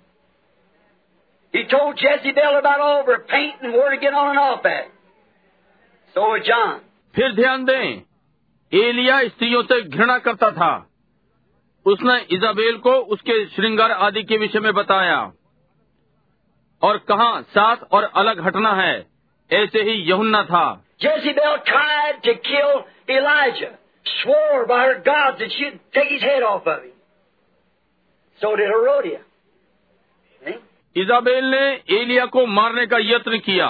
He told Jezebel about all of her paint and where to get on and off at. So was John. फिर ध्यान दें एलिया स्त्रियों से घृणा करता था उसने इजाबेल को उसके श्रृंगार आदि के विषय में बताया और कहा साथ और अलग हटना है ऐसे ही यहुन्ना था Jezebel tried to kill Elijah, swore by her gods that she'd take his head off of him. So did Herodias. Jezebel ने एलिया को मारने का यत्न किया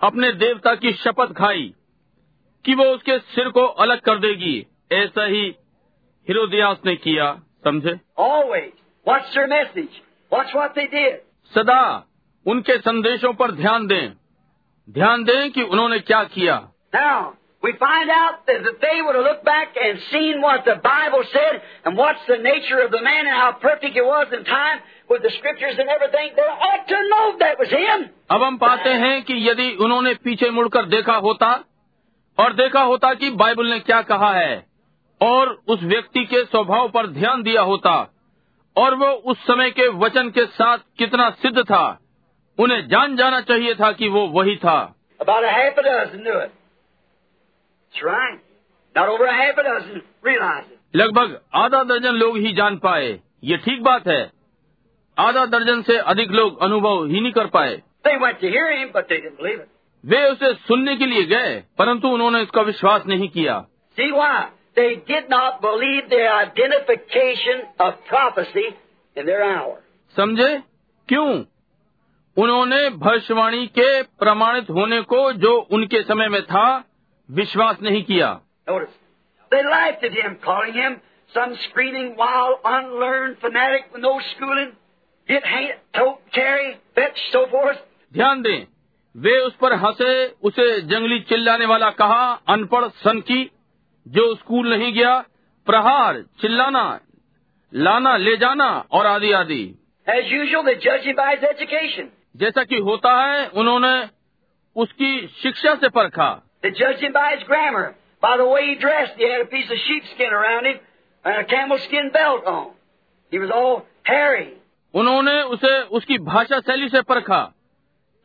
अपने देवता की शपथ खाई कि वो उसके सिर को अलग कर देगी ऐसा ही हिरोदियास ने किया समझे Always. Watch their message. Watch what they did. सदा उनके संदेशों पर ध्यान दें ध्यान दें कि उन्होंने क्या किया Now, we find out that if they would have looked back and seen what the Bible said and what's the nature of the man and how perfect it was in time with the scriptures and everything, they ought to know that was him. अब हम पाते हैं कि यदि उन्होंने पीछे मुड़कर देखा होता और देखा होता कि बाइबल ने क्या कहा है और उस व्यक्ति के स्वभाव पर ध्यान दिया होता और वो उस समय के वचन के साथ कितना सिद्ध था उन्हें जान जाना चाहिए था कि वो वही था About a half a dozen knew it. That's right. Not over a half a dozen realized it. लगभग आधा दर्जन लोग ही जान पाए ये ठीक बात है आधा दर्जन से अधिक लोग अनुभव ही नहीं कर पाए। वे उसे सुनने के लिए गए परंतु उन्होंने इसका विश्वास नहीं किया। समझे? क्यों? उन्होंने भविष्यवाणी के प्रमाणित होने को जो उनके समय में था विश्वास नहीं किया। Notice, him, him no. ध्यान दें वे उस पर हंसे उसे जंगली चिल्लाने वाला कहा अनपढ़ सन की जो स्कूल नहीं गया प्रहार चिल्लाना लाना ले जाना और आदि आदि। जैसा कि होता है उन्होंने उसकी शिक्षा से परखा। He was all hairy. उन्होंने उसे उसकी भाषा शैली से परखा।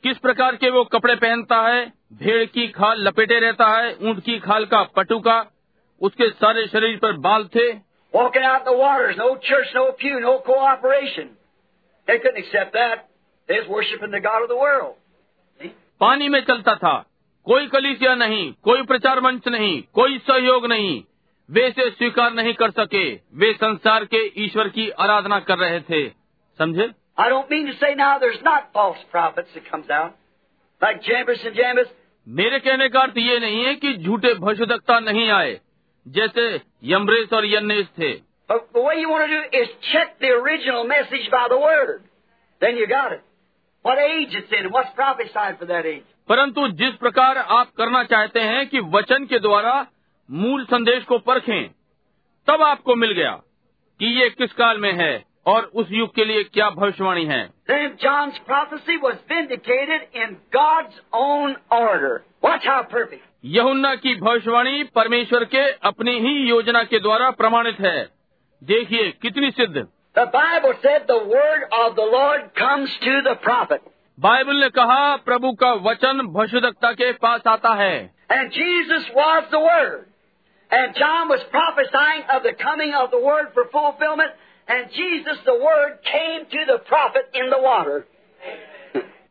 किस प्रकार के वो कपड़े पहनता है भेड़ की खाल लपेटे रहता है ऊँट की खाल का पटुका उसके सारे शरीर पर बाल थे। Walking out the waters, no church, no pew, no cooperation. They couldn't accept that. They was worshiping the God of the world. पानी में चलता था। कोई कलीसिया नहीं कोई प्रचार मंच नहीं कोई सहयोग नहीं। वे इसे स्वीकार नहीं कर सके। वे संसार के ईश्वर की आराधना कर रहे थे। समझे? I don't mean say not false prophets that comes out like James and James मेरे कहने का अर्थ ये नहीं है कि झूठे भविष्यवक्ता नहीं आए जैसे यमरेस और यन्नेश थे। But the way परंतु जिस प्रकार आप करना चाहते हैं कि वचन के द्वारा मूल संदेश को परखें तब आपको मिल गया कि ये किस काल में है। और उस युग के लिए क्या भविष्यवाणी है? यहुन्ना की भविष्यवाणी परमेश्वर के अपनी ही योजना के द्वारा प्रमाणित है। देखिए कितनी सिद्ध। बाइबल ने कहा प्रभु का वचन भविष्यता के पास आता है। And Jesus was the word and John was prophesying of the coming and Jesus the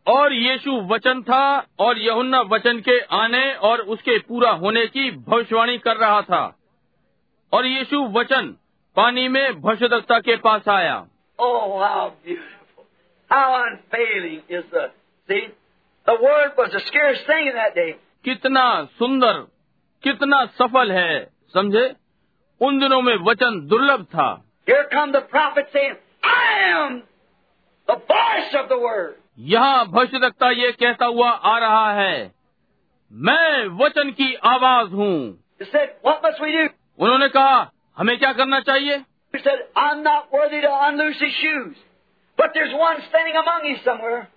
और यीशु वचन था और यहुन्ना वचन के आने और उसके पूरा होने की भविष्यवाणी कर रहा था। और यीशु वचन पानी में भविष्यता के पास आया। कितना सुंदर कितना सफल है समझे? उन दिनों में वचन दुर्लभ था। Here come the prophet saying, I am the voice of the Word. यहाँ भविष्यवक्ता ये कहता हुआ आ रहा है मैं वचन की आवाज हूँ He said, What must we do? उन्होंने कहा हमें क्या करना चाहिए He said, I'm not worthy to unloose his shoes. But there's one standing among you somewhere.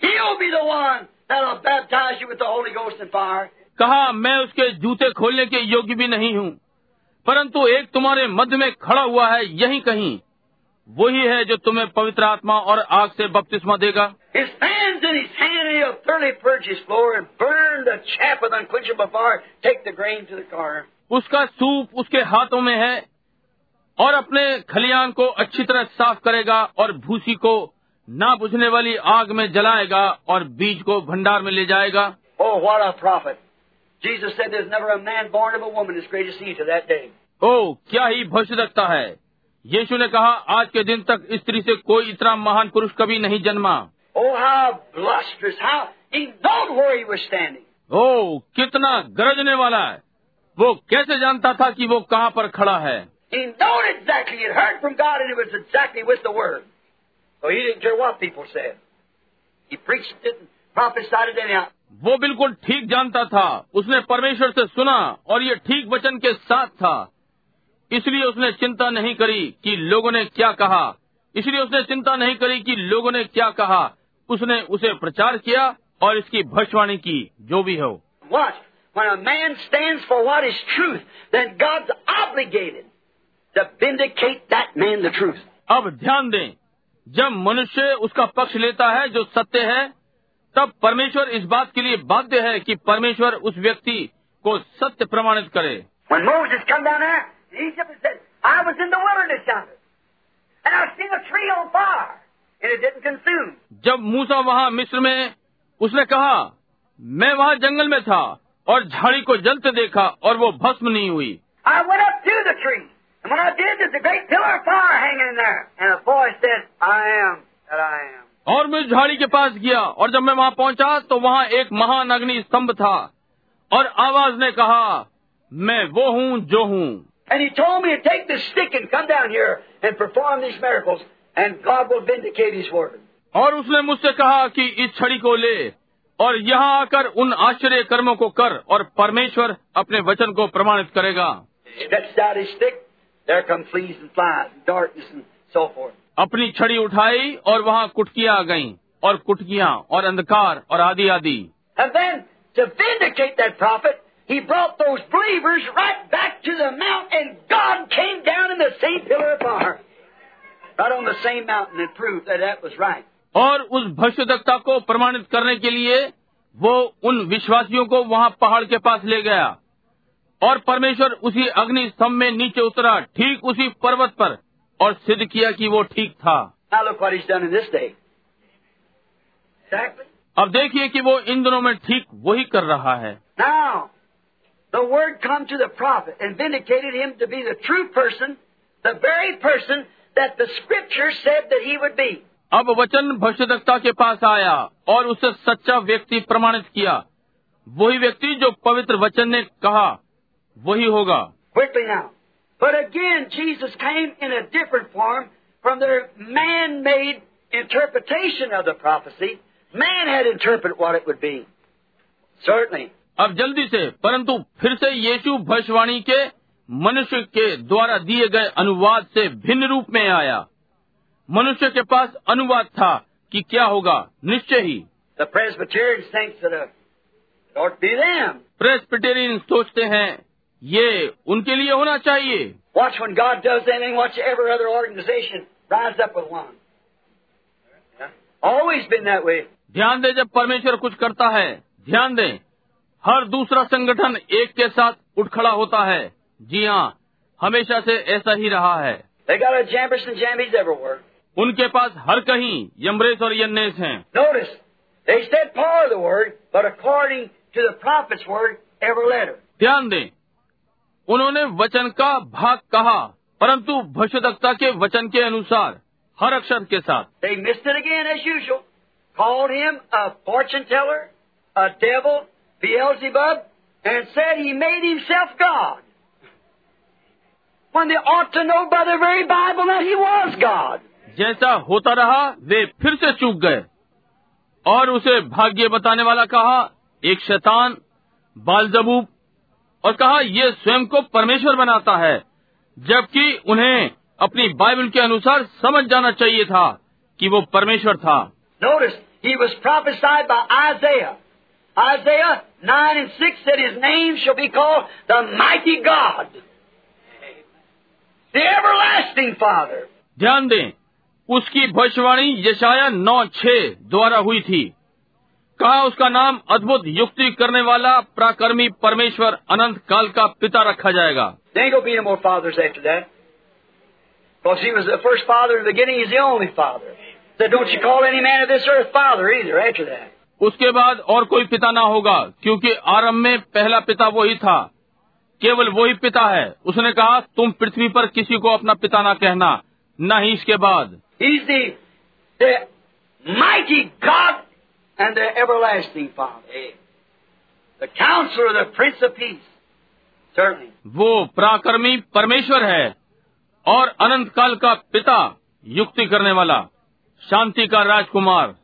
He'll be the one that'll baptize you with the Holy Ghost and fire. कहा मैं उसके जूते खोलने के योग्य भी नहीं हूँ परंतु एक तुम्हारे मध्य में खड़ा हुआ है यही कहीं। वही है जो तुम्हें पवित्र आत्मा और आग से बपतिस्मा देगा। उसका सूप उसके हाथों में है और अपने खलियान को अच्छी तरह साफ़ करेगा और भूसी को ना बुझने वाली आग में जलाएगा और बीज को भंडार में ले जाएगा। ओ वाड़ा a prophet. Jesus said there's never a man born of a woman as great as he to that day. ओ क्या ही भविष्य रखता है यीशु ने कहा आज के दिन तक स्त्री से कोई इतना महान पुरुष कभी नहीं जन्मा Oh, how blusterous, how he knowed where he was standing. ओ कितना गरजने वाला है वो कैसे जानता था कि वो कहाँ पर खड़ा है He knowed exactly. He had heard from God and it was exactly with the Word. So he didn't care what people said. He preached it and prophesied it anyhow. वो बिल्कुल ठीक जानता था। उसने परमेश्वर से सुना और ये ठीक वचन के साथ था। इसलिए उसने चिंता नहीं करी कि लोगों ने क्या कहा। इसलिए उसने चिंता नहीं करी कि लोगों ने क्या कहा। उसने उसे प्रचार किया और इसकी भविष्यवाणी की जो भी हो। Watch. When a man stands for what is truth, then God's obligated to vindicate that man the truth. अब ध्यान दें जब मनुष्य उसका पक्ष लेता है जो सत्य है तब परमेश्वर इस बात के लिए बाध्य है कि परमेश्वर उस व्यक्ति को सत्य प्रमाणित करे जब मूसा वहाँ मिस्र में उसने कहा मैं वहाँ जंगल में था और झाड़ी को जलते देखा और वो भस्म नहीं हुई And when I did, there's a great pillar of fire hanging in there. And a voice said, I am that I am. और मैं झाड़ी के पास गया और जब मैं वहाँ पहुँचा तो वहाँ एक महान अग्नि स्तंभ था और आवाज़ ने कहा मैं वो हूँ जो हूँ And he told me to take this stick and come down here and perform these miracles, and God will vindicate His word. और उसने मुझसे कहा कि इस छड़ी को ले और यहाँ आकर उन आश्चर्य कर्मों को कर और परमेश्वर अपने वचन को प्रमाणित करेगा Stretched out his stick, there come fleas and flies and darkness and so forth. अपनी छड़ी उठाई और वहाँ कुटकिया आ गई और कुटकिया और अंधकार और आदि आदि। और उस भविष्यता को प्रमाणित करने के लिए वो उन विश्वासियों को वहाँ पहाड़ के पास ले गया। और परमेश्वर उसी अग्नि स्तंभ में नीचे उतरा ठीक उसी पर्वत पर। और सिद्ध किया कि वो ठीक था। अब देखिए कि वो इन दिनों में ठीक वही कर रहा है। अब वचन भविष्यता के पास आया और उसे सच्चा व्यक्ति प्रमाणित किया। वही व्यक्ति जो पवित्र वचन ने कहा वही होगा। Quickly now. But again, Jesus came in a different form from their man-made interpretation of the prophecy. Man had interpreted what it would be. Certainly. अब जल्दी से परंतु फिर से यीशु भविष्यवाणी के मनुष्य के द्वारा दिए गए अनुवाद से भिन्न रूप में आया मनुष्य के पास अनुवाद था कि क्या होगा निश्चय ही The Presbyterians think that uh, it ought to be them. प्रेसपिटेरियन सोचते हैं ये उनके लिए होना चाहिए Watch when God does anything, watch every other organization rise up with one. Always been that way. ध्यान दें जब परमेश्वर कुछ करता है ध्यान दें हर दूसरा संगठन एक के साथ उठ खड़ा होता है जी हाँ हमेशा से ऐसा ही रहा है They got a jambers and jambies everywhere. उनके पास हर कहीं यमरेश और यन्नेस हैं Notice, they said part of the word, but according to the prophet's word, every letter. ध्यान दें उन्होंने वचन का भाग कहा परंतु भविष्यता के वचन के अनुसार हर अक्षर के साथ। जैसा होता रहा वे फिर से चूक गए। और उसे भाग्य बताने वाला कहा एक शैतान बालजबूब और कहा ये स्वयं को परमेश्वर बनाता है जबकि उन्हें अपनी बाइबल के अनुसार समझ जाना चाहिए था कि वो परमेश्वर था। ध्यान दें उसकी भविष्यवाणी यशाया नौ छह द्वारा हुई थी। कहा उसका नाम अद्भुत युक्ति करने वाला प्राकर्मी परमेश्वर अनंत काल का पिता रखा जाएगा। उसके बाद और कोई पिता ना होगा क्योंकि आरंभ में पहला पिता वो ही था। केवल वो ही पिता है। उसने कहा तुम पृथ्वी पर किसी को अपना पिता ना कहना न ही इसके बाद। Mighty God and the everlasting Father. The counselor, the Prince of Peace. Certainly. वो पराक्रमी परमेश्वर है और अनंत काल का पिता युक्ति करने वाला शांति का राजकुमार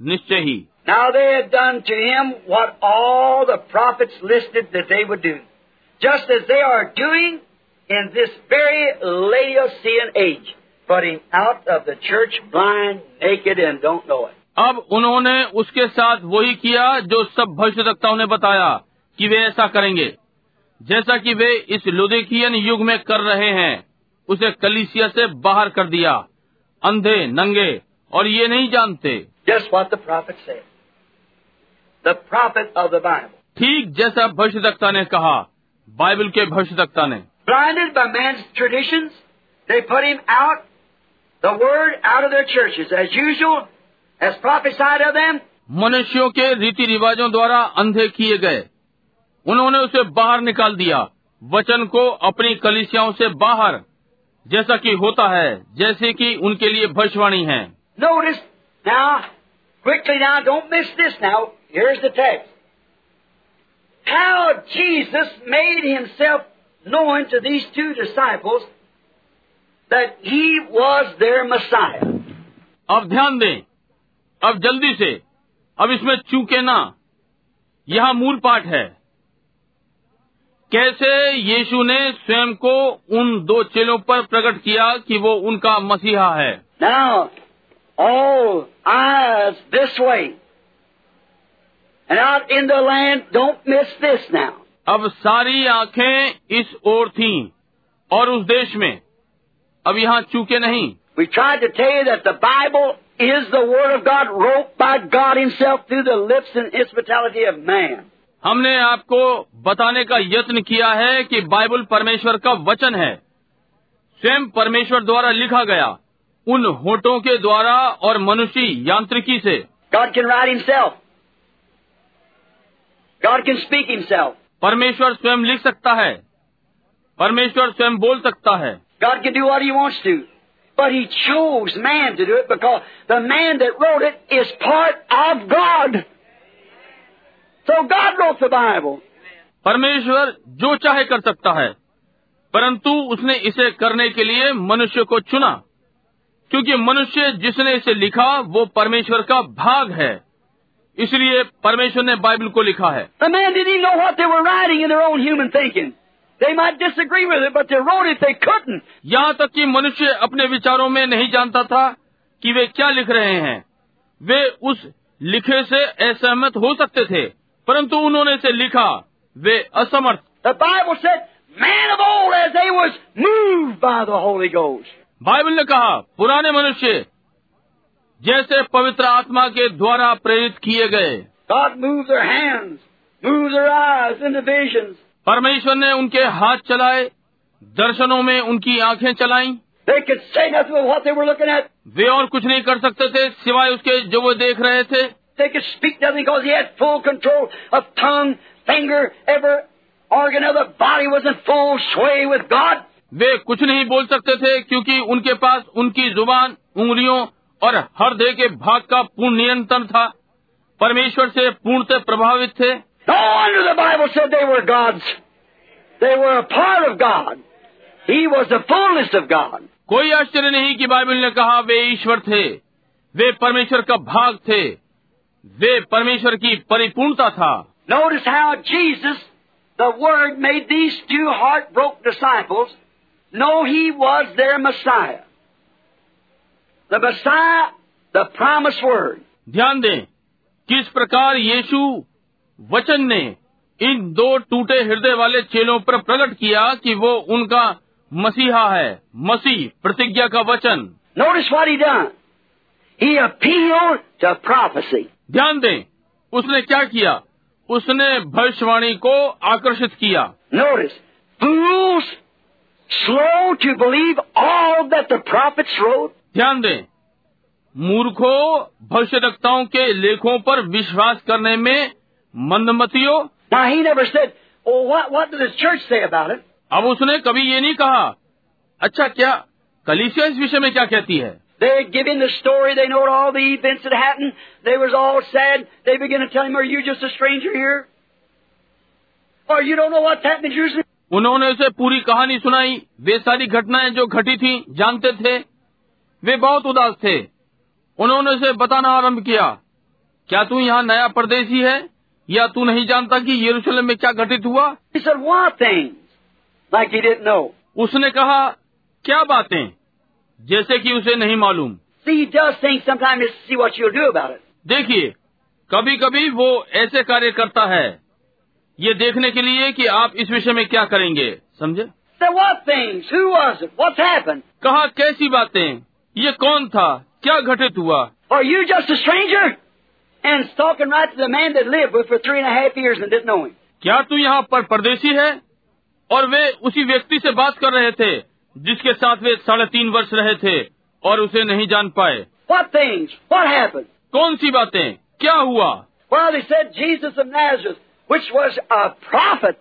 निश्चय ही Now they had done to him what all the prophets listed that they would do. Just as they are doing in this very Laodicean age. Putting out of the church blind, naked, and don't know it. अब उन्होंने उसके साथ वही किया जो सब भविष्यताओं ने बताया कि वे ऐसा करेंगे। जैसा कि वे इस लुदेखियन युग में कर रहे हैं उसे कलिसिया से बाहर कर दिया। अंधे नंगे और ये नहीं जानते। ठीक जैसा भविष्य ने कहा बाइबल के भविष्य ने। ब्लाइंडेड ट्रेडिशन मनुष्यों के रीति रिवाजों द्वारा अंधे किए गए। उन्होंने उसे बाहर निकाल दिया। वचन को अपनी कलिसियाओं से बाहर जैसा कि होता है जैसे कि उनके लिए भविष्यवाणी है। अब ध्यान दें अब जल्दी से। अब इसमें चूके ना। यहाँ मूल पाठ है। कैसे यीशु ने स्वयं को उन दो चेलों पर प्रकट किया कि वो उनका मसीहा है? Now, all eyes this way. And out in the land, don't miss this now. अब सारी आँखें इस ओर थीं और उस देश में। अब यहाँ चूके नहीं। We tried to tell you that the Bible is the word of God wrote by God himself through the lips and instrumentality of man. हमने आपको बताने का यत्न किया है कि बाइबल परमेश्वर का वचन है। स्वयं परमेश्वर द्वारा लिखा गया उन होटों के द्वारा और मनुष्य यांत्रिकी से। God can write himself God can speak himself परमेश्वर स्वयं लिख सकता है। परमेश्वर स्वयं बोल सकता है। God can do you wants to But He chose man to do it because the man that wrote it is part of God. So God wrote the Bible. परमेश्वर जो चाहे कर सकता है परंतु उसने इसे करने के लिए मनुष्य को चुना क्योंकि मनुष्य जिसने इसे लिखा वो परमेश्वर का भाग है इसलिए परमेश्वर ने बाइबल को लिखा है They might disagree with it, but they wrote it, they couldn't. यहाँ तक कि मनुष्य अपने विचारों में नहीं जानता था कि वे क्या लिख रहे हैं वे उस लिखे से असहमत हो सकते थे परंतु उन्होंने इसे लिखा वे असमर्थ The Bible said, man of old as they was moved by the Holy Ghost. Bible ने कहा पुराने मनुष्य जैसे पवित्र आत्मा के द्वारा प्रेरित किए गए God moved their hands, moved their eyes into visions. परमेश्वर ने उनके हाथ चलाए, दर्शनों में उनकी आँखें चलाई। वे और कुछ नहीं कर सकते थे, सिवाय उसके जो वो देख रहे थे। वे कुछ नहीं बोल सकते थे, क्योंकि उनके पास उनकी ज़ुबान, उंगलियों और हृदय के भाग का पूर्ण नियंत्रण था। परमेश्वर से पूर्णतः प्रभावित थे। No wonder the Bible said they were gods. They were a part of God. He was the fullness of God. कोई आश्चर्य नहीं कि बाइबल ने कहा वे ईश्वर थे वे परमेश्वर का भाग थे वे परमेश्वर की परिपूर्णता था Notice how Jesus, the Word, made these two heartbroken disciples know He was their Messiah. The Messiah, the promised Word. ध्यान दें किस प्रकार यीशु वचन ने इन दो टूटे हृदय वाले चेलों पर प्रकट किया कि वो उनका मसीहा है मसीह प्रतिज्ञा का वचन Notice what He done. He appealed to prophecy. ध्यान दें उसने क्या किया उसने भविष्यवाणी को आकर्षित किया Notice, fools, slow to believe all that the prophets wrote. ध्यान दें मूर्खों भविष्यवक्ताओं के लेखों पर विश्वास करने में मंदमतियों Now he never said, "Oh, what what did the church say about it?" अब उसने कभी ये नहीं कहा अच्छा क्या कलीसिया इस विषय में क्या कहती है They had given the story. They know all the events that happened. They was all sad. They began to tell him, "Are you just a stranger here? Or you don't know what's happened in Jerusalem?" उन्होंने उसे पूरी कहानी सुनाई वे सारी घटनाएँ जो घटी थी जानते थे वे बहुत उदास थे उन्होंने उसे बताना आरंभ किया क्या तू यहाँ नया परदेसी है या तू नहीं जानता कि यरूशलेम में क्या घटित हुआ? उसने कहा क्या बातें? जैसे कि उसे नहीं मालूम। देखिए कभी कभी वो ऐसे कार्य करता है। ये देखने के लिए कि आप इस विषय में क्या करेंगे। समझे? कहा कैसी बातें? ये कौन था? क्या घटित हुआ? Are you? And talking right to the man that lived with for three and a half years and didn't know him. क्या तू यहाँ पर परदेशी है और वे उसी व्यक्ति से बात कर रहे थे जिसके साथ वे साढ़े तीन वर्ष रहे थे और उसे नहीं जान पाए What things? What happened? कौन सी बातें क्या हुआ Well, they said Jesus of Nazareth, which was a prophet.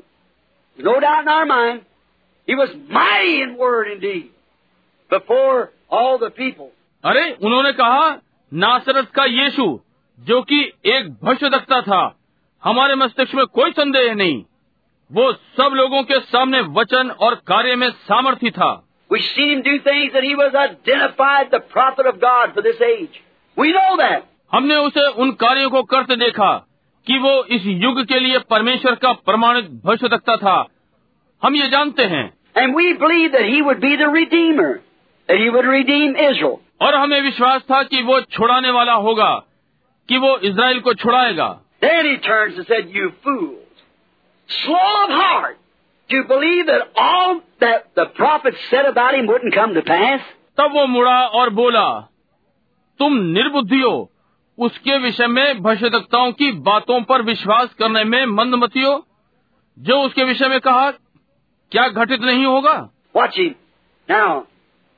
No doubt in our mind, he was mighty in word and deed before all the people. अरे उन्होंने कहा नासरत का यीशु जो कि एक भविष्यदक्ता था हमारे मस्तिष्क में कोई संदेह नहीं वो सब लोगों के सामने वचन और कार्य में सामर्थ्य था We've seen him do things that he was identified the prophet of God for this age. We know that. हमने उसे उन कार्यों को करते देखा कि वो इस युग के लिए परमेश्वर का प्रमाणित भविष्यदक्ता था हम ये जानते हैं And we believe that he would be the Redeemer, that he would redeem Israel. और हमें विश्वास था कि वो छुड़ाने वाला होगा कि वो इसराइल को छुड़ाएगा। तब वो मुड़ा और बोला तुम निर्बुद्धि हो। उसके विषय में भविष्यताओं की बातों पर विश्वास करने में मंदमती हो जो उसके विषय में कहा क्या घटित नहीं होगा? Watching now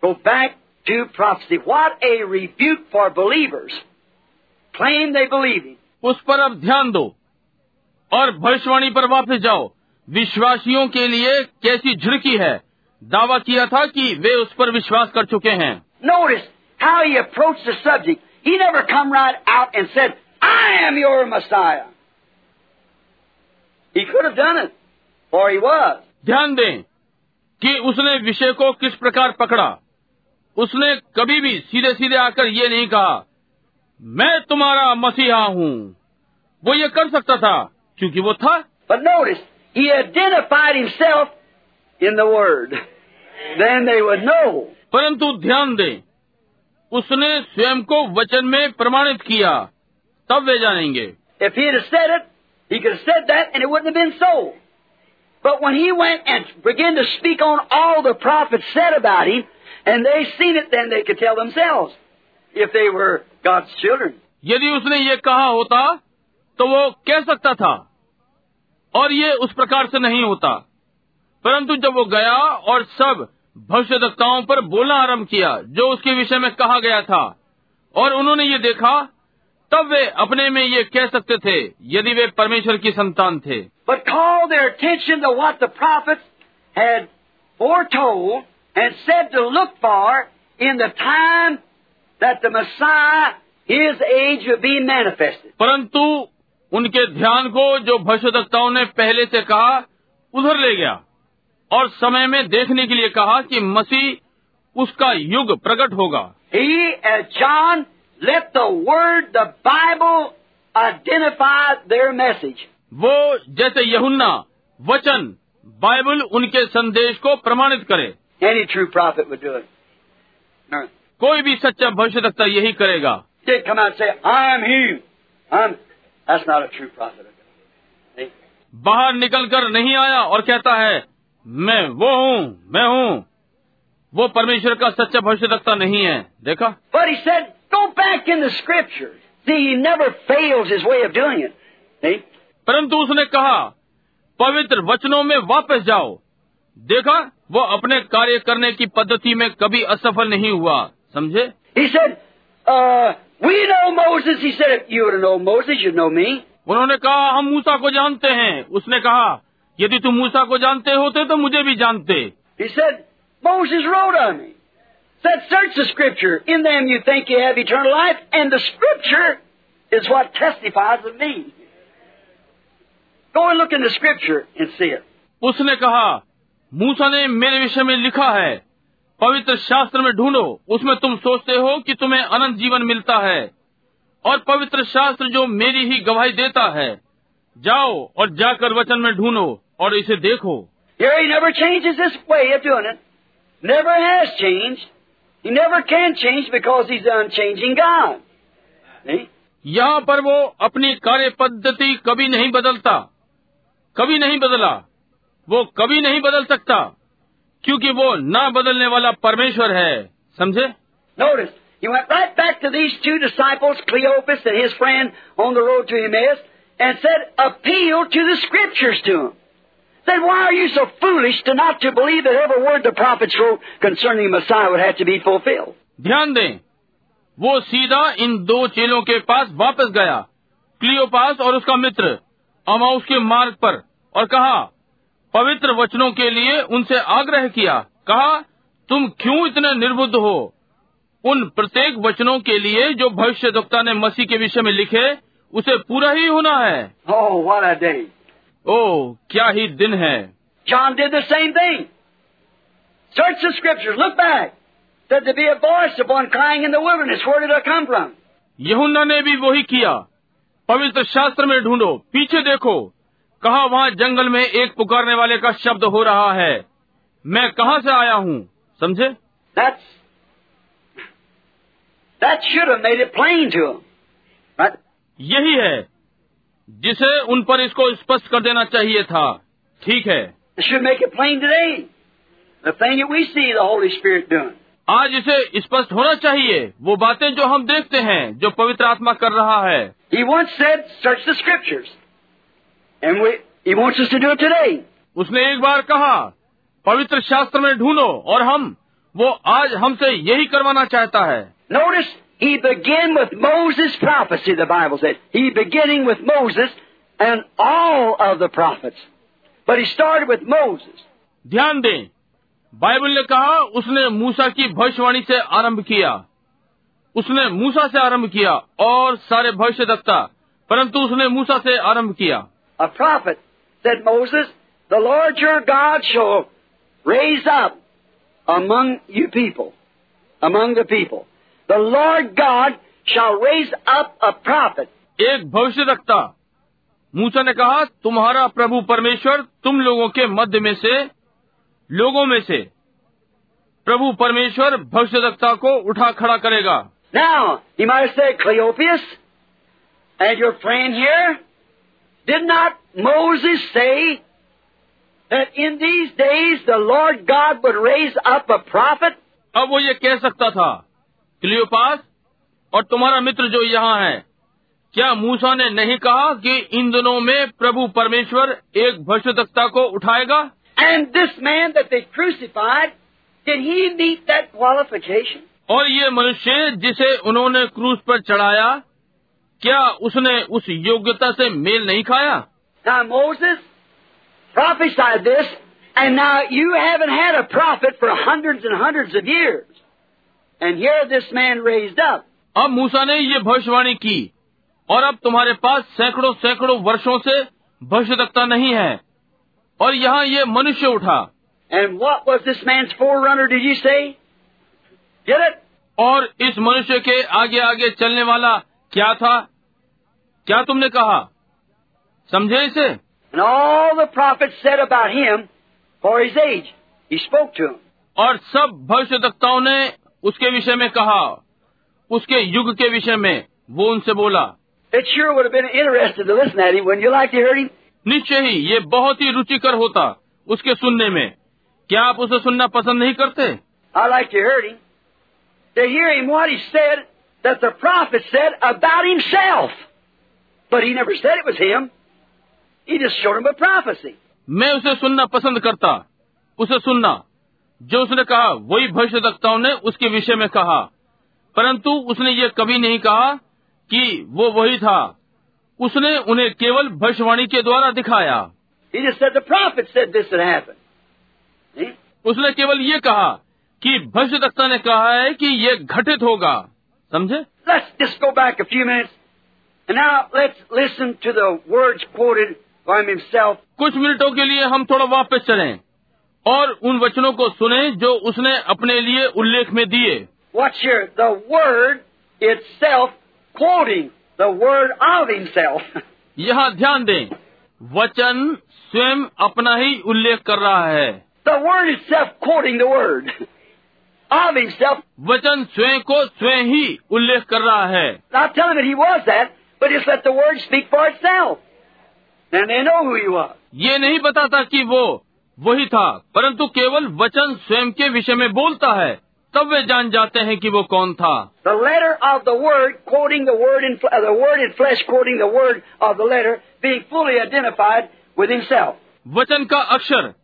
back to prophet a review for believers उस पर अब ध्यान दो और भविष्यवाणी पर वापस जाओ। विश्वासियों के लिए कैसी झुरकी है? दावा किया था कि वे उस पर विश्वास कर चुके हैं। नो हाउ ही ध्यान दें कि उसने विषय को किस प्रकार पकड़ा। उसने कभी भी सीधे सीधे आकर ये नहीं कहा मैं तुम्हारा मसीहा हूँ वो ये कर सकता था क्योंकि वो था But notice, he identified himself in the Word. Then they would know. परंतु ध्यान दें उसने स्वयं को वचन में प्रमाणित किया तब वे जानेंगे If he had said it, he could have said that and it wouldn't have been so. But when he went and began to speak on all the prophets said about him, and they seen it, then they could tell themselves if they were God's children. यदि उसने ये कहा होता तो वो कह सकता था। और ये उस प्रकार से नहीं होता। परंतु जब वो गया और सब भविष्यवक्ताओं पर बोलना आरंभ किया जो उसके विषय में कहा गया था और उन्होंने ये देखा तब वे अपने में ये कह सकते थे यदि वे परमेश्वर की संतान थे। But call their attention to what the prophets had foretold and said to look for in the time परंतु उनके ध्यान को जो भविष्यताओं ने पहले से कहा उधर ले गया और समय में देखने के लिए कहा कि मसीह उसका युग प्रकट होगा। जॉन वो जैसे यहुन्ना वचन बाइबल उनके संदेश को प्रमाणित करे। कोई भी सच्चा भविष्यवक्ता यही करेगा Did come out and say, I'm He. I'm. That's not a true prophet. See? बाहर निकलकर नहीं आया और कहता है मैं वो हूँ मैं हूँ वो परमेश्वर का सच्चा भविष्यवक्ता नहीं है देखा But he said, go back in the Scriptures. See, he never fails his way of doing it. See? परंतु उसने कहा पवित्र वचनों में वापस जाओ देखा वो अपने कार्य करने की पद्धति में कभी असफल नहीं हुआ समझे He said, uh, we know Moses. He said, if you would know Moses, you'd know me. उन्होंने कहा हम मूसा को जानते हैं उसने कहा यदि तुम मूसा को जानते होते तो मुझे भी जानते He said, Moses wrote on me. Said, search the Scripture. In them you think you have eternal life, and the Scripture is what testifies of me. Go and look in the Scripture and see it. उसने कहा मूसा ने मेरे विषय में लिखा है पवित्र शास्त्र में ढूंढो उसमें तुम सोचते हो कि तुम्हें अनंत जीवन मिलता है और पवित्र शास्त्र जो मेरी ही गवाही देता है जाओ और जाकर वचन में ढूंढो और इसे देखो Here he never changes his way of doing it. Never has changed. He never can change because he's an unchanging God. See? यहाँ पर वो अपनी कार्य पद्धति कभी नहीं बदलता कभी नहीं बदला वो कभी नहीं बदल सकता क्योंकि वो ना बदलने वाला परमेश्वर है। समझे? ध्यान दें वो सीधा इन दो चेलों के पास वापस गया क्लियोपास और उसका मित्र अमाउस के मार्ग पर और कहा पवित्र वचनों के लिए उनसे आग्रह किया कहा तुम क्यों इतने निर्बुद्ध हो उन प्रत्येक वचनों के लिए जो भविष्य दक्ता ने मसीह के विषय में लिखे उसे पूरा ही होना है Oh, what a day. ओ क्या ही दिन है John did the same thing. Search the Scriptures, look back. Said to be a voice one crying in the wilderness, where did it come from? यहुन्ना ने भी वही किया पवित्र शास्त्र में ढूंढो पीछे देखो कहा वहाँ जंगल में एक पुकारने वाले का शब्द हो रहा है। मैं कहाँ से आया हूँ? समझे? यही है। जिसे उन पर इसको स्पष्ट कर देना चाहिए था। ठीक है। आज इसे स्पष्ट होना चाहिए। वो बातें जो हम देखते हैं जो पवित्र आत्मा कर रहा है। He once said, Search the scriptures. उसने एक बार कहा पवित्र शास्त्र में ढूंढो और हम वो आज हमसे यही करवाना चाहता है। ध्यान दें बाइबल ने कहा उसने मूसा की भविष्यवाणी से आरंभ किया। उसने मूसा से आरंभ किया और सारे भविष्य दत्ता परंतु उसने मूसा से आरंभ किया। A prophet said, Moses, the Lord your God shall raise up among you people, among the people. The Lord God shall raise up a prophet. एक भविष्य दक्ता मूसा ने कहा तुम्हारा प्रभु परमेश्वर तुम लोगों के मध्य में से लोगों में से प्रभु परमेश्वर भविष्य दक्ता को उठा खड़ा करेगा Now, he might said, Cleopas, and your friend here, Did not Moses say that in these days the Lord God would raise up a prophet? अब वो ये कह सकता था क्लियोपास और तुम्हारा मित्र जो यहाँ है क्या मूसा ने नहीं कहा कि इन दिनों में प्रभु परमेश्वर एक भविष्यता को उठाएगा एंड दिस मैन क्रूसिफाइड और ये मनुष्य जिसे उन्होंने क्रूज पर चढ़ाया क्या उसने उस योग्यता से मेल नहीं खाया? अब मूसा ने ये भविष्यवाणी की और अब तुम्हारे पास सैकड़ों सैकड़ों वर्षों से भविष्य तकता नहीं है। और यहाँ ये मनुष्य उठा। And what was this man forerunner डिजी से और इस मनुष्य के आगे आगे चलने वाला क्या था? क्या तुमने कहा? समझे इसे? और सब भविष्य दक्ताओं ने उसके विषय में कहा। उसके युग के विषय में वो उनसे बोला। निश्चय ही ये बहुत ही रुचिकर होता उसके सुनने में। क्या आप उसे सुनना पसंद नहीं करते? that the prophet said about himself. But he never said it was him. He just showed him a prophecy. मैं उसे सुनना पसंद करता। उसे सुनना। जो उसने कहा वही भविष्य दक्ताओं ने उसके विषय में कहा। परंतु उसने ये कभी नहीं कहा कि वो वही था। उसने उन्हें केवल भविष्यवाणी के द्वारा दिखाया। उसने केवल ये कहा कि भविष्य दक्ता ने कहा है कि ये घटित होगा। समझे? Let's just go back a few minutes and now let's listen to the words quoted by himself कुछ मिनटों के लिए हम थोड़ा वापस चले और उन वचनों को सुने जो उसने अपने लिए उल्लेख में दिए। What's your the word itself quoting the word of himself यहाँ ध्यान दें वचन स्वयं अपना ही उल्लेख कर रहा है। The world is self quoting the world वचन स्वयं को स्वयं ही उल्लेख कर रहा है। ये नहीं बताता कि वो वही था परंतु केवल वचन स्वयं के विषय में बोलता है। तब वे जान जाते हैं कि वो कौन था। लेटर ऑफ़ द वर्ड वचन का अक्षर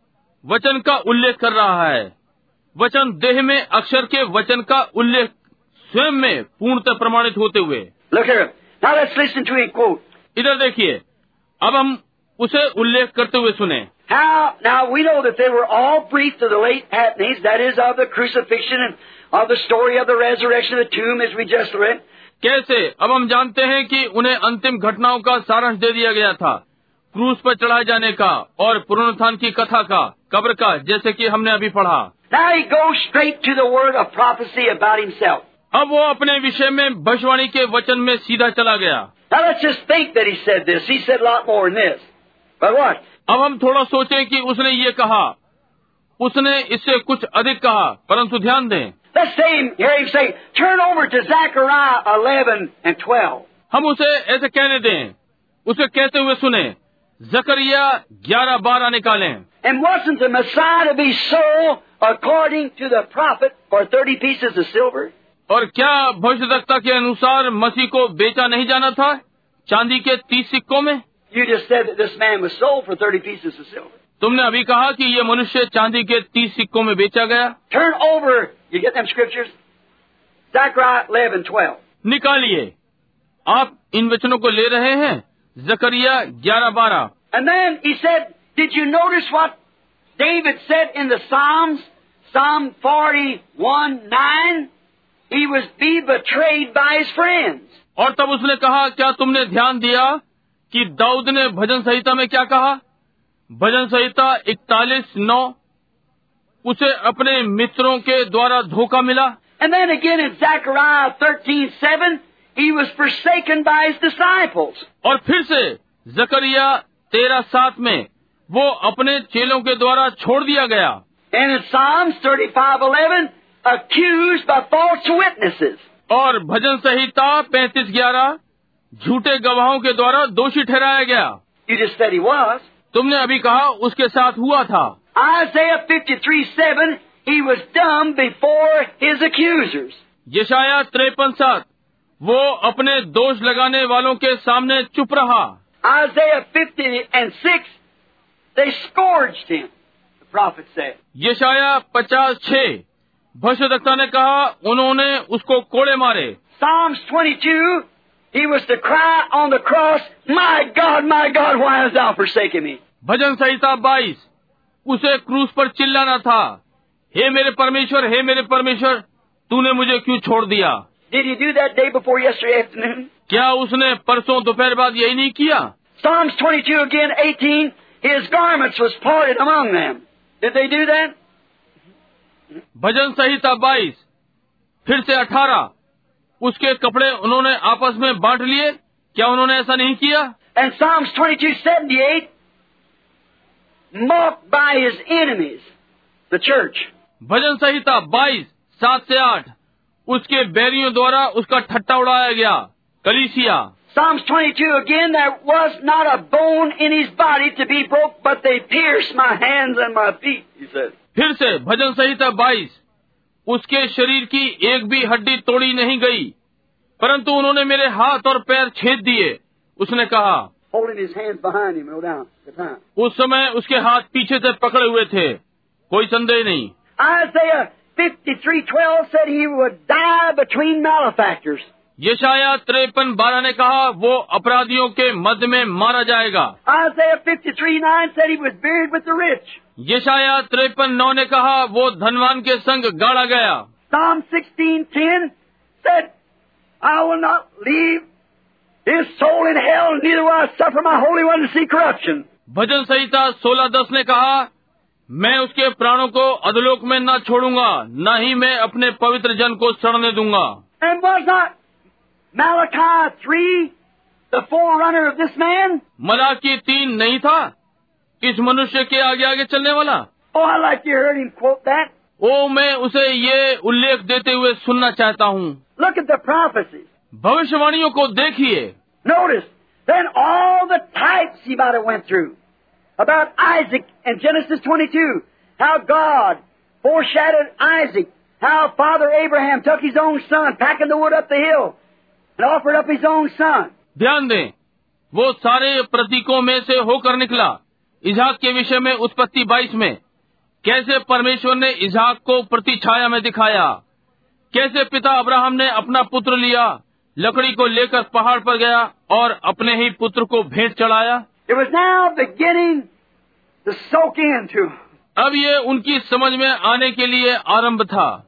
वचन का उल्लेख कर रहा है। वचन देह में अक्षर के वचन का उल्लेख स्वयं में पूर्णतः प्रमाणित होते हुए। इधर देखिए। अब हम उसे उल्लेख करते हुए सुने। कैसे? अब हम जानते हैं कि उन्हें अंतिम घटनाओं का सारांश दे दिया गया था। क्रूस पर चढ़ाए जाने का और पुनरुत्थान की कथा का कब्र का जैसे कि हमने अभी पढ़ा। Now he goes straight to the word of prophecy about himself. अब वो अपने विषय में भविष्यवाणी के वचन में सीधा चला गया Now let's just think that he said this. He said a lot more than this. But what? अब हम थोड़ा सोचें कि उसने ये कहा उसने इससे कुछ अधिक कहा परंतु ध्यान दें Let's say him, hear him say, turn over to Zechariah 11 and 12. हम उसे ऐसे कहने दें उसे कहते हुए सुने जकरिया ग्यारह बारह निकालें And wasn't the Messiah to be sold according to the prophet for 30 pieces of silver? और क्या भविष्यदक्ता के अनुसार मसीह को बेचा नहीं जाना था चांदी के तीस सिक्कों में You just said that this man was sold for 30 pieces of silver. तुमने अभी कहा कि ये मनुष्य चांदी के तीस सिक्कों में बेचा गया Turn over, you get them scriptures? Zechariah 11, 12. निकालिए आप इन वचनों को ले रहे हैं जकरिया ग्यारह बारह And then he said, Did you notice what David said in the Psalms, Psalm 41 9, he was be betrayed by his friends. और तब उसने कहा क्या तुमने ध्यान दिया कि दाऊद ने भजन संहिता में क्या कहा भजन संहिता इकतालीस नौ उसे अपने मित्रों के द्वारा धोखा मिला And then again in Zechariah 13 7, he was forsaken by his disciples. और फिर से जकरिया तेरह सात में वो अपने चेलों के द्वारा छोड़ दिया गया And in Psalms 35 11, accused by false witnesses. और भजन संहिता पैंतीस ग्यारह झूठे गवाहों के द्वारा दोषी ठहराया गया You just said he was. तुमने अभी कहा उसके साथ हुआ था Isaiah 53 7, he was dumb before his accusers. यशाया त्रेपन सात वो अपने दोष लगाने वालों के सामने चुप रहा Isaiah 50 and 6, they scourged him, the prophet said. यशाया पचास छह भविष्यवक्ता ने कहा उन्होंने उसको कोड़े मारे Psalms 22, he was to cry on the cross, My God, my God, why hast thou forsaken me? भजन संहिता बाईस उसे क्रूस पर चिल्लाना था हे मेरे परमेश्वर हे मेरे परमेश्वर तूने मुझे क्यों छोड़ दिया Did he do that day before yesterday afternoon? क्या उसने परसों दोपहर बाद यही नहीं किया Psalms 22 again, 18, his garments was parted among them. Did they do that? भजन संहिता बाईस फिर से अठारह उसके कपड़े उन्होंने आपस में बांट लिए क्या उन्होंने ऐसा नहीं किया And Psalms 22, 78, mocked by his enemies, the church. भजन संहिता बाईस सात से आठ उसके बैरियों द्वारा उसका ठट्टा उड़ाया गया कलीसिया Psalms 22 again, there was not a bone in his body to be broke, but they pierced my hands and my feet, he said. फिर से भजन संहिता बाईस। उसके शरीर की एक भी हड्डी तोड़ी नहीं गई परंतु उन्होंने मेरे हाथ और पैर छेद दिए। उसने कहा उस समय उसके हाथ पीछे से पकड़े हुए थे कोई संदेह नहीं। आई से फिफ्टी थ्री ट्वेल्व से ही वो डाय बिटवीन मैनुफैक्चर्स यशाया त्रेपन बारह ने कहा वो अपराधियों के मध्य में मारा जाएगा। यशाया त्रेपन नौ ने कहा वो धनवान के संग गाड़ा गया। Psalm 16:10 said, I will not leave his soul in hell, neither will I suffer my holy one to see corruption. भजन संहिता सोलह दस ने कहा मैं उसके प्राणों को अधलोक में न छोड़ूँगा न ही मैं अपने पवित्र जन को सड़ने दूँगा। And was not Malachi 3 the forerunner of this man? Malachi तीन नहीं था इस मनुष्य के आगे आगे चलने वाला Oh, I like you heard him quote that. ओ मैं उसे ये उल्लेख देते हुए सुनना चाहता हूँ Look at the prophecies. भविष्यवाणियों को देखिए Notice, then all the types he might have went through. About Isaac in Genesis 22, how God foreshadowed Isaac, how Father Abraham took his own son, packing the wood up the hill, and offered up his own son. ध्यान दें वो सारे प्रतीकों में से होकर निकला इजहाक के विषय में उत्पत्ति बाईस में कैसे परमेश्वर ने इजहाक को प्रतिछाया में दिखाया कैसे पिता अब्राहम ने अपना पुत्र लिया लकड़ी को लेकर पहाड़ पर गया और अपने ही पुत्र को भेंट चढ़ाया. अब ये उनकी समझ में आने के लिए आरंभ था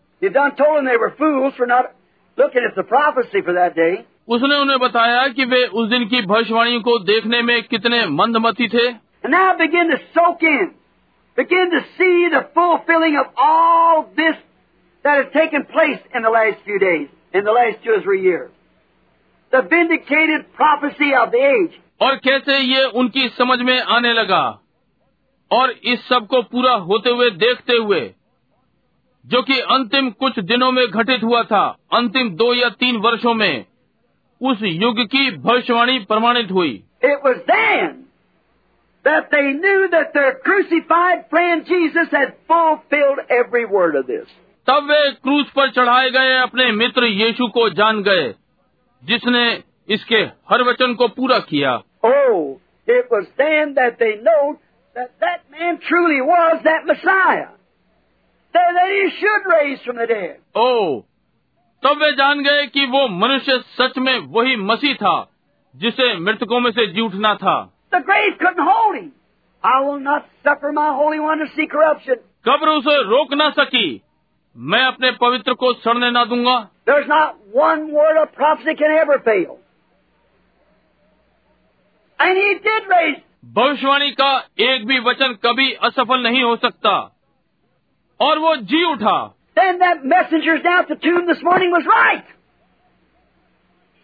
उसने उन्हें बताया कि वे उस दिन की भविष्यवाणी को देखने में कितने मंदमती थे। और कैसे ये उनकी समझ में आने लगा। और इस सबको पूरा होते हुए देखते हुए जो कि अंतिम कुछ दिनों में घटित हुआ था अंतिम दो या तीन वर्षों में उस युग की भविष्यवाणी प्रमाणित हुई। तब वे क्रूज पर चढ़ाए गए अपने मित्र यीशु को जान गए जिसने इसके हर वचन को पूरा किया। ओ say that he should raise तब वे जान गए कि वो मनुष्य सच में वही मसीह था जिसे मृतकों में से जी उठना था कब्र उसे रोक ना सकी। मैं अपने पवित्र को सड़ने ना दूँगा। भविष्यवाणी का एक भी वचन कभी असफल नहीं हो सकता। और वो जी उठा Then that messenger's down at the tomb this morning was right.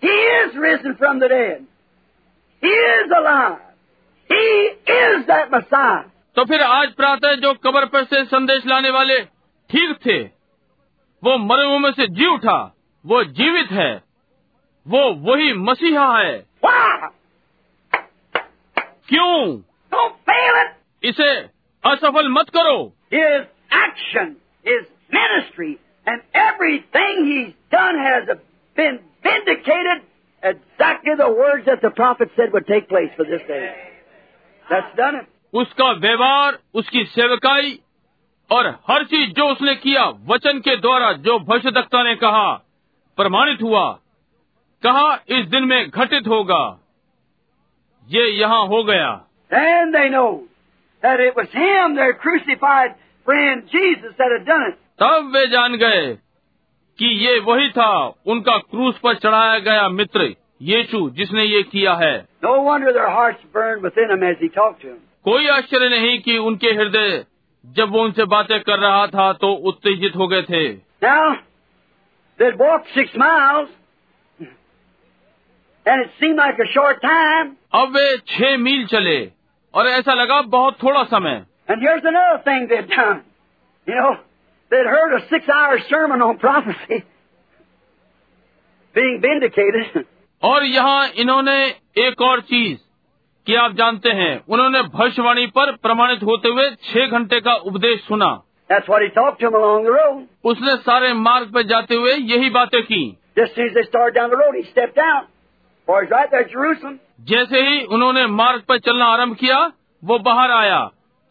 He is risen from the dead. He is alive. He is that Messiah. तो फिर आज प्रातः जो कब्र पर से संदेश लाने वाले ठीक थे वो मरे हुए में से जी उठा वो जीवित है वो वही मसीहा है Why? क्यों Don't fail it. इसे असफल मत करो His action, his ministry, and everything he's done has been vindicated exactly the words that the prophet said would take place for this day. That's done it. उसका व्यवहार उसकी सेवकाई और हर चीज जो उसने किया वचन के द्वारा जो भविष्यदक्ता ने कहा प्रमाणित हुआ कहा इस दिन में घटित होगा ये यहाँ हो गया And they know that it was him, their crucified friend Jesus, that had done it. तब वे जान गए कि ये वही था उनका क्रूस पर चढ़ाया गया मित्र यीशु जिसने ये किया है No wonder their hearts burned within them as he talked to them. कोई आश्चर्य नहीं कि उनके हृदय जब वो उनसे बातें कर रहा था तो उत्तेजित हो गए थे Now, they'd walked six miles, and it seemed like a short time. अब वे छह मील चले और ऐसा लगा बहुत थोड़ा समय And here's another thing they'd done. You know, they'd heard a six-hour sermon on prophecy being vindicated. और यहाँ इन्होंने एक और चीज कि आप जानते हैं उन्होंने भविष्यवाणी पर प्रमाणित होते हुए छह घंटे का उपदेश सुना That's what he talked to them along the road. उसने सारे मार्ग पर जाते हुए यही बातें की Just as soon as they started down the road, he stepped out. For he's right there at Jerusalem. जैसे ही उन्होंने मार्ग पर चलना आरंभ किया वो बाहर आया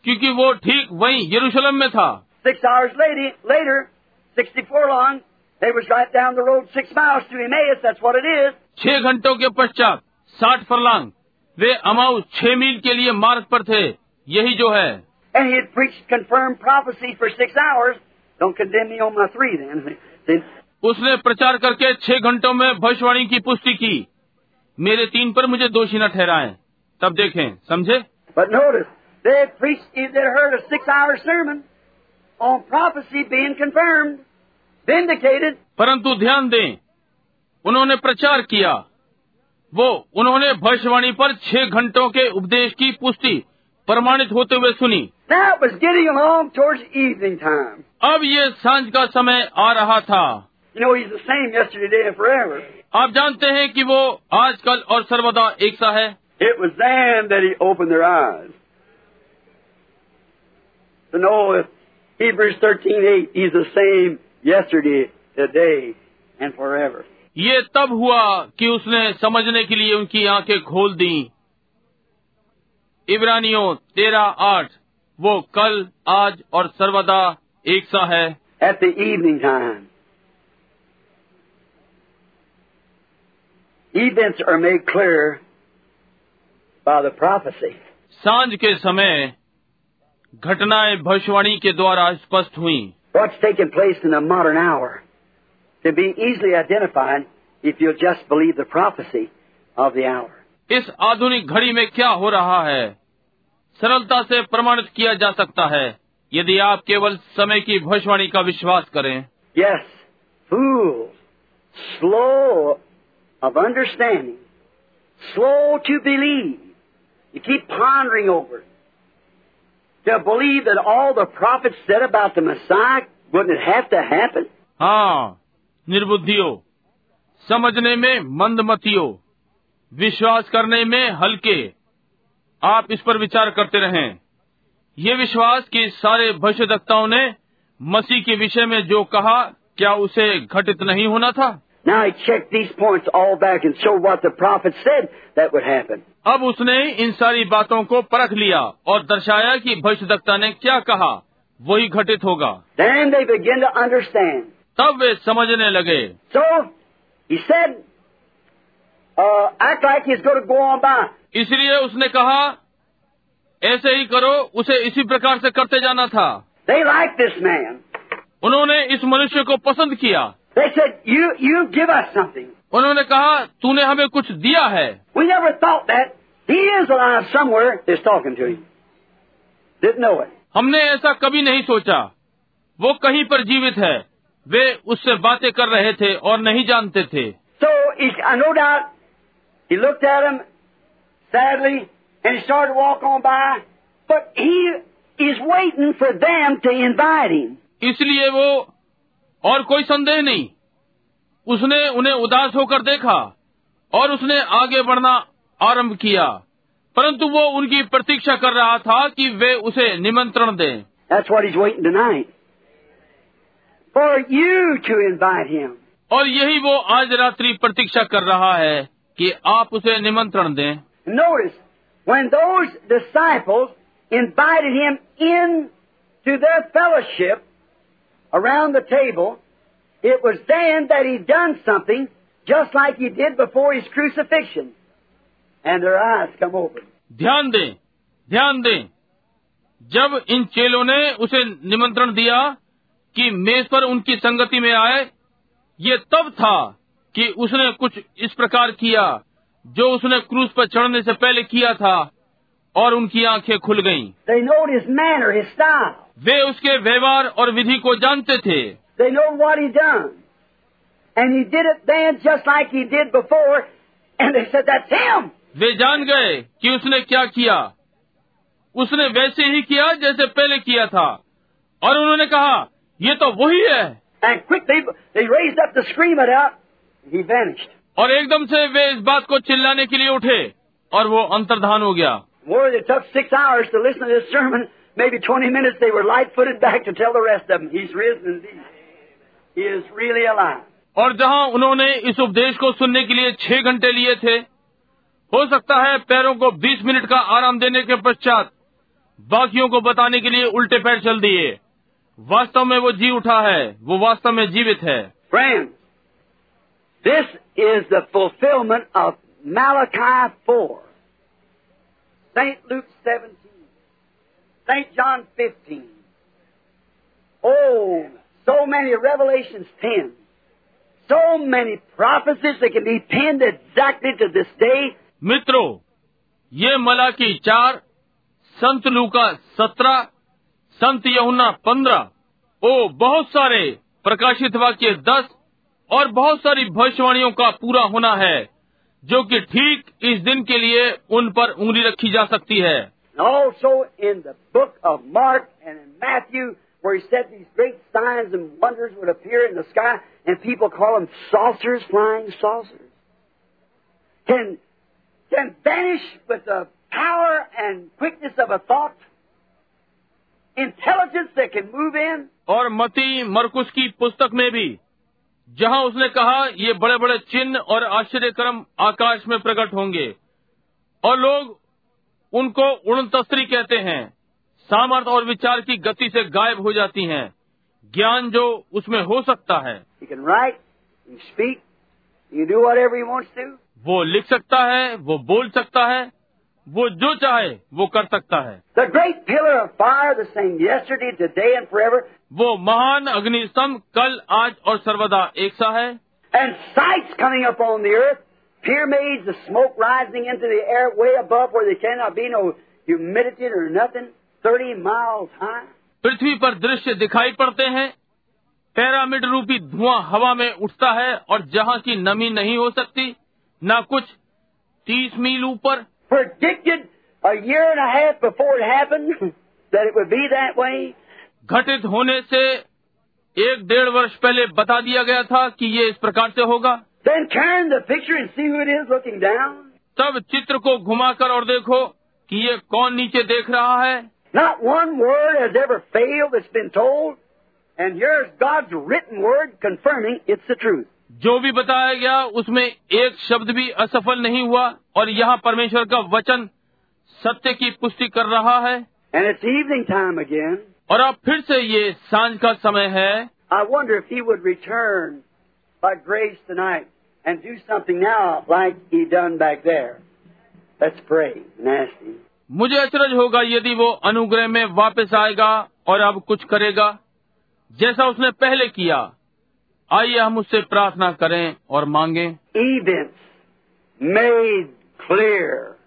क्योंकि वो ठीक वही यरूशलेम में था। छह घंटों के पश्चात साठ फरलांग वे अमाउ छह मील के लिए मार्ग पर थे यही जो है। उसने प्रचार करके छह घंटों में भविष्यवाणी की पुष्टि की। मेरे तीन पर मुझे दोषी न ठहराए। तब देखें समझे? they had preached, they had heard a six-hour sermon on prophecy being confirmed, vindicated, परंतु ध्यान दें उन्होंने प्रचार किया वो उन्होंने भविष्यवाणी पर छह घंटों के उपदेश की पुष्टि प्रमाणित होते हुए सुनी Now it was getting along towards evening time. अब ये सांझ का समय आ रहा था You know, he's the same yesterday, today, and forever. आप जानते हैं कि वो आजकल और सर्वदा एक सा है It was then that he opened their eyes. To know if Hebrews 13:8, he's the same yesterday, today, and forever. ये तब हुआ कि उसने समझने के लिए उनकी आंखें खोल दी इब्रानियों तेरह आठ वो कल आज और सर्वदा एक सा है At the evening time, events are made clear by the prophecy. सांझ के समय घटनाएँ भविष्यवाणी के द्वारा स्पष्ट हुई What's taking place in the modern hour can be easily identified if you'll just believe the prophecy of the hour. इस आधुनिक घड़ी में क्या हो रहा है सरलता से प्रमाणित किया जा सकता है यदि आप केवल समय की भविष्यवाणी का विश्वास करें Yes, fools, slow of understanding, slow to believe. You keep pondering over it. To believe that all the prophets said about the Messiah, wouldn't it have to happen? हाँ निर्बुद्धियो समझने में मंदमतियो विश्वास करने में हल्के आप इस पर विचार करते रहें ये विश्वास कि सारे भविष्यदक्ताओं ने मसीह के विषय में जो कहा क्या उसे घटित नहीं होना था Now he checked these points all back and showed what the prophet said that would happen. अब उसने इन सारी बातों को परख लिया और दर्शाया कि भविष्यदक्ता ने क्या कहा वही घटित होगा Then they begin to understand. तब वे समझने लगे So he said, uh, act like he's going to go on by. इसलिए उसने कहा ऐसे ही करो उसे इसी प्रकार से करते जाना था They liked this man. उन्होंने इस मनुष्य को पसंद किया They said, "You, you give us something." उन्होंने कहा तूने हमें कुछ दिया है We never thought that. He is alive somewhere. Is talking to him. Didn't know it. हमने ऐसा कभी नहीं सोचा वो कहीं पर जीवित है वे उससे बातें कर रहे थे और नहीं जानते थे So he, I no doubt, he looked at him sadly, and he started to walk on by. But he is waiting for them to invite him. इसलिए वो और कोई संदेह नहीं उसने उन्हें उदास होकर देखा और उसने आगे बढ़ना आरंभ किया परंतु वो उनकी प्रतीक्षा कर रहा था कि वे उसे निमंत्रण दें That's what he's waiting tonight. For you to invite him. और यही वो आज रात्रि प्रतीक्षा कर रहा है कि आप उसे निमंत्रण दें Notice, when those disciples invited him in to their fellowship around the table, it was then that he done something just like he did before his crucifixion. And their eyes come open. ध्यान दें ध्यान दें जब इन चेलों ने उसे निमंत्रण दिया कि मेज पर उनकी संगति में आए ये तब था कि उसने कुछ इस प्रकार किया जो उसने क्रूस पर चढ़ने से पहले किया था और उनकी आँखें खुल गईं। They his manner, his style. वे उसके व्यवहार और विधि को जानते थे। वे जान गए कि उसने क्या किया। उसने वैसे ही किया जैसे पहले किया था। और उन्होंने कहा ये तो वही है। और एकदम से वे इस बात को चिल्लाने के लिए उठे। और वो अंतर्धान हो गया। Boy, it took six. Maybe 20 minutes they were light-footed back to tell the rest of them, He's risen indeed. He is really alive. और जहाँ उन्होंने इस उपदेश को सुनने के लिए छह घंटे लिए थे हो सकता है पैरों को 20 मिनट का आराम देने के पश्चात बाकियों को बताने के लिए उल्टे पैर चल दिए वास्तव में वो जी उठा है वो वास्तव में जीवित है Friends, this is the fulfillment of Malachi 4, St. Luke 17, St. John 15. Oh, so many Revelations 10. So many prophecies that can be pinned exactly to this day. मित्रों ये मलाकी चार संत लूका सत्रह संत यहुना पंद्रह ओ बहुत सारे प्रकाशित वाक्य दस और बहुत सारी भविष्यवाणियों का पूरा होना है जो कि ठीक इस दिन के लिए उन पर उंगली रखी जा सकती है And also in the book of Mark and in Matthew, where he said these great signs and wonders would appear in the sky, and people call them saucers, flying saucers, can, can vanish with the power and quickness of a thought, intelligence that can move in. और मती मरकुस की पुस्तक में भी जहां उसने कहा ये बड़े बड़े चिन्ह और आश्चर्यक्रम आकाश में प्रकट होंगे और लोग उनको उड़न तस्त्री कहते हैं। सामर्थ और विचार की गति से गायब हो जाती हैं। ज्ञान जो उसमें हो सकता है। वो लिख सकता है वो बोल सकता है वो जो चाहे वो कर सकता है। वो महान अग्निस्तम कल आज और सर्वदा एक सा है। And sights coming up on the pyramids, the smoke rising into the air way above where there cannot be no humidity or nothing, 30 miles high. पृथ्वी पर दृश्य दिखाई पड़ते हैं पैरामिड रूपी धुआँ हवा में उठता है और जहाँ की नमी नहीं हो सकती ना कुछ तीस मील ऊपर Predicted a year and a half before it happened that it would be that way. घटित होने से एक डेढ़ वर्ष पहले बता दिया गया था कि ये इस प्रकार से होगा Then turn the picture and see who it is looking down. तब चित्र को घुमाकर और देखो कि ये कौन नीचे देख रहा है Not one word has ever failed that's been told. And here's God's written word confirming it's the truth. जो भी बताया गया उसमें एक शब्द भी असफल नहीं हुआ और यहाँ परमेश्वर का वचन सत्य की पुष्टि कर रहा है And it's evening time again. और अब फिर से ये सांझ का समय है I wonder if he would return by grace tonight and do something now like he done back there. Let's pray. Nasty. मुझे अचरज होगा यदि वो अनुग्रह में वापस आएगा और अब कुछ करेगा जैसा उसने पहले किया आइए हम उससे प्रार्थना करें और मांगे इवेंट्स मेड क्लियर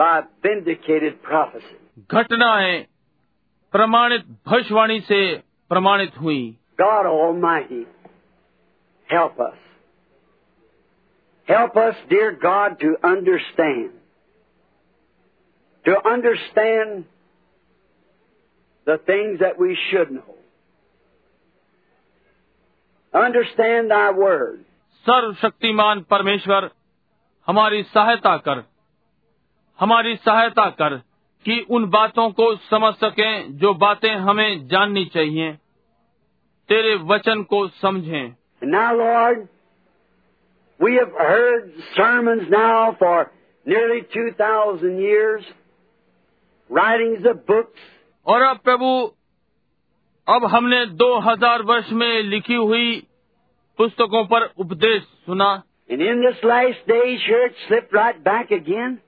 बाइंडेड प्रमाणित भविष्यवाणी से प्रमाणित हुई गौरव माही help Help us, dear God, to understand. To understand the things that we should know. Understand Thy Word. सर्वशक्तिमान परमेश्वर हमारी सहायता कर हमारी सहायता कर कि उन बातों को समझ सकें जो बातें हमें जाननी चाहिए तेरे वचन को समझें now, Lord, we have heard sermons now for nearly 2,000 years, writings of books, और अब प्रभु अब हमने दो हजार वर्ष में लिखी हुई पुस्तकों पर उपदेश सुना and in this last days here it slipped right back again,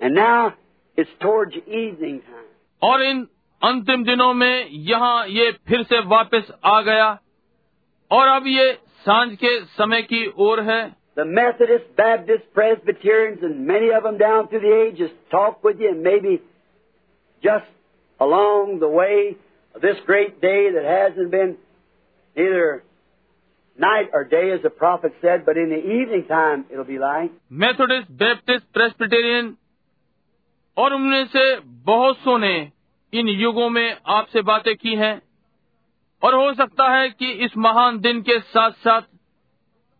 and now it's towards evening time. और इन अंतिम दिनों में यहाँ ये फिर से वापस आ गया और अब ये साँझ के समय की ओर है The Methodist, Baptist, Presbyterians, and many of them down through the ages talk with you, and maybe just along the way of this great day that hasn't been either night or day, as the prophet said, but in the evening time it'll be light. Methodist Baptist Presbyterian और उनमें से बहुत सो ने इन युगों में आपसे बातें की हैं और हो सकता है कि इस महान दिन के साथ साथ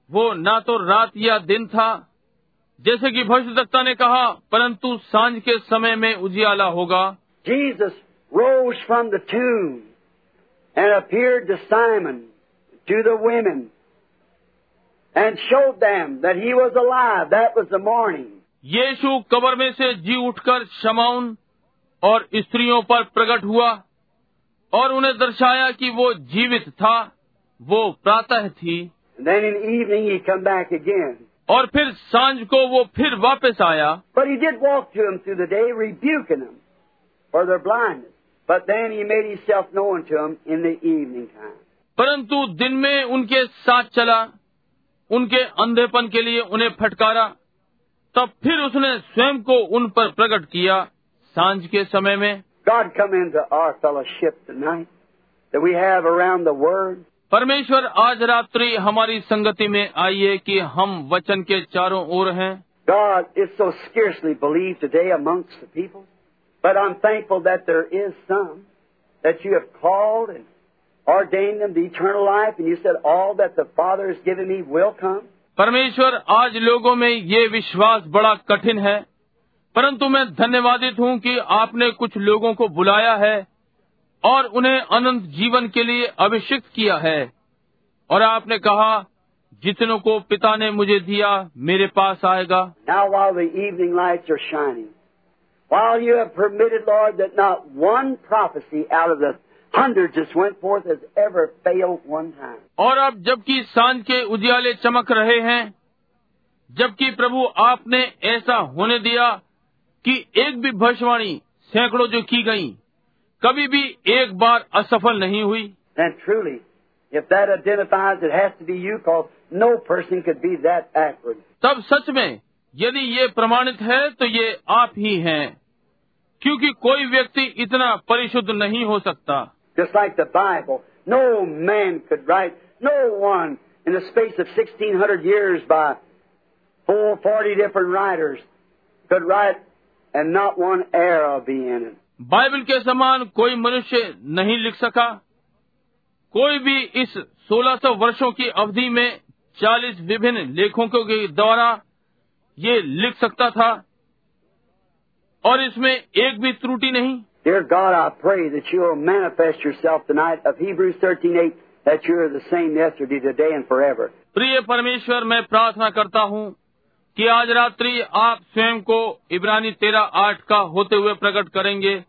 वो ना तो रात या दिन था जैसे कि भविष्यवक्ता ने कहा परंतु साँझ के समय में उजियाला होगा Jesus rose from the tomb and appeared to Simon, to the women, and showed them that he was alive. That was the morning. यीशु कब्र में से जी उठकर शमाउन और स्त्रियों पर प्रकट हुआ और उन्हें दर्शाया कि वो जीवित था वो प्रातः थी then in the evening he come back again. और फिर साँझ को वो फिर वापस आया But he did walk to them through the day, rebuking them for their blindness. But then he made himself known to them in the evening time. परंतु दिन में उनके साथ चला उनके अंधेपन के लिए उन्हें फटकारा तब फिर उसने स्वयं को उन पर प्रकट किया साँझ के समय में God come into our fellowship tonight that we have around the Word. परमेश्वर आज रात्रि हमारी संगति में आइए कि हम वचन के चारों ओर हैं God is so scarcely believed today amongst the people. But I'm thankful that there is some that you have called and ordained them to eternal life, and you said, All that the Father has given me will come. परमेश्वर आज लोगों में ये विश्वास बड़ा कठिन है परंतु मैं धन्यवादित हूँ कि आपने कुछ लोगों को बुलाया है और उन्हें अनंत जीवन के लिए अभिषिक्त किया है। और आपने कहा जितनों को पिता ने मुझे दिया मेरे पास आएगा। और अब जबकि साँझ के उजियाले चमक रहे हैं जबकि प्रभु आपने ऐसा होने दिया कि एक भी भविष्यवाणी सैकड़ों जो की गई कभी भी एक बार असफल नहीं हुई And truly, if that identifies, it has to be you, because no person could be that accurate. तब सच में यदि ये प्रमाणित है तो ये आप ही हैं क्योंकि कोई व्यक्ति इतना परिशुद्ध नहीं हो सकता Just like the Bible, no man could write, no one in the space of 1600 years by four, 40 different writers could write and not one error be in it. Bible के समान कोई मनुष्य नहीं लिख सका कोई भी इस 1600 वर्षों की अवधि में 40 विभिन्न लेखकों के द्वारा ये लिख सकता था और इसमें एक भी त्रुटि नहीं Dear God, I pray that you will manifest yourself tonight of Hebrews 13:8 that you are the same yesterday, today, and forever. प्रिय परमेश्वर मैं प्रार्थना करता हूँ कि आज रात्रि आप स्वयं को इब्रानी तेरह आठ का होते हुए प्रकट करेंगे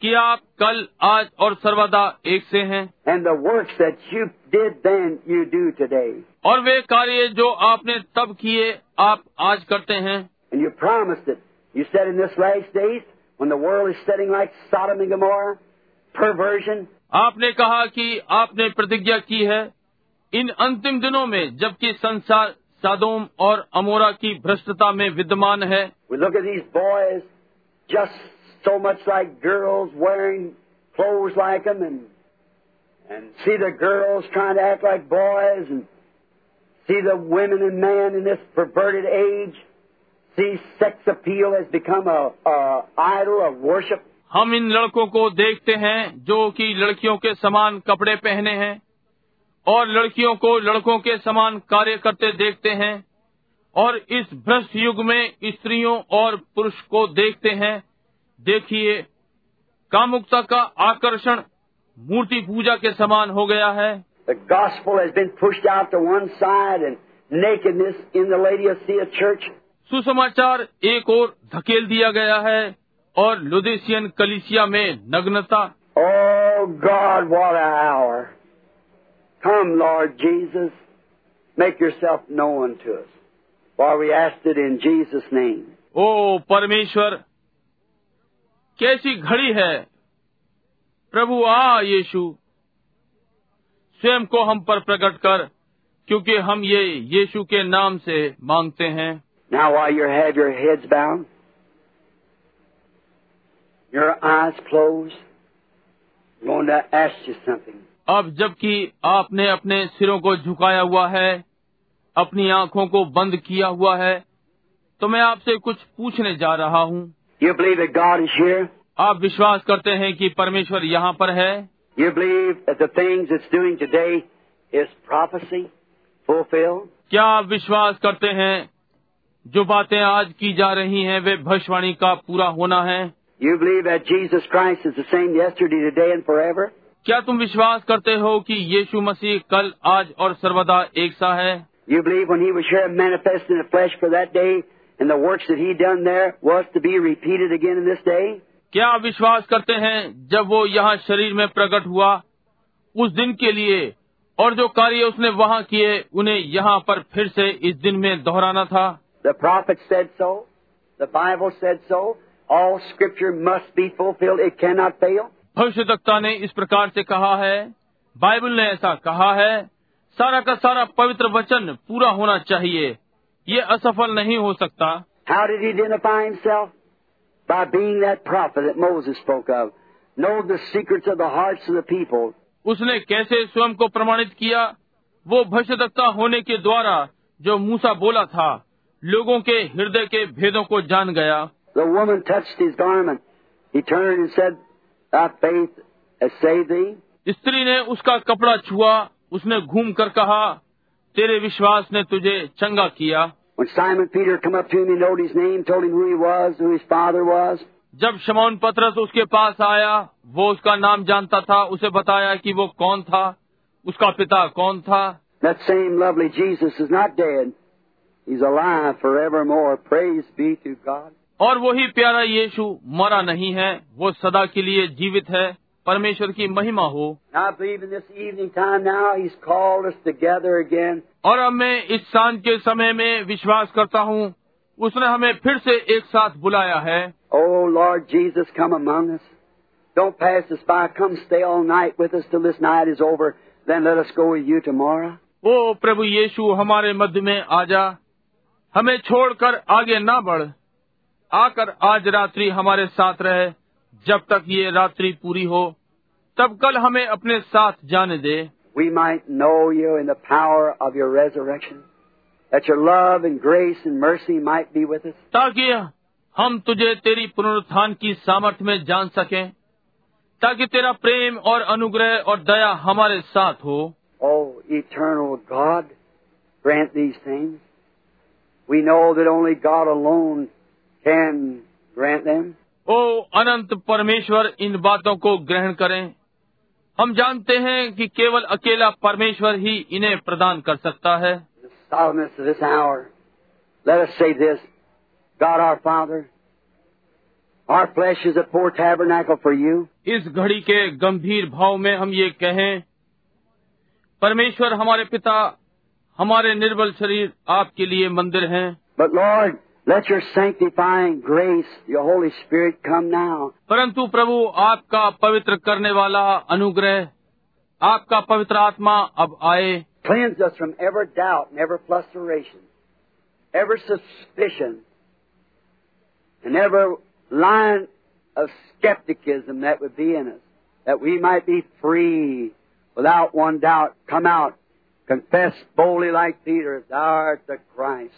कि आप कल आज और सर्वदा एक से हैं। Then, और वे कार्य जो आपने तब किए आप आज करते हैं। आपने कहा कि आपने प्रतिज्ञा की है इन अंतिम दिनों में जबकि संसार सदोम और अमोरा की भ्रष्टता में विद्यमान है। हम इन लड़कों को देखते हैं जो कि लड़कियों के समान कपड़े पहने हैं। और लड़कियों को लड़कों के समान कार्य करते देखते हैं और इस भ्रष्ट युग में स्त्रियों और पुरुष को देखते हैं। देखिए कामुकता का आकर्षण मूर्ति पूजा के समान हो गया है। The gospel has been pushed out to one side and nakedness in the Laodicea church. सुसमाचार एक और धकेल दिया गया है और लुदेशियन कलिसिया में नग्नता। Oh God, what an hour. Come, Lord Jesus, make yourself known to us. For we asked it in Jesus' name. ओ परमेश्वर कैसी घड़ी है प्रभु आ यीशु स्वयं को हम पर प्रकट कर क्योंकि हम ये यीशु के नाम से मांगते हैं Now, while you have your heads bowed, your eyes closed, I'm going to ask you something. अब जबकि आपने अपने सिरों को झुकाया हुआ है अपनी आँखों को बंद किया हुआ है तो मैं आपसे कुछ पूछने जा रहा हूँ। यू बिलीव ए आप विश्वास करते हैं कि परमेश्वर यहाँ पर है? यू बिलीव द क्या आप विश्वास करते हैं जो बातें आज की जा रही हैं वे भविष्यवाणी का पूरा होना है? यू बिलीव क्या तुम विश्वास करते हो कि यीशु मसीह कल आज और सर्वदा एक सा है? यू बिलीव वन ही क्या विश्वास करते हैं जब वो यहाँ शरीर में प्रकट हुआ उस दिन के लिए और जो कार्य उसने वहाँ किए उन्हें यहाँ पर फिर से इस दिन में दोहराना था? Bible said so all scripture must be fulfilled it can not fail भविष्यवक्ता ने इस प्रकार से कहा है बाइबल ने ऐसा कहा है सारा का सारा पवित्र वचन पूरा होना चाहिए ये असफल नहीं हो सकता How did he identify himself? By being that prophet that Moses spoke of. Know the secrets of the hearts of the people. उसने कैसे स्वयं को प्रमाणित किया वो भविष्यवक्ता होने के द्वारा जो मूसा बोला था लोगों के हृदय के भेदों को जान गया The woman touched his garment. He turned and said, स्त्री ने उसका कपड़ा छुआ उसने घूम कर कहा तेरे विश्वास ने तुझे चंगा किया। जब शमौन पत्रस उसके पास आया वो उसका नाम जानता था उसे बताया कि वो कौन था उसका पिता कौन था। That और वही प्यारा यीशु मरा नहीं है वो सदा के लिए जीवित है परमेश्वर की महिमा हो। और अब मैं इस साँझ के समय में विश्वास करता हूँ उसने हमें फिर से एक साथ बुलाया है। ओ लॉर्ड ओ प्रभु यीशु हमारे मध्य में आजा हमें छोड़कर आगे ना बढ़। आकर आज रात्रि हमारे साथ रहे। जब तक ये रात्रि पूरी हो तब कल हमें अपने साथ जाने दे। We might know you in the of your resurrection ताकि हम तुझे तेरी पुनरुत्थान की सामर्थ्य में जान सकें ताकि तेरा प्रेम और अनुग्रह और दया हमारे साथ हो। God, these We can grant them. ओ अनंत परमेश्वर इन बातों को ग्रहण करें हम जानते हैं कि केवल अकेला परमेश्वर ही इन्हें प्रदान कर सकता है the this hour, let us say this God our Father, our flesh is a poor tabernacle for you. इस घड़ी के गंभीर भाव में हम ये कहें परमेश्वर हमारे पिता हमारे निर्बल शरीर आपके लिए मंदिर हैं But Lord, Let your sanctifying grace, your Holy Spirit, come now. परंतु प्रभु आपका पवित्र करने वाला अनुग्रह आपका पवित्र आत्मा अब आए Cleanse us from every doubt and every fluctuation, every suspicion, and every line of skepticism that would be in us, that we might be free without one doubt. Come out, confess boldly like Peter, Thou art the Christ.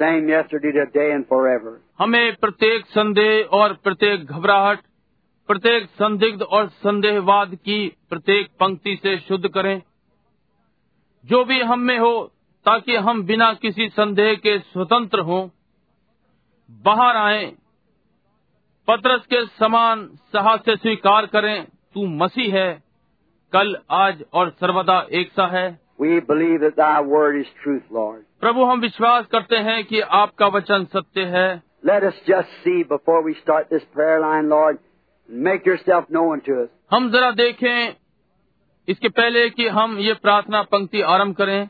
Same yesterday, today, and forever. हमें प्रत्येक संदेह और प्रत्येक घबराहट प्रत्येक संदिग्ध और संदेहवाद की प्रत्येक पंक्ति से शुद्ध करें। जो भी हम में हो ताकि हम बिना किसी संदेह के स्वतंत्र हों। बाहर आए पत्रस के समान साहस से स्वीकार करें तू मसीह है कल आज और सर्वदा एक सा है। We believe that Thy word is truth, Lord. प्रभु हम विश्वास करते हैं कि आपका वचन सत्य है Let us just see before we start this prayer line, Lord. Make yourself known to us. हम जरा देखें इसके पहले कि हम ये प्रार्थना पंक्ति आरंभ करें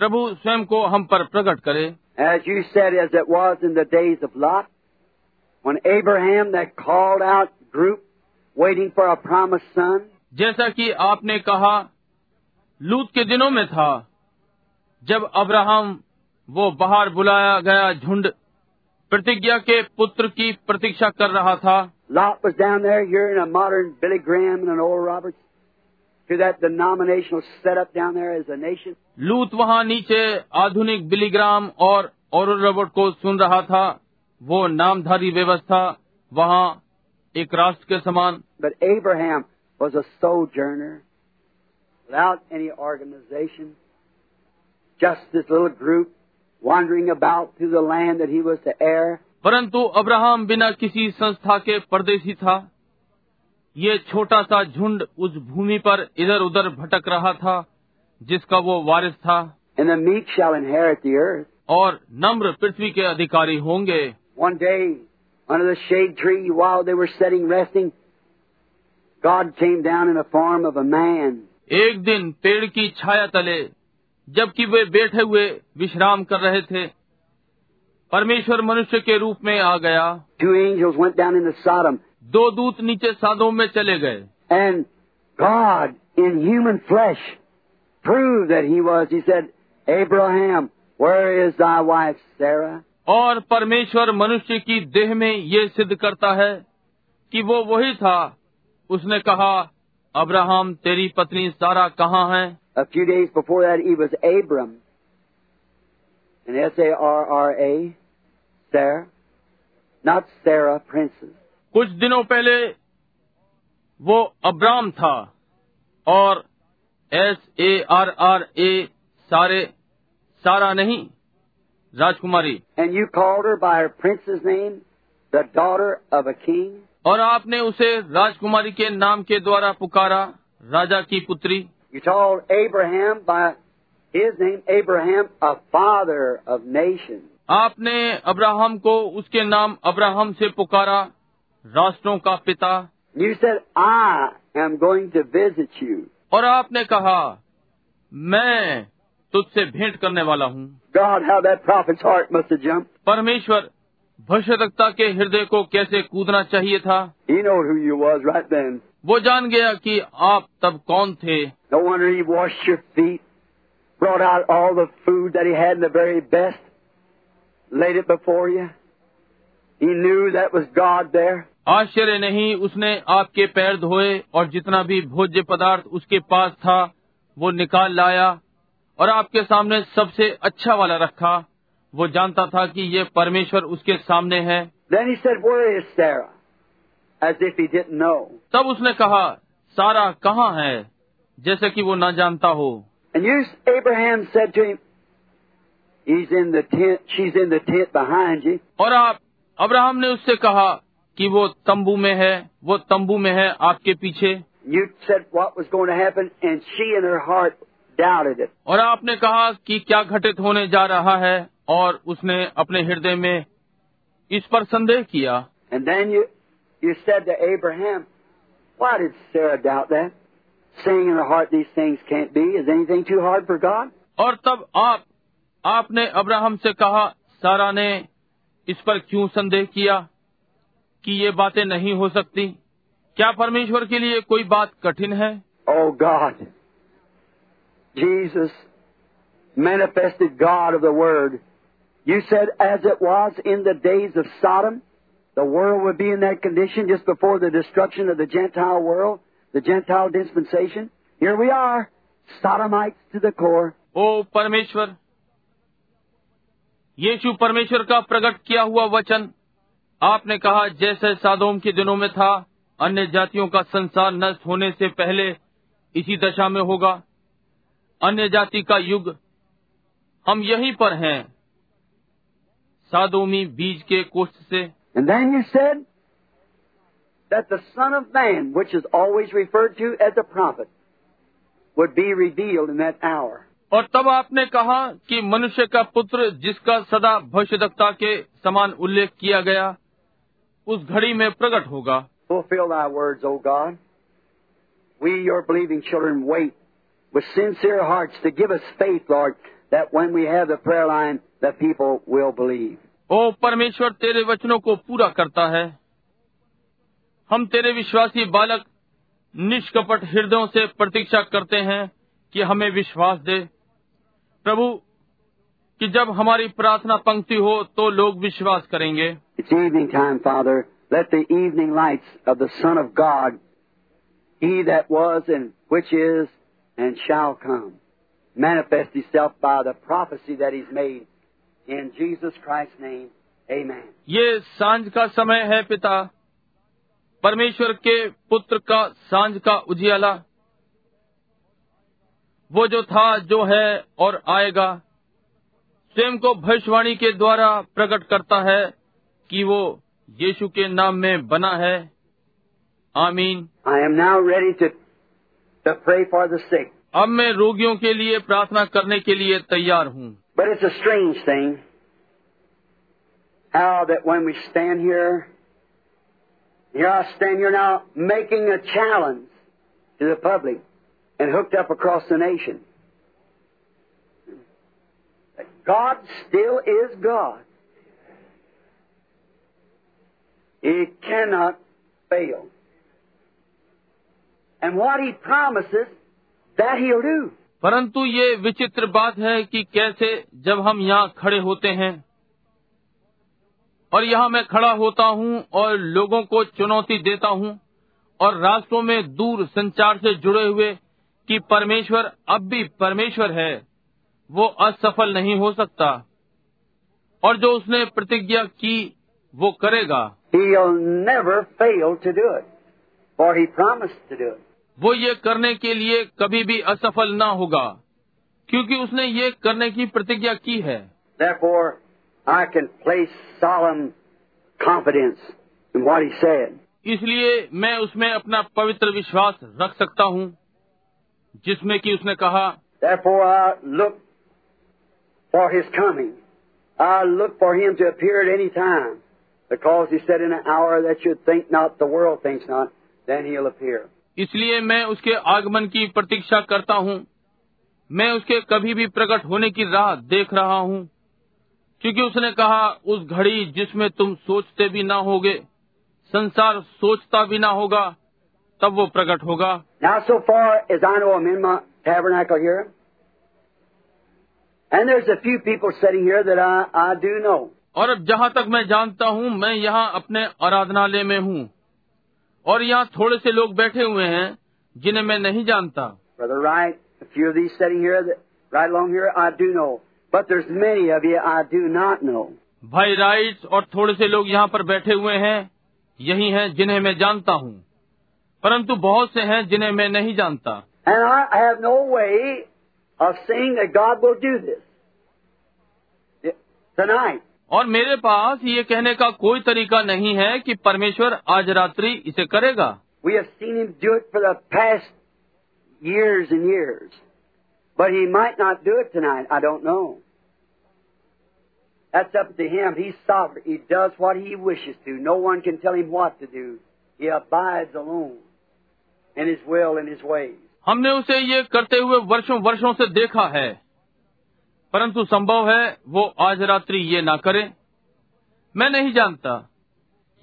प्रभु स्वयं को हम पर प्रकट करे As you said, as it was in the days of Lot, when Abraham, that called out group, waiting for a promised son, जैसा कि आपने कहा लूत के दिनों में था जब अब्राहम वो बाहर बुलाया गया झुंड प्रतिज्ञा के पुत्र की प्रतीक्षा कर रहा था Lot was down there hearing a modern Billy Graham and an old Roberts to that denominational setup down there as a nation. लूत वहाँ नीचे आधुनिक बिलीग्राम और और रबर्ट को सुन रहा था वो नामधारी व्यवस्था वहाँ एक राष्ट्र के समान But Abraham was a sojourner without any organization, just this little group wandering about through the land that he was to heir. परंतु अब्राहम बिना किसी संस्था के परदेशी था ये छोटा सा झुंड उस भूमि पर इधर उधर भटक रहा था जिसका वो वारिस था And the meek shall inherit the earth. और नम्र पृथ्वी के अधिकारी होंगे One day, under the shade tree, while they were sitting resting, God came down in the form of a man. एक दिन पेड़ की छाया तले जबकि वे बैठे हुए विश्राम कर रहे थे परमेश्वर मनुष्य के रूप में आ गया Two angels went down into Sodom, दो दूत नीचे सादों में चले गए and God, in human flesh, proved that He was. He said, Abraham, where is thy wife Sarah? और परमेश्वर मनुष्य की देह में ये सिद्ध करता है कि वो वही था उसने कहा अब्राहम तेरी पत्नी सारा कहाँ है A few days before that, he was Abram. And S A R R A, Sarah. Not Sarah, princess. कुछ दिनों पहले वो अब्राम था और S A R R A Sarai Sarah नहीं राजकुमारी And you called her by her prince's name, the daughter of a king. और आपने उसे राजकुमारी के नाम के द्वारा पुकारा राजा की पुत्री। आपने अब्राहम को उसके नाम अब्राहम से पुकारा राष्ट्रों का पिता। You said, I am going to visit you. और आपने कहा मैं तुझसे भेंट करने वाला हूँ। परमेश्वर भविष्यता के हृदय को कैसे कूदना चाहिए था? Right वो जान गया कि आप तब कौन थे। आश्चर्य नहीं उसने आपके पैर धोए और जितना भी भोज्य पदार्थ उसके पास था वो निकाल लाया और आपके सामने सबसे अच्छा वाला रखा। वो जानता था कि ये परमेश्वर उसके सामने है। तब उसने कहा सारा कहाँ है? जैसे कि वो न जानता हो। और आप अब्राहम ने उससे कहा कि वो तंबू में है वो तंबू में है आपके पीछे। और आपने कहा कि क्या घटित होने जा रहा है और उसने अपने हृदय में इस पर संदेह किया। और तब आप आपने अब्राहम से कहा सारा ने इस पर क्यों संदेह किया कि ये बातें नहीं हो सकती? क्या परमेश्वर के लिए कोई बात कठिन है? God of the world You said, as it was in the days of Sodom, the world would be in that condition just before the destruction of the Gentile world, the Gentile dispensation. Here we are, Sodomites to the core. ओ परमेश्वर यीशु परमेश्वर का प्रकट किया हुआ वचन आपने कहा जैसे सादोम के दिनों में था अन्य जातियों का संसार नष्ट होने से पहले इसी दशा में होगा अन्य जाति का युग हम यहीं पर हैं सादोमी बीज के कोष्ठ से And then you said that the Son of Man, which is always referred to as a prophet, would be revealed in that hour. और तब आपने कहा कि मनुष्य का पुत्र जिसका सदा भविष्यदक्ता के समान उल्लेख किया गया उस घड़ी में प्रकट होगा Fulfill thy words, O God. We, your believing children, wait with sincere hearts to give us faith, Lord, that when we have the prayer line, the people will believe. ओ परमेश्वर तेरे वचनों को पूरा करता है हम तेरे विश्वासी बालक निष्कपट हृदयों से प्रतीक्षा करते हैं कि हमें विश्वास दे प्रभु कि जब हमारी प्रार्थना पंक्ति हो तो लोग विश्वास करेंगे It's evening time, Father. Let the evening lights of the Son of God, He that was and which is and shall come, manifest Himself by the prophecy that He's made. In Jesus Christ's name, Amen. ये साँझ का समय है पिता। परमेश्वर के पुत्र का साँझ का उजियाला। वो जो था जो है और आएगा स्वयं को भविष्यवाणी के द्वारा प्रकट करता है कि वो यीशु के नाम में बना है। आमीन। I am now to, to pray for the sick. अब मैं रोगियों के लिए प्रार्थना करने के लिए तैयार हूँ। But it's a strange thing how that when we stand here, here I stand here now making a challenge to the public and hooked up across the nation. That God still is God. He cannot fail. And what He promises, that He'll do. परंतु ये विचित्र बात है कि कैसे जब हम यहाँ खड़े होते हैं और यहाँ मैं खड़ा होता हूँ और लोगों को चुनौती देता हूँ और राष्ट्रों में दूर संचार से जुड़े हुए कि परमेश्वर अब भी परमेश्वर है वो असफल नहीं हो सकता और जो उसने प्रतिज्ञा की वो करेगा He'll never fail to do it, for He promised to do it. वो ये करने के लिए कभी भी असफल ना होगा क्योंकि उसने ये करने की प्रतिज्ञा की है। इसलिए मैं उसमें अपना पवित्र विश्वास रख सकता हूँ जिसमें कि उसने कहा Because he said in an hour that should think not the world thinks not, then he'll appear. इसलिए मैं उसके आगमन की प्रतीक्षा करता हूँ मैं उसके कभी भी प्रकट होने की राह देख रहा हूँ क्योंकि उसने कहा उस घड़ी जिसमें तुम सोचते भी ना होगे संसार सोचता भी ना होगा तब वो प्रकट होगा Now, so far as I know, I'm in my tabernacle here. And there's a few people sitting here that I, I do know. और अब जहाँ तक मैं जानता हूँ मैं यहाँ अपने आराधनालय में हूँ और यहाँ थोड़े से लोग बैठे हुए हैं जिन्हें मैं नहीं जानता। भाई राइट और थोड़े से लोग यहाँ पर बैठे हुए हैं यही हैं जिन्हें मैं जानता हूँ। परंतु बहुत से हैं जिन्हें मैं नहीं जानता। Tonight. और मेरे पास ये कहने का कोई तरीका नहीं है कि परमेश्वर आज रात्रि इसे करेगा। हमने उसे ये करते हुए वर्षों वर्षों से देखा है। परंतु संभव है वो आज रात्रि ये ना करे। मैं नहीं जानता।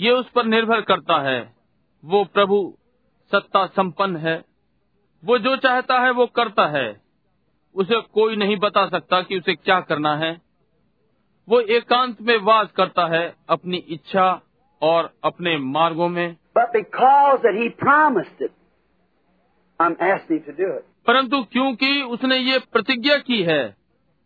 ये उस पर निर्भर करता है। वो प्रभु सत्ता संपन्न है। वो जो चाहता है वो करता है। उसे कोई नहीं बता सकता कि उसे क्या करना है। वो एकांत में वास करता है अपनी इच्छा और अपने मार्गों में. परंतु क्योंकि उसने ये प्रतिज्ञा की है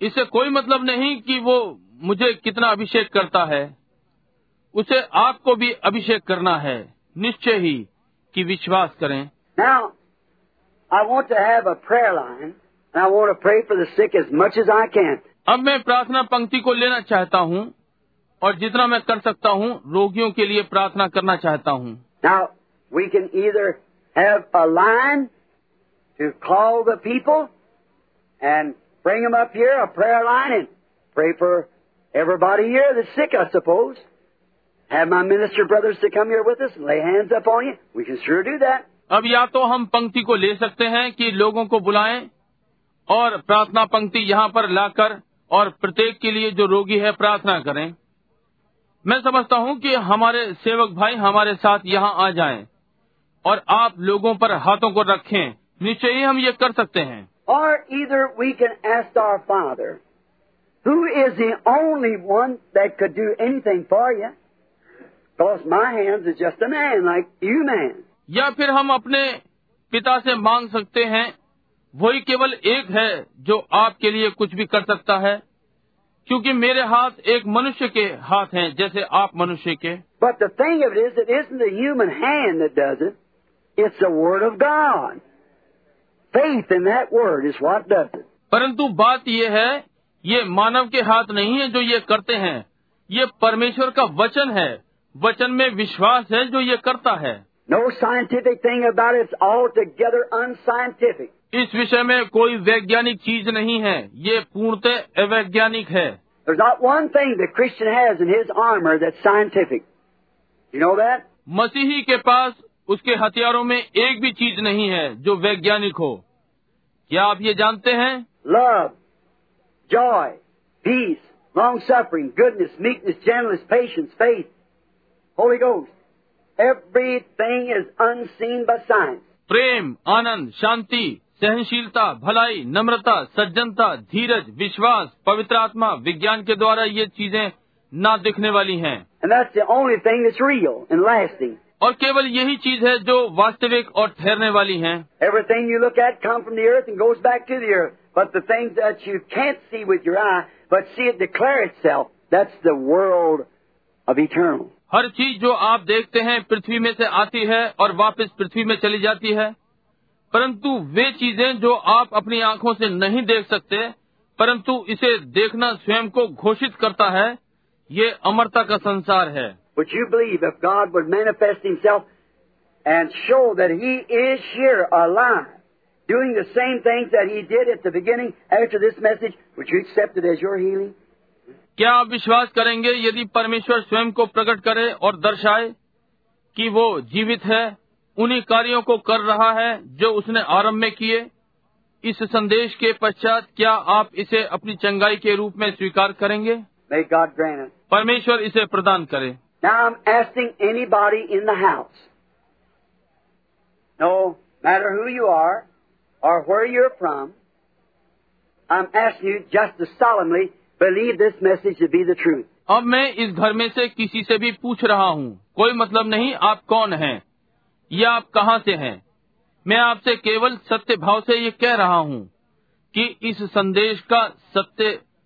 इससे कोई मतलब नहीं कि वो मुझे कितना अभिषेक करता है। उसे आपको भी अभिषेक करना है। निश्चय ही कि विश्वास करें। Now, I want अब मैं प्रार्थना पंक्ति को लेना चाहता हूँ और जितना मैं कर सकता हूँ रोगियों के लिए प्रार्थना करना चाहता हूँ। Now we can either have a line to call the people and bring them up here, a prayer line, and pray for everybody here that's sick, I suppose. Have my minister brothers to come here with us and lay hands up on you. We can sure do that. अब या तो हम पंक्ति को ले सकते हैं कि लोगों को बुलाएँ और प्रार्थना पंक्ति यहाँ पर लाकर और प्रत्येक के लिए जो रोगी है प्रार्थना करें मैं समझता हूँ कि हमारे सेवक भाई हमारे साथ यहाँ आ जाएँ और आप लोगों पर हाथों को रखें निश्चय ही हम ये कर सकते हैं Or either we can ask our Father, who is the only one that could do anything for you. Because my hands is just a man like you man. या फिर हम अपने पिता से मांग सकते हैं वही केवल एक है जो आपके लिए कुछ भी कर सकता है क्योंकि मेरे हाथ एक मनुष्य के हाथ हैं जैसे आप मनुष्य के But the thing of it is, it isn't the human hand that does it. It's the Word of God. faith in that word is what does it. परंतु बात यह है ये मानव के हाथ नहीं है जो ये करते हैं। ये परमेश्वर का वचन है। वचन में विश्वास है जो ये करता है। No scientific thing about it's all together unscientific इस विषय में कोई वैज्ञानिक चीज़ नहीं है। ये पूर्णतः अवैज्ञानिक है। Christian has in his armour that scientific you know that मसीही के पास उसके हथियारों में एक भी चीज़ नहीं है जो वैज्ञानिक हो क्या आप ये जानते हैं love joy peace long suffering goodness meekness gentleness patience faith Holy Ghost everything is unseen by science प्रेम आनंद शांति सहनशीलता भलाई नम्रता सज्जनता धीरज विश्वास पवित्र आत्मा विज्ञान के द्वारा ये चीज़ें ना दिखने वाली हैं। And. और केवल यही चीज़ है जो वास्तविक और ठहरने वाली है। हर चीज़ जो आप देखते हैं पृथ्वी में से आती है और वापस पृथ्वी में चली जाती है। परंतु वे चीज़ें जो आप अपनी आँखों से नहीं देख सकते परंतु इसे देखना स्वयं को घोषित करता है ये अमरता का संसार है। Would you believe if God would manifest Himself and show that He is here alive, doing the same things that He did at the beginning after this message, would you accept it as your healing? क्या आप विश्वास करेंगे यदि परमेश्वर स्वयं को प्रकट करे और दर्शाए कि वो जीवित है उन्हीं कार्यों को कर रहा है जो उसने आरंभ में किए इस संदेश के पश्चात क्या आप इसे अपनी चंगाई के रूप में स्वीकार करेंगे. परमेश्वर इसे प्रदान करे Now I'm asking anybody in the house, no matter who you are or where you're from, I'm asking you just to solemnly believe this message to be the truth. अब मैं इस घर में से किसी से भी पूछ रहा हूँ कोई मतलब नहीं आप कौन हैं या आप कहाँ से हैं मैं आपसे केवल सत्य भाव से ये कह रहा हूँ कि इस संदेश का सत्य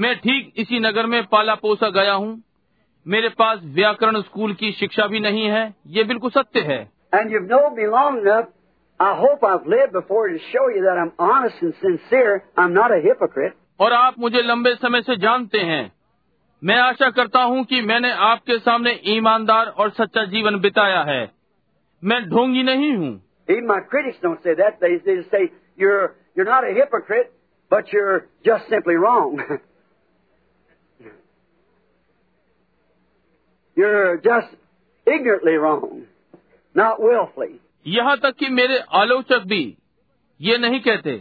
मैं ठीक इसी नगर में पाला पोसा गया हूँ। मेरे पास व्याकरण स्कूल की शिक्षा भी नहीं है ये बिल्कुल सत्य है। और आप मुझे लंबे समय से जानते हैं। मैं आशा करता हूँ कि मैंने आपके सामने ईमानदार और सच्चा जीवन बिताया है। मैं ढोंगी नहीं हूँ। You're, not a hypocrite, but you're just simply wrong. *laughs* you're just ignorantly wrong, not willfully. यहाँ तक कि मेरे आलोचक भी ये नहीं कहते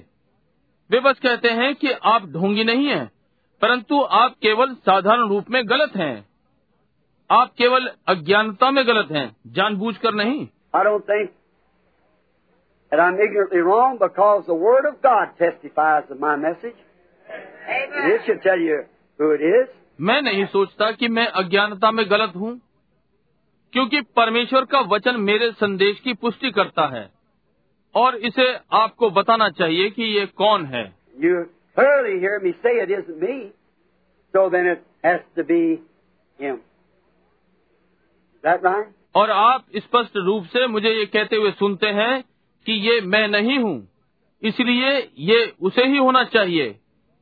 वे बस कहते हैं कि आप ढोंगी नहीं हैं परंतु आप केवल साधारण रूप में गलत हैं आप केवल अज्ञानता में गलत हैं जानबूझकर नहीं I don't think that I'm ignorantly wrong because the Word of God testifies of my message. And it should tell you who it is. मैं नहीं सोचता कि मैं अज्ञानता में गलत हूँ क्योंकि परमेश्वर का वचन मेरे संदेश की पुष्टि करता है और इसे आपको बताना चाहिए कि ये कौन है You clearly hear me say it isn't me, so then it has to be Him. Is that right? और आप स्पष्ट रूप से मुझे ये कहते हुए सुनते हैं कि ये मैं नहीं हूँ इसलिए ये उसे ही होना चाहिए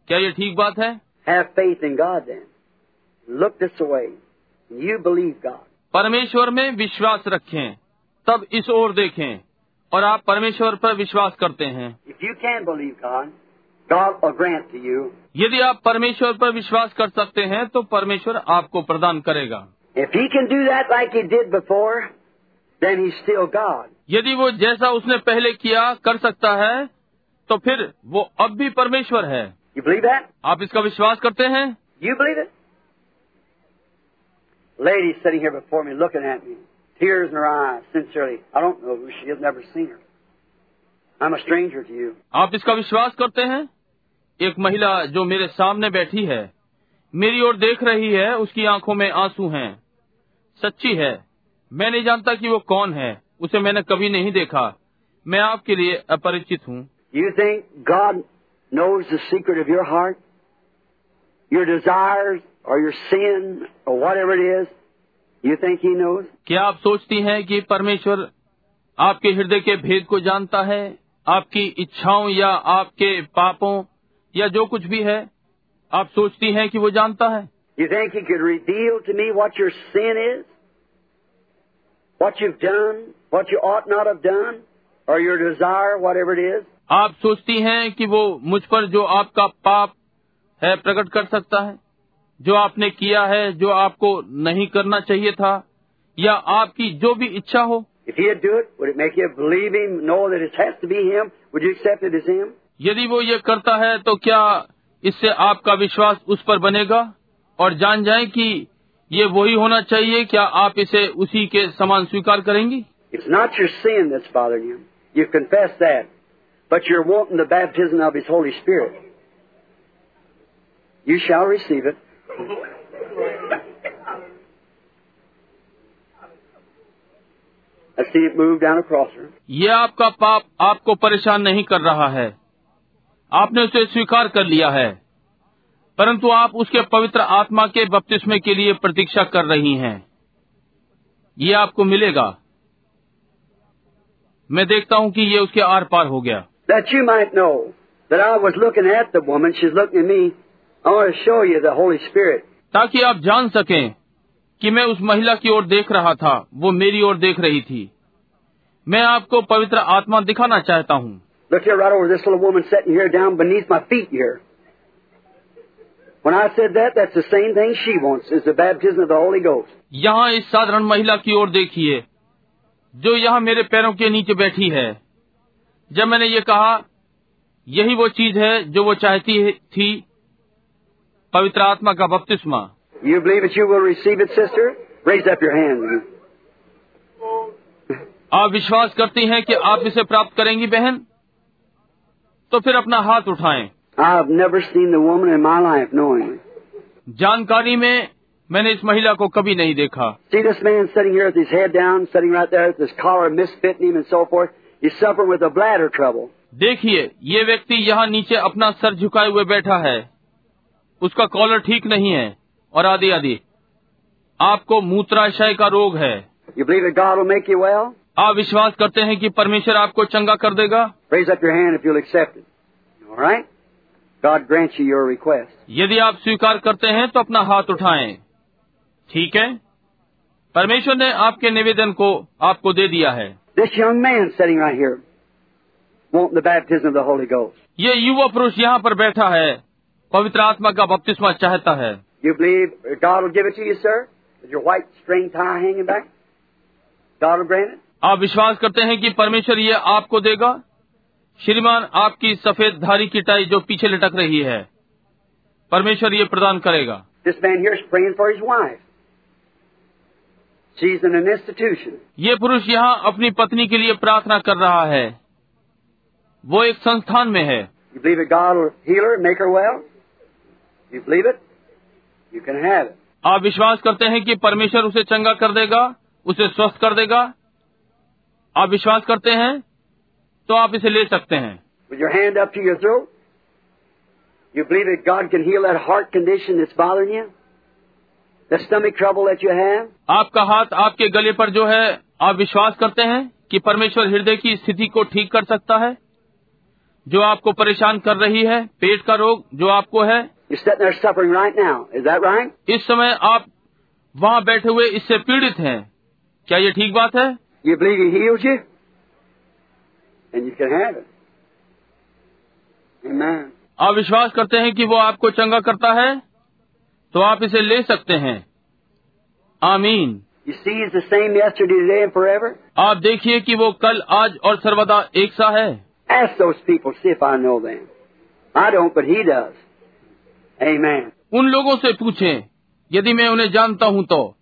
क्या ये ठीक बात है Have faith in God then. परमेश्वर में विश्वास रखें। तब इस ओर देखें और आप परमेश्वर पर विश्वास करते हैं। If you can believe God God will grant to यदि आप परमेश्वर पर विश्वास कर सकते हैं तो परमेश्वर आपको प्रदान करेगा। If you can do it before God यदि वो जैसा उसने पहले किया कर सकता है तो फिर वो अब भी परमेश्वर है। You believe that? आप इसका विश्वास करते हैं? You believe it lady sitting here before me looking at me, tears in her eyes, sincerely. I don't know who she is, never seen her. I'm a stranger to you. आप इसका विश्वास करते हैं एक महिला जो मेरे सामने बैठी है मेरी ओर देख रही है उसकी आँखों में आँसू हैं। सच्ची है मैं नहीं जानता कि वो कौन है उसे मैंने कभी नहीं देखा मैं आपके लिए अपरिचित हूँ you think God knows the secret of your heart your desire or your sin or whatever it is? You think He knows? क्या आप सोचती हैं कि परमेश्वर आपके हृदय के भेद को जानता है आपकी इच्छाओं या आपके पापों या जो कुछ भी है आप सोचती हैं कि वो जानता है You think He could reveal to me what your sin is? What you've done? What you ought not have done? Or your desire, whatever it is? आप सोचती हैं कि वो मुझ पर जो आपका पाप है प्रकट कर सकता है जो आपने किया है जो आपको नहीं करना चाहिए था या आपकी जो भी इच्छा हो। यदि वो ये करता है तो क्या इससे आपका विश्वास उस पर बनेगा? और जान जाए कि ये वही होना चाहिए क्या आप इसे उसी के समान स्वीकार करेंगी? You shall receive it. ये आपका पाप आपको परेशान नहीं कर रहा है। आपने उसे स्वीकार कर लिया है। परंतु आप उसके पवित्र आत्मा के बपतिस्मे के लिए प्रतीक्षा कर रही हैं। ये आपको मिलेगा। मैं देखता हूँ कि ये उसके आर पार हो गया। That you might know that I was looking at the woman, she's looking at me. ताकि आप जान सकें कि मैं उस महिला की ओर देख रहा था। वो मेरी ओर देख रही थी। मैं आपको पवित्र आत्मा दिखाना चाहता हूँ। यहाँ इस साधारण महिला की ओर देखिए जो यहाँ मेरे पैरों के नीचे बैठी है। जब मैंने ये कहा यही वो चीज़ है जो वो चाहती थी पवित्र आत्मा का बपतिस्मा। You believe it you will receive it sister raise up your hand आप विश्वास करती हैं कि आप इसे प्राप्त करेंगी बहन? तो फिर अपना हाथ उठाएँ। जानकारी में मैंने इस महिला को कभी नहीं देखा। देखिए ये व्यक्ति यहाँ नीचे अपना सर झुकाए हुए बैठा है। उसका कॉलर ठीक नहीं है। और आदि आदि। आपको मूत्राशय का रोग है। Well? आप विश्वास करते हैं कि परमेश्वर आपको चंगा कर देगा? Right. you यदि आप स्वीकार करते हैं तो अपना हाथ उठाएँ। ठीक है? परमेश्वर ने आपके निवेदन को आपको दे दिया है। ये युवा पुरुष यहाँ पर बैठा है। पवित्र आत्मा का बपतिस्मा चाहता है। आप विश्वास करते हैं कि परमेश्वर ये आपको देगा? श्रीमान आपकी सफ़ेद धारी की टाई जो पीछे लटक रही है परमेश्वर ये प्रदान करेगा। ये पुरुष यहाँ अपनी पत्नी के लिए प्रार्थना कर रहा है। वो एक संस्थान में है? आप विश्वास करते हैं कि परमेश्वर उसे चंगा कर देगा उसे स्वस्थ कर देगा? आप विश्वास करते हैं? तो आप इसे ले सकते हैं। You believe आपका हाथ आपके गले पर जो है आप विश्वास करते हैं कि परमेश्वर हृदय की स्थिति को ठीक कर सकता है? जो आपको परेशान कर रही है पेट का रोग जो आपको है Right right? इस समय आप वहाँ बैठे हुए इससे पीड़ित हैं। क्या ये ठीक बात है? ये बिलीव ही हो जी आप विश्वास करते हैं कि वो आपको चंगा करता है? तो आप इसे ले सकते हैं। आमीन। आप देखिए कि वो कल आज और सर्वदा एक सा है। Amen. उन लोगों से पूछे यदि मैं उन्हें जानता हूँ तो।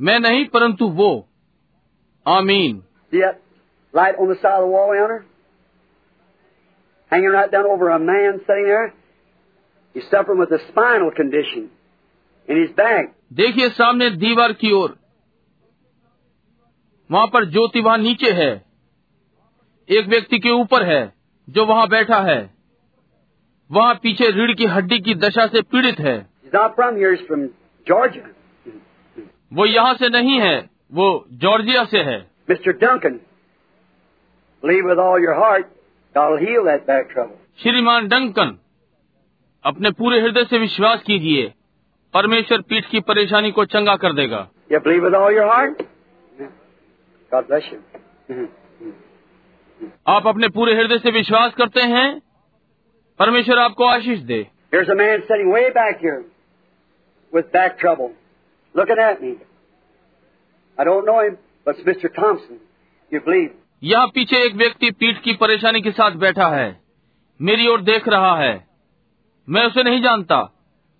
मैं नहीं परंतु वो। आमीन। देखिए सामने दीवार की ओर। वहाँ पर ज्योति वहाँ नीचे है। एक व्यक्ति के ऊपर है जो वहाँ बैठा है। वहाँ पीछे रीढ़ की हड्डी की दशा से पीड़ित है। वो यहाँ से नहीं है वो जॉर्जिया से है। Mister Duncan live with all your heart heal that श्रीमान डंकन अपने पूरे हृदय से विश्वास कीजिए परमेश्वर पीठ की परेशानी को चंगा कर देगा। आप अपने पूरे हृदय से विश्वास करते हैं? परमेश्वर आपको आशीष दे। यहाँ पीछे एक व्यक्ति पीठ की परेशानी के साथ बैठा है मेरी ओर देख रहा है। मैं उसे नहीं जानता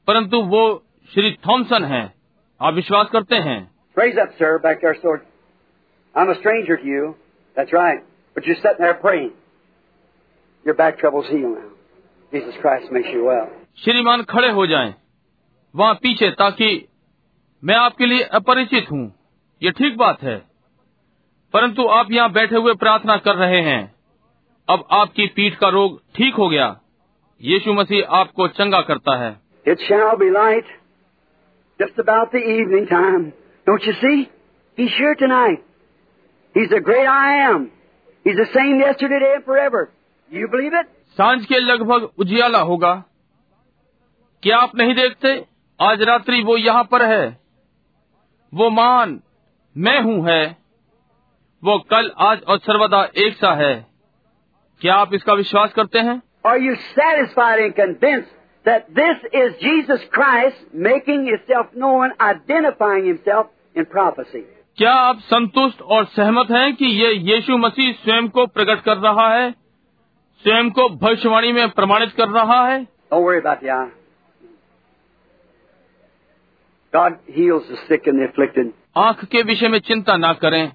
परंतु वो श्री थॉमसन है। आप विश्वास करते हैं? Right. श्रीमान खड़े हो जाएँ। वहाँ पीछे ताकि मैं आपके लिए अपरिचित हूँ। ये ठीक बात है। परंतु आप यहाँ बैठे हुए प्रार्थना कर रहे हैं। अब आपकी पीठ का रोग ठीक हो गया। यीशु मसीह आपको चंगा करता है। You? साँझ के लगभग उजियाला होगा। क्या आप नहीं देखते? आज रात्रि वो यहाँ पर है। वो मान मैं हूँ है। वो कल आज और सर्वदा एक सा है। क्या आप इसका विश्वास करते हैं? Are you satisfied and convinced that this is Jesus Christ making himself known, identifying himself in prophecy? क्या आप संतुष्ट और सहमत हैं कि ये यीशु मसीह स्वयं को प्रकट कर रहा है? स्वयं को भविष्यवाणी में प्रमाणित कर रहा है। आँख के विषय में चिंता ना करें।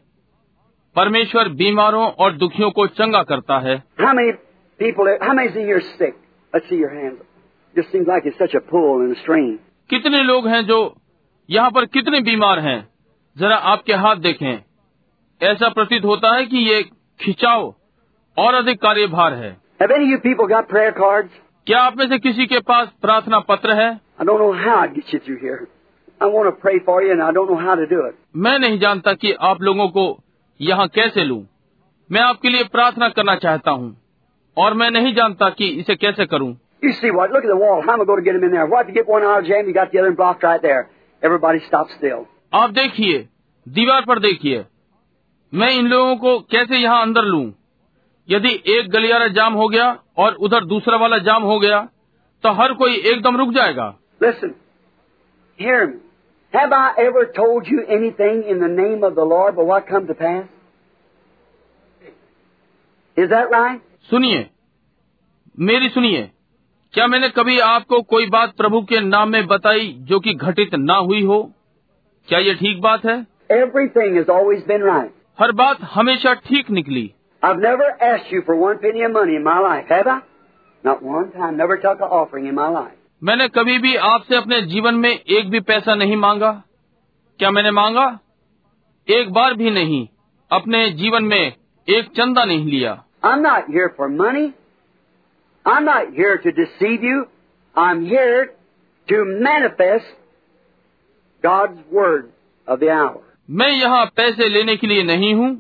परमेश्वर बीमारों और दुखियों को चंगा करता है। कितने लोग हैं जो यहाँ पर कितने बीमार हैं? जरा आपके हाथ देखें। ऐसा प्रतीत होता है कि ये खिंचाव और अधिक कार्यभार है। क्या आप में से किसी के पास प्रार्थना पत्र है? मैं नहीं जानता कि आप लोगों को यहाँ कैसे लू। मैं आपके लिए प्रार्थना करना चाहता हूँ और मैं नहीं जानता कि इसे कैसे करूँ। Right आप देखिए दीवार पर देखिए। मैं इन लोगों को कैसे यहाँ अंदर लूँ? यदि एक गलियारा जाम हो गया और उधर दूसरा वाला जाम हो गया तो हर कोई एकदम रुक जाएगा। सुनिए मेरी सुनिए। क्या मैंने कभी आपको कोई बात प्रभु के नाम में बताई जो कि घटित ना हुई हो? क्या ये ठीक बात है? Everything is always been right हर बात हमेशा ठीक निकली। I've never asked you for one penny of money in my life, have I? Not one time. Never took an offering in my life. मैंने कभी भी आपसे अपने जीवन में एक भी पैसा नहीं मांगा क्या मैंने मांगा एक बार भी नहीं अपने जीवन में एक चंदा नहीं लिया I'm not here for money. I'm not here to deceive you. I'm here to manifest God's Word of the hour. मैं यहाँ पैसे लेने के लिए नहीं हूँ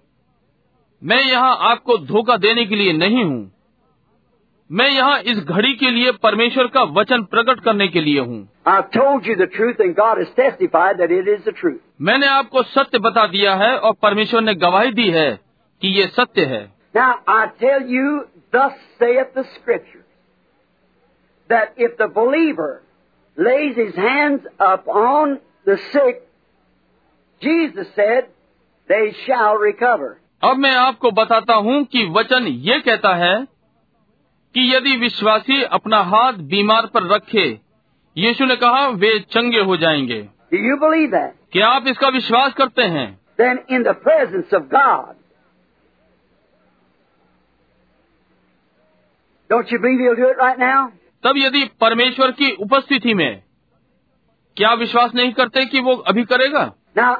मैं यहाँ आपको धोखा देने के लिए नहीं हूँ मैं यहाँ इस घड़ी के लिए परमेश्वर का वचन प्रकट करने के लिए हूँ I've told you the truth, and God has testified that it is the truth. मैंने आपको सत्य बता दिया है और परमेश्वर ने गवाही दी है कि ये सत्य है Now, I tell you, thus saith the Scripture, that if the believer lays his hands upon the sick, Jesus said, they shall recover. अब मैं आपको बताता हूँ कि वचन ये कहता है कि यदि विश्वासी अपना हाथ बीमार पर रखे यीशु ने कहा वे चंगे हो जाएँगे Do you believe that? क्या आप इसका विश्वास करते हैं Then in the presence of God, don't you believe he'll do it right now? तब यदि परमेश्वर की उपस्थिति में क्या विश्वास नहीं करते कि वो अभी करेगा Now,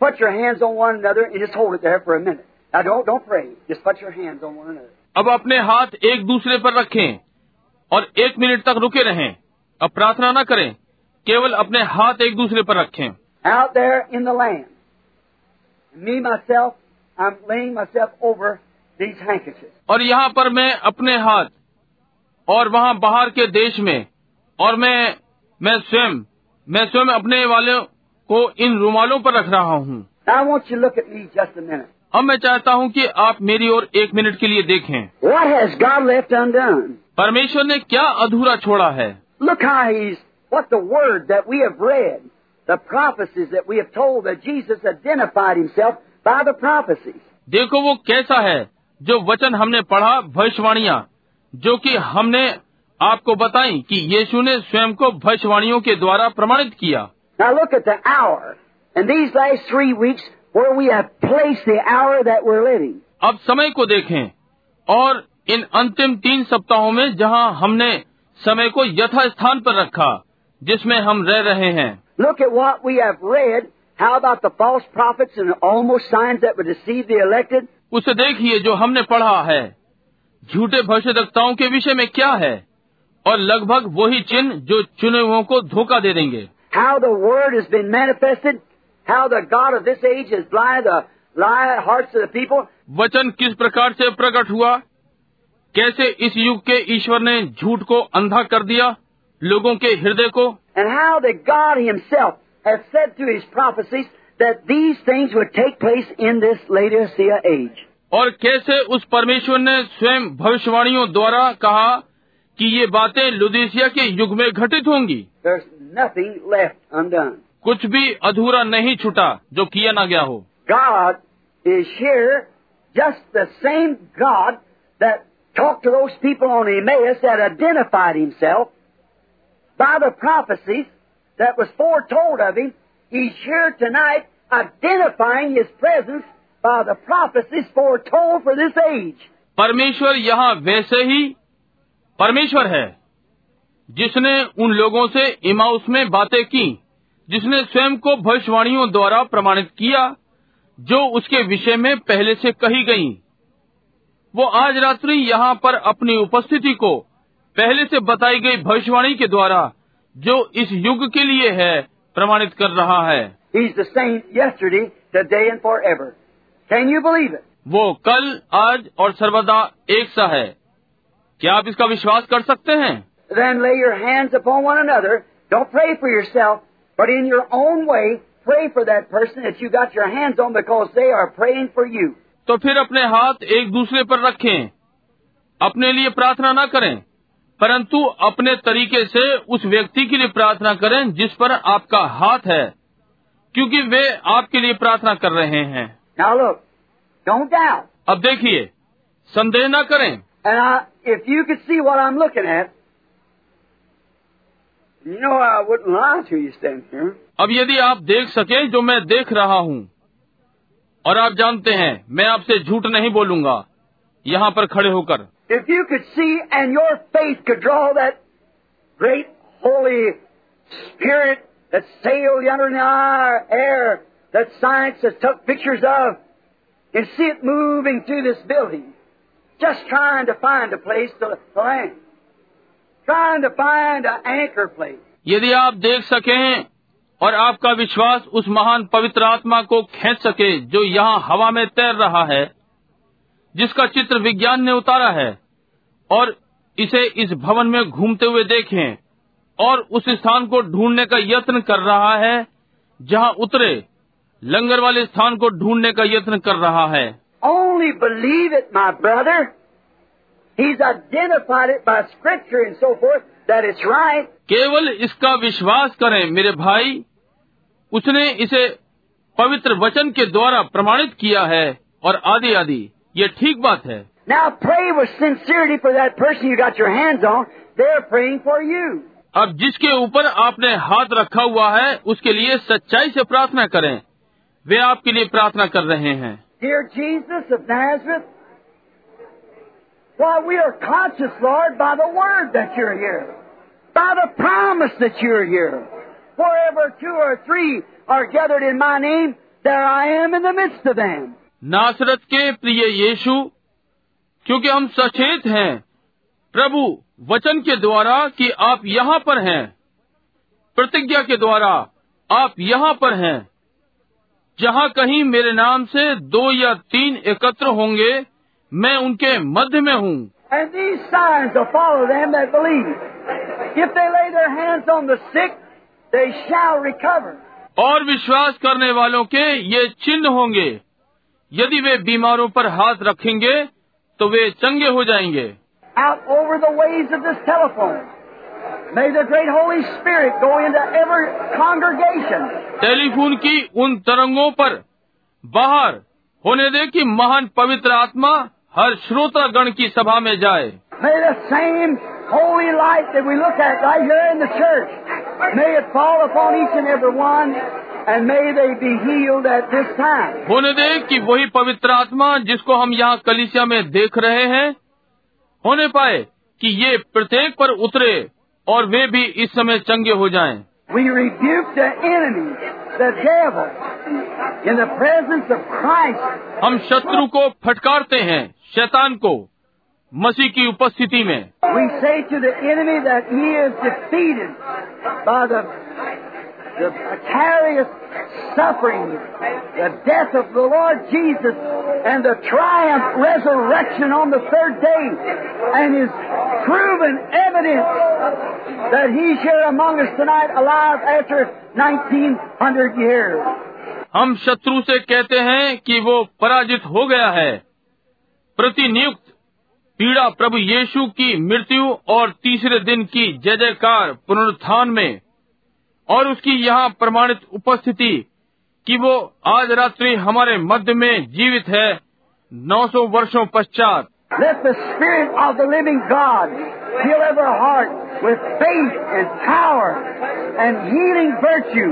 put your hands on one another and just hold it there for a minute. Now don't, don't pray. Just put your hands on one another. अब अपने हाथ एक दूसरे पर रखें और एक मिनट तक रुके रहें अब प्रार्थना न करें केवल अपने हाथ एक दूसरे पर रखें Out there in the land, me, myself, I'm laying myself over these handkerchiefs. और यहाँ पर मैं अपने हाथ और वहाँ बाहर के देश में और मैं मैं स्वयं मैं स्वयं अपने वाले को इन रुमालों पर रख रहा हूँ. अब मैं चाहता हूँ कि आप मेरी ओर एक मिनट के लिए देखें What has God left undone? परमेश्वर ने क्या अधूरा छोड़ा है Look how He's, what the Word that we have read, the prophecies that we have told that Jesus identified Himself by the prophecies. देखो वो कैसा है जो वचन हमने पढ़ा भविष्यवाणियाँ जो कि हमने आपको बताई कि यीशु ने स्वयं को भविष्यवाणियों के द्वारा प्रमाणित किया Now look at the hour. In these last three weeks, where we have placed the hour that we're living. अब समय को देखें और इन अंतिम तीन सप्ताहों में जहां हमने समय को यथा स्थान पर रखा जिसमें हम रह रहे हैं Look at what we have read. How about the false prophets and almost signs that would deceive the elected? उसे देखिए जो हमने पढ़ा है झूठे भविष्यवक्ताओं के विषय में क्या है और लगभग वही चिन्ह जो चुने हुओं को धोखा दे देंगे How the Word has been manifested? How the God of this age has blinded the lie hearts of the people? वचन किस प्रकार से प्रकट हुआ कैसे इस युग के ईश्वर ने झूठ को अंधा कर दिया लोगों के हृदय को And how that God Himself has said through His prophecies that these things would take place in this Laodicea age. और कैसे उस परमेश्वर ने स्वयं भविष्यवाणियों द्वारा कहा कि ये बातें लुदीसिया के युग में घटित होंगी There's nothing left undone. कुछ भी अधूरा नहीं छुटा जो किया ना गया हो God is here, just the same God that talked to those people on Emmaus that identified himself by the prophecies that was foretold of him. He's here tonight identifying his presence by the prophecies foretold for this age. परमेश्वर यहाँ वैसे ही परमेश्वर है जिसने उन लोगों से Emmaus में बातें की जिसने स्वयं को भविष्यवाणियों द्वारा प्रमाणित किया जो उसके विषय में पहले से कही गई। वो आज रात्रि यहाँ पर अपनी उपस्थिति को पहले से बताई गई भविष्यवाणी के द्वारा जो इस युग के लिए है प्रमाणित कर रहा है? वो कल आज और सर्वदा एक सा है। क्या आप इसका विश्वास कर सकते हैं? Then lay your hands upon one another. Don't pray for yourself, but in your own way, pray for that person that you got your hands on because they are praying for you. तो फिर अपने हाथ एक दूसरे पर रखें अपने लिए प्रार्थना न करें परंतु अपने तरीके से उस व्यक्ति के लिए प्रार्थना करें जिस पर आपका हाथ है क्योंकि वे आपके लिए प्रार्थना कर रहे हैं Now look, don't doubt. अब देखिए संदेह न करें And I, if you could see what I'm looking at, you know I wouldn't lie to you standing here. अब यदि आप देख सकें जो मैं देख रहा हूँ और आप जानते हैं मैं आपसे झूठ नहीं बोलूंगा यहाँ पर खड़े होकर If you could see and your faith could draw that great Holy Spirit that sailed yonder in the air that science has took pictures of and see it moving through this building, just trying to find a place to land, Trying to find an anchor place. यदि आप देख सकें और आपका विश्वास उस महान पवित्र आत्मा को खींच सके जो यहाँ हवा में तैर रहा है जिसका चित्र विज्ञान ने उतारा है और इसे इस भवन में घूमते हुए देखें और उस स्थान को ढूँढने का यत्न कर रहा है जहाँ उतरे लंगर वाले स्थान को ढूँढने का यत्न कर रहा है Only believe it, my brother. He's identified it by Scripture and so forth that it's right. केवल इसका विश्वास करें मेरे भाई उसने इसे पवित्र वचन के द्वारा प्रमाणित किया है और आदि आदि ये ठीक बात है Now pray with sincerity for that person you got your hands on. They're praying for you. अब जिसके ऊपर आपने हाथ रखा हुआ है उसके लिए सच्चाई से प्रार्थना करें वे आपके लिए प्रार्थना कर रहे हैं Dear Jesus of Nazareth, why we are conscious, Lord, by the word that you're here, by the promise that you're here. Wherever two or three are gathered in my name, there I am in the midst of them. नासरत के प्रिय यीशु क्योंकि हम सचेत हैं प्रभु वचन के द्वारा कि आप यहाँ पर हैं प्रतिज्ञा के द्वारा आप यहाँ पर हैं जहाँ कहीं मेरे नाम से दो या तीन एकत्र होंगे मैं उनके मध्य में हूँ And these signs will follow them that believe. If they lay their hands on the sick, they shall recover. और विश्वास करने वालों के ये चिन्ह होंगे यदि वे बीमारों पर हाथ रखेंगे तो वे चंगे हो जाएँगे Out over the waves of this telephone, may the great Holy Spirit go into every congregation. Telephone की उन तरंगों पर बाहर होने दे कि महान पवित्र आत्मा हर श्रोता गण की सभा में जाए। होने दे की वही पवित्र आत्मा जिसको हम यहाँ कलिसिया में देख रहे हैं होने पाए कि ये प्रत्येक पर उतरे और वे भी इस समय चंगे हो जाए। हम शत्रु को फटकारते हैं। शैतान को मसीह की उपस्थिति में। हम शत्रु से कहते हैं कि वो पराजित हो गया है। प्रतिनियुक्त पीड़ा प्रभु यीशु की मृत्यु और तीसरे दिन की जय जयकार पुनरुत्थान में और उसकी यहाँ प्रमाणित उपस्थिति कि वो आज रात्रि हमारे मध्य में जीवित है 900 वर्षों पश्चात। Let the Spirit of the living God fill every heart with faith and power and healing virtue.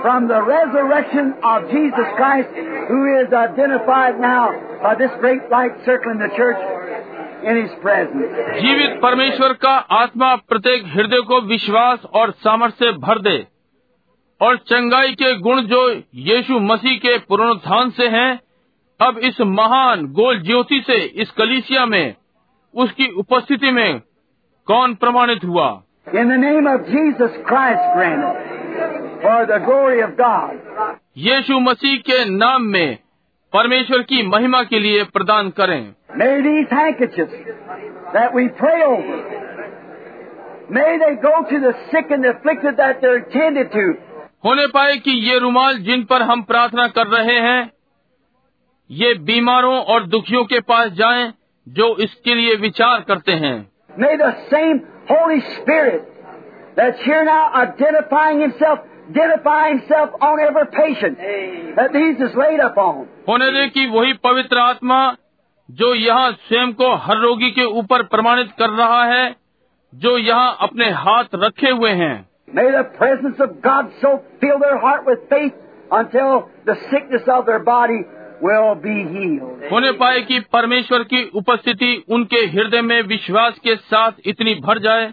from the resurrection of Jesus Christ, who is identified now by this great light circling the church जीवित परमेश्वर का आत्मा प्रत्येक हृदय को विश्वास और सामर्थ्य भर दे और चंगाई के गुण जो यीशु मसीह के पुनरुत्थान से हैं, अब इस महान गोल ज्योति से इस कलिसिया में उसकी उपस्थिति में कौन प्रमाणित हुआ? In the name of Jesus For the glory of God. यीशु मसीह के नाम में परमेश्वर की महिमा के लिए प्रदान करें May these handkerchiefs that we pray over, may they go to the sick and the afflicted that they're intended to. होने पाए कि ये रुमाल जिन पर हम प्रार्थना कर रहे हैं ये बीमारों और दुखियों के पास जाएँ जो इसके लिए विचार करते हैं May the same Holy Spirit that's here now identifying Himself, होने दे देखी वही पवित्र आत्मा जो यहाँ स्वयं को हर रोगी के ऊपर प्रमाणित कर रहा है जो यहाँ अपने हाथ रखे हुए हैं। May the presence of God so fill their heart with faith until the sickness of their body will be healed. होने पाए कि परमेश्वर की उपस्थिति उनके हृदय में विश्वास के साथ इतनी भर जाए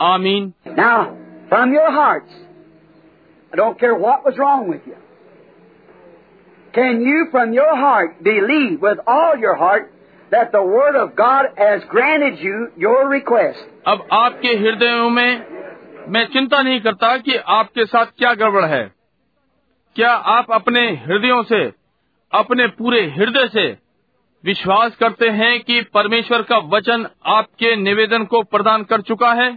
आमीन Now, from your hearts, I don't care what was wrong with you. Can you from your heart believe with all your heart that the Word of God has granted you your request? अब आपके हृदयों में मैं चिंता नहीं करता कि आपके साथ क्या गड़बड़ है क्या आप अपने हृदयों से अपने पूरे हृदय से विश्वास करते हैं कि परमेश्वर का वचन आपके निवेदन को प्रदान कर चुका है।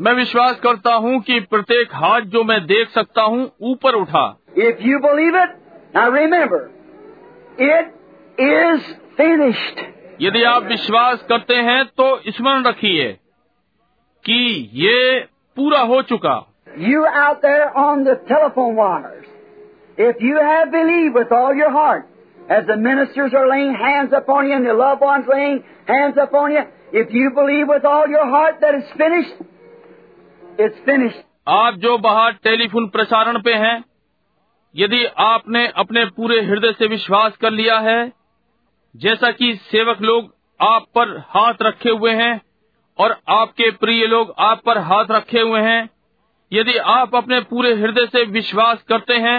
मैं विश्वास करता हूँ कि प्रत्येक हाथ जो मैं देख सकता हूँ ऊपर उठा। इफ़ यू बिलीव इट ना रिमेम्बर इट इज़ फिनिश्ड यदि आप विश्वास करते हैं तो स्मरण रखिए कि ये पूरा हो चुका। You out on the telephone if you have believed with all your heart, as the ministers are laying hands upon you and your loved ones laying hands upon you, if you believe with all your heart that it's finished, it's finished. आप जो बाहर telephone प्रसारण पे हैं यदि आपने अपने पूरे हृदय से विश्वास कर लिया है जैसा कि सेवक लोग आप पर हाथ रखे हुए हैं और आपके प्रिय लोग आप पर हाथ रखे हुए हैं यदि आप अपने पूरे हृदय से विश्वास करते हैं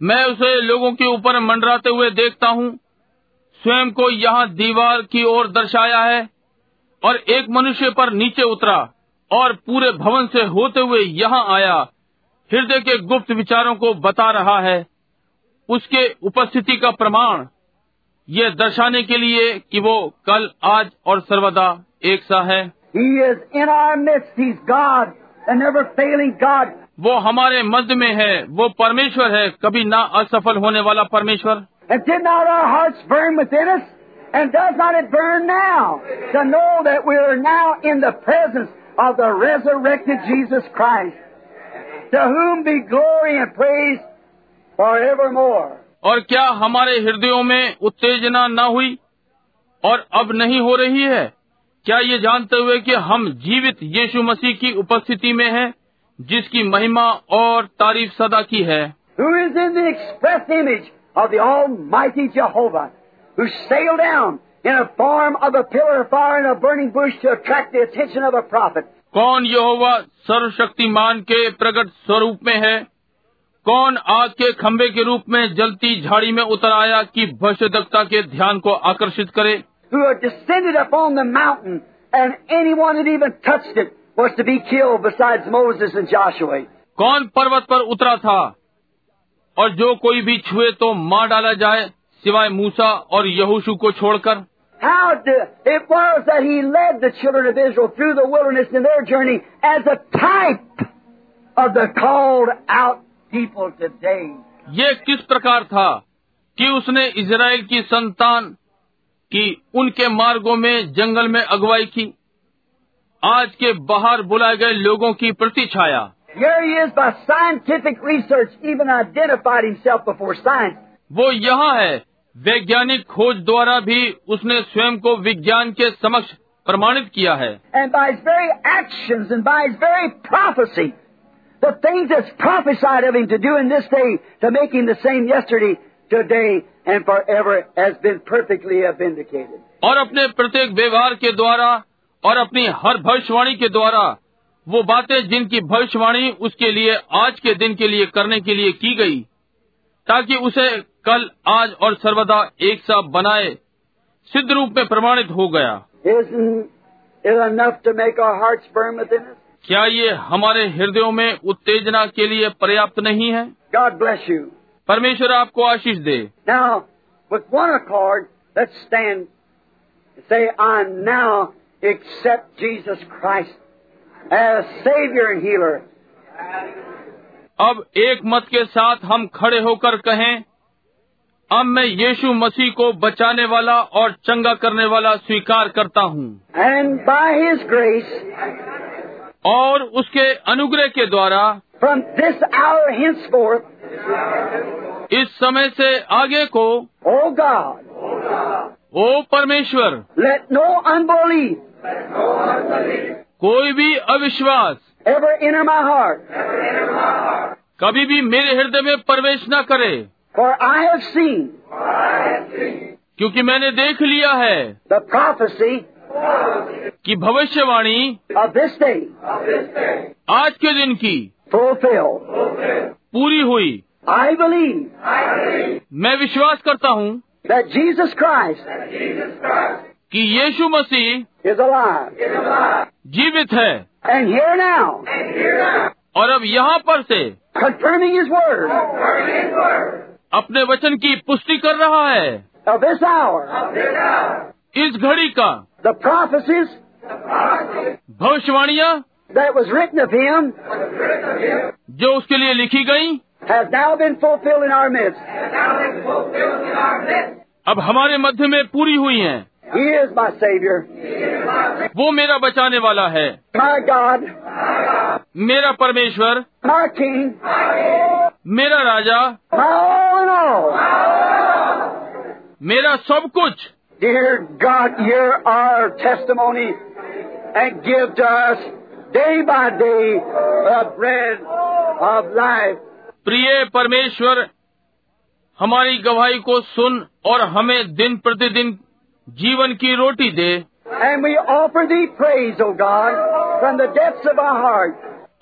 मैं उसे लोगों के ऊपर मंडराते हुए देखता हूँ स्वयं को यहाँ दीवार की ओर दर्शाया है और एक मनुष्य पर नीचे उतरा और पूरे भवन से होते हुए यहाँ आया हृदय के गुप्त विचारों को बता रहा है उसके उपस्थिति का प्रमाण ये दर्शाने के लिए कि वो कल आज और सर्वदा एक सा है He is in our midst. He's God, never failing God. वो हमारे मध्य में है वो परमेश्वर है कभी ना असफल होने वाला परमेश्वर। और क्या हमारे हृदयों में उत्तेजना न हुई? और अब नहीं हो रही है? क्या ये जानते हुए कि हम जीवित यीशु मसीह की उपस्थिति में हैं? जिसकी महिमा और तारीफ़ सदा की है Who is in the express image of the Almighty Jehovah, who sailed down in a form of a pillar of fire and a burning bush to attract the attention of a prophet. कौन यहोवा सर्वशक्तिमान के प्रकट स्वरूप में है कौन आग के खंभे के रूप में जलती झाड़ी में उतर आया कि भविष्यदक्ता के ध्यान को आकर्षित करे who had descended upon the mountain, and anyone that even touched it was to be killed besides Moses and Joshua. कौन पर्वत पर उतरा था और जो कोई भी छुए तो मार डाला जाए सिवाय मूसा और यहोशू को छोड़कर How the, it was that he led the children of Israel through the wilderness in their journey as a type of the called out people today. ये किस प्रकार था कि उसने इज़राइल की संतान की उनके मार्गों में जंगल में अगुवाई की आज के बाहर बुलाए गए लोगों की प्रतिछाया scientific research even identified himself before वो यहाँ है। वैज्ञानिक खोज द्वारा भी उसने स्वयं को विज्ञान के समक्ष प्रमाणित किया है। एंड बाय इन दिस और अपने प्रत्येक व्यवहार के द्वारा और अपनी हर भविष्यवाणी के द्वारा वो बातें जिनकी भविष्यवाणी उसके लिए आज के दिन के लिए करने के लिए की गई ताकि उसे कल आज और सर्वदा एक साथ बनाए सिद्ध रूप में प्रमाणित हो गया? क्या ये हमारे हृदयों में उत्तेजना के लिए पर्याप्त नहीं है God bless you. परमेश्वर आपको आशीष दे Now, with one accord, let's stand and say, I now accept Jesus Christ as Savior and Healer. अब एक मत के साथ हम खड़े होकर कहें अब मैं यीशु मसीह को बचाने वाला और चंगा करने वाला स्वीकार करता हूँ एंड बाय हिज ग्रेस और उसके अनुग्रह के द्वारा फ्रॉम दिस आवर हिंस इस समय से आगे को ओ गॉड ओ परमेश्वर लेट नो अनबोली कोई भी अविश्वास ever enter my heart. कभी भी मेरे हृदय में प्रवेश न करे For I have seen क्योंकि मैंने देख लिया है the prophecy कि भविष्यवाणी of this day आज के दिन की fulfilled. पूरी हुई I believe मैं विश्वास करता हूँ that Jesus Christ कि यीशु मसीह जीवित है And here now, And here now. और अब यहाँ पर से confirming His word Confirming his word. अपने वचन की पुष्टि कर रहा है of this hour, Of this hour. इस घड़ी का the prophecies भविष्यवाणियाँ that was written of Him जो उसके लिए लिखी गई have now been fulfilled in our midst. अब हमारे मध्य में पूरी हुई हैं He is my Savior, वो मेरा बचाने वाला है my God, मेरा परमेश्वर my King, मेरा राजा my all in all. मेरा सब कुछ Dear God, hear our testimony and give to us day by day the bread of life. प्रिय परमेश्वर हमारी गवाही को सुन और हमें दिन प्रतिदिन जीवन की रोटी दे।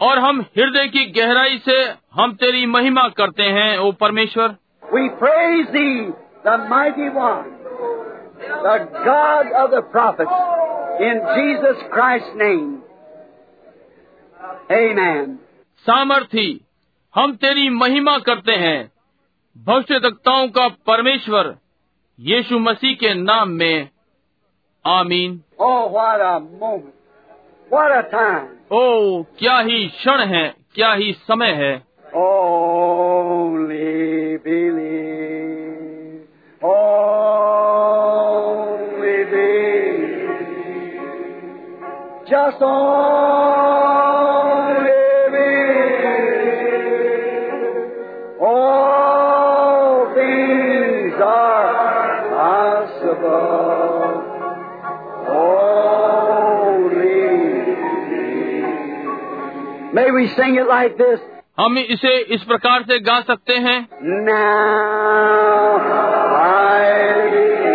और हम हृदय की गहराई से हम तेरी महिमा करते हैं ओ परमेश्वर। We praise thee the mighty one the God of the prophet in Jesus Christ name Amen. सामर्थी हम तेरी महिमा करते हैं। भविष्य का परमेश्वर यीशु मसीह के नाम में आमीन। ओ oh, ओ क्या ही क्षण है क्या ही समय है। ओ Just on. May we sing it like this. हम इसे इस प्रकार से गा सकते हैं Now I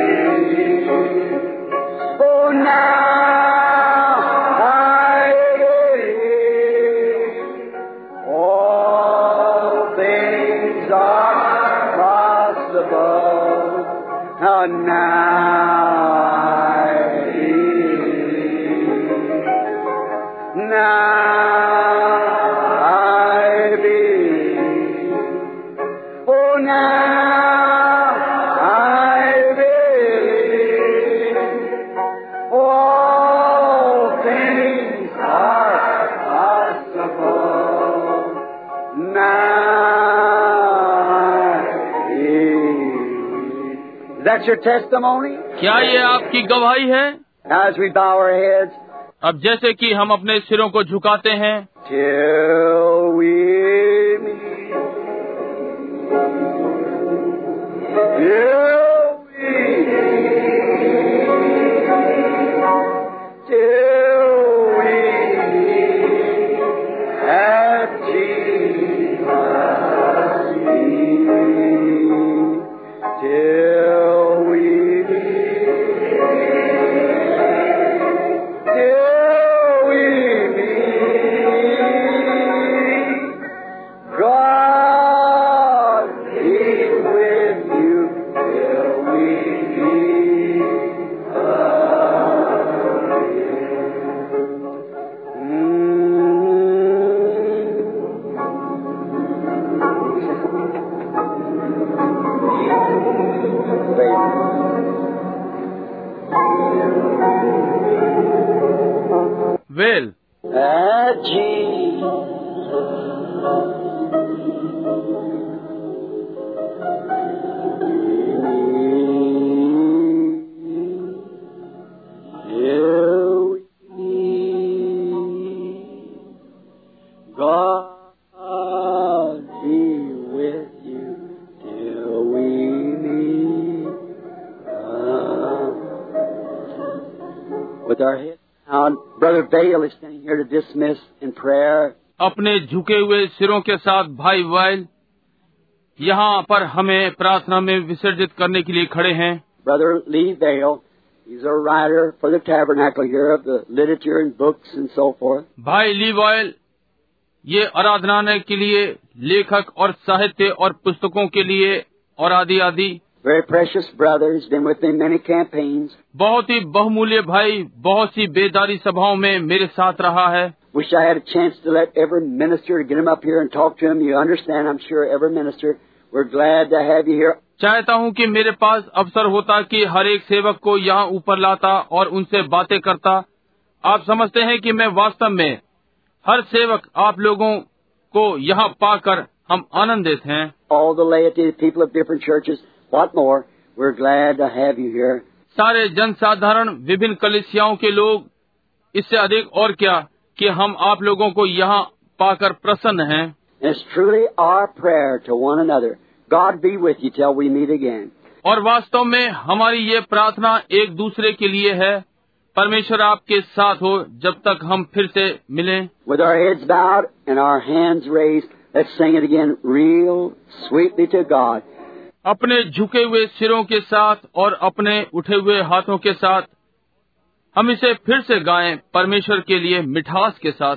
Is that your testimony? क्या ये आपकी गवाही है Now as we bow our heads, अब जैसे कि हम अपने सिरों को झुकाते हैं till we meet. Till अपने झुके हुए सिरों के साथ भाई वायल यहाँ पर हमें प्रार्थना में विसर्जित करने के लिए खड़े हैं brother Lee well He's a writer for the tabernacle here of the literature and books and so forth. भाई ली वायल ये आराधना के लिए लेखक और साहित्य और पुस्तकों के लिए और आदि आदि Very precious brother. He's been with me many बहुत ही बहुमूल्य भाई बहुत सी बेदारी सभाओं में मेरे साथ रहा है Wish I had a chance to let every minister get him up here and talk to him. You understand, I'm sure, every minister. We're glad to have you here. चाहता हूँ कि मेरे पास अवसर होता कि हर एक सेवक को यहाँ ऊपर लाता और उनसे बातें करता आप समझते हैं कि मैं वास्तव में हर सेवक आप लोगों को यहाँ पाकर हम आनंदित हैं All the laity, the people of different churches. What more? We're glad to have you here. सारे जनसाधारण विभिन्न कलिसियाओं के लोग इससे अधिक और क्या कि हम आप लोगों को यहाँ पाकर प्रसन्न हैं। और वास्तव में हमारी ये प्रार्थना एक दूसरे के लिए है। परमेश्वर आपके साथ हो जब तक हम फिर से मिले। अपने झुके हुए सिरों के साथ और अपने उठे हुए हाथों के साथ हम इसे फिर से गाएँ परमेश्वर के लिए मिठास के साथ।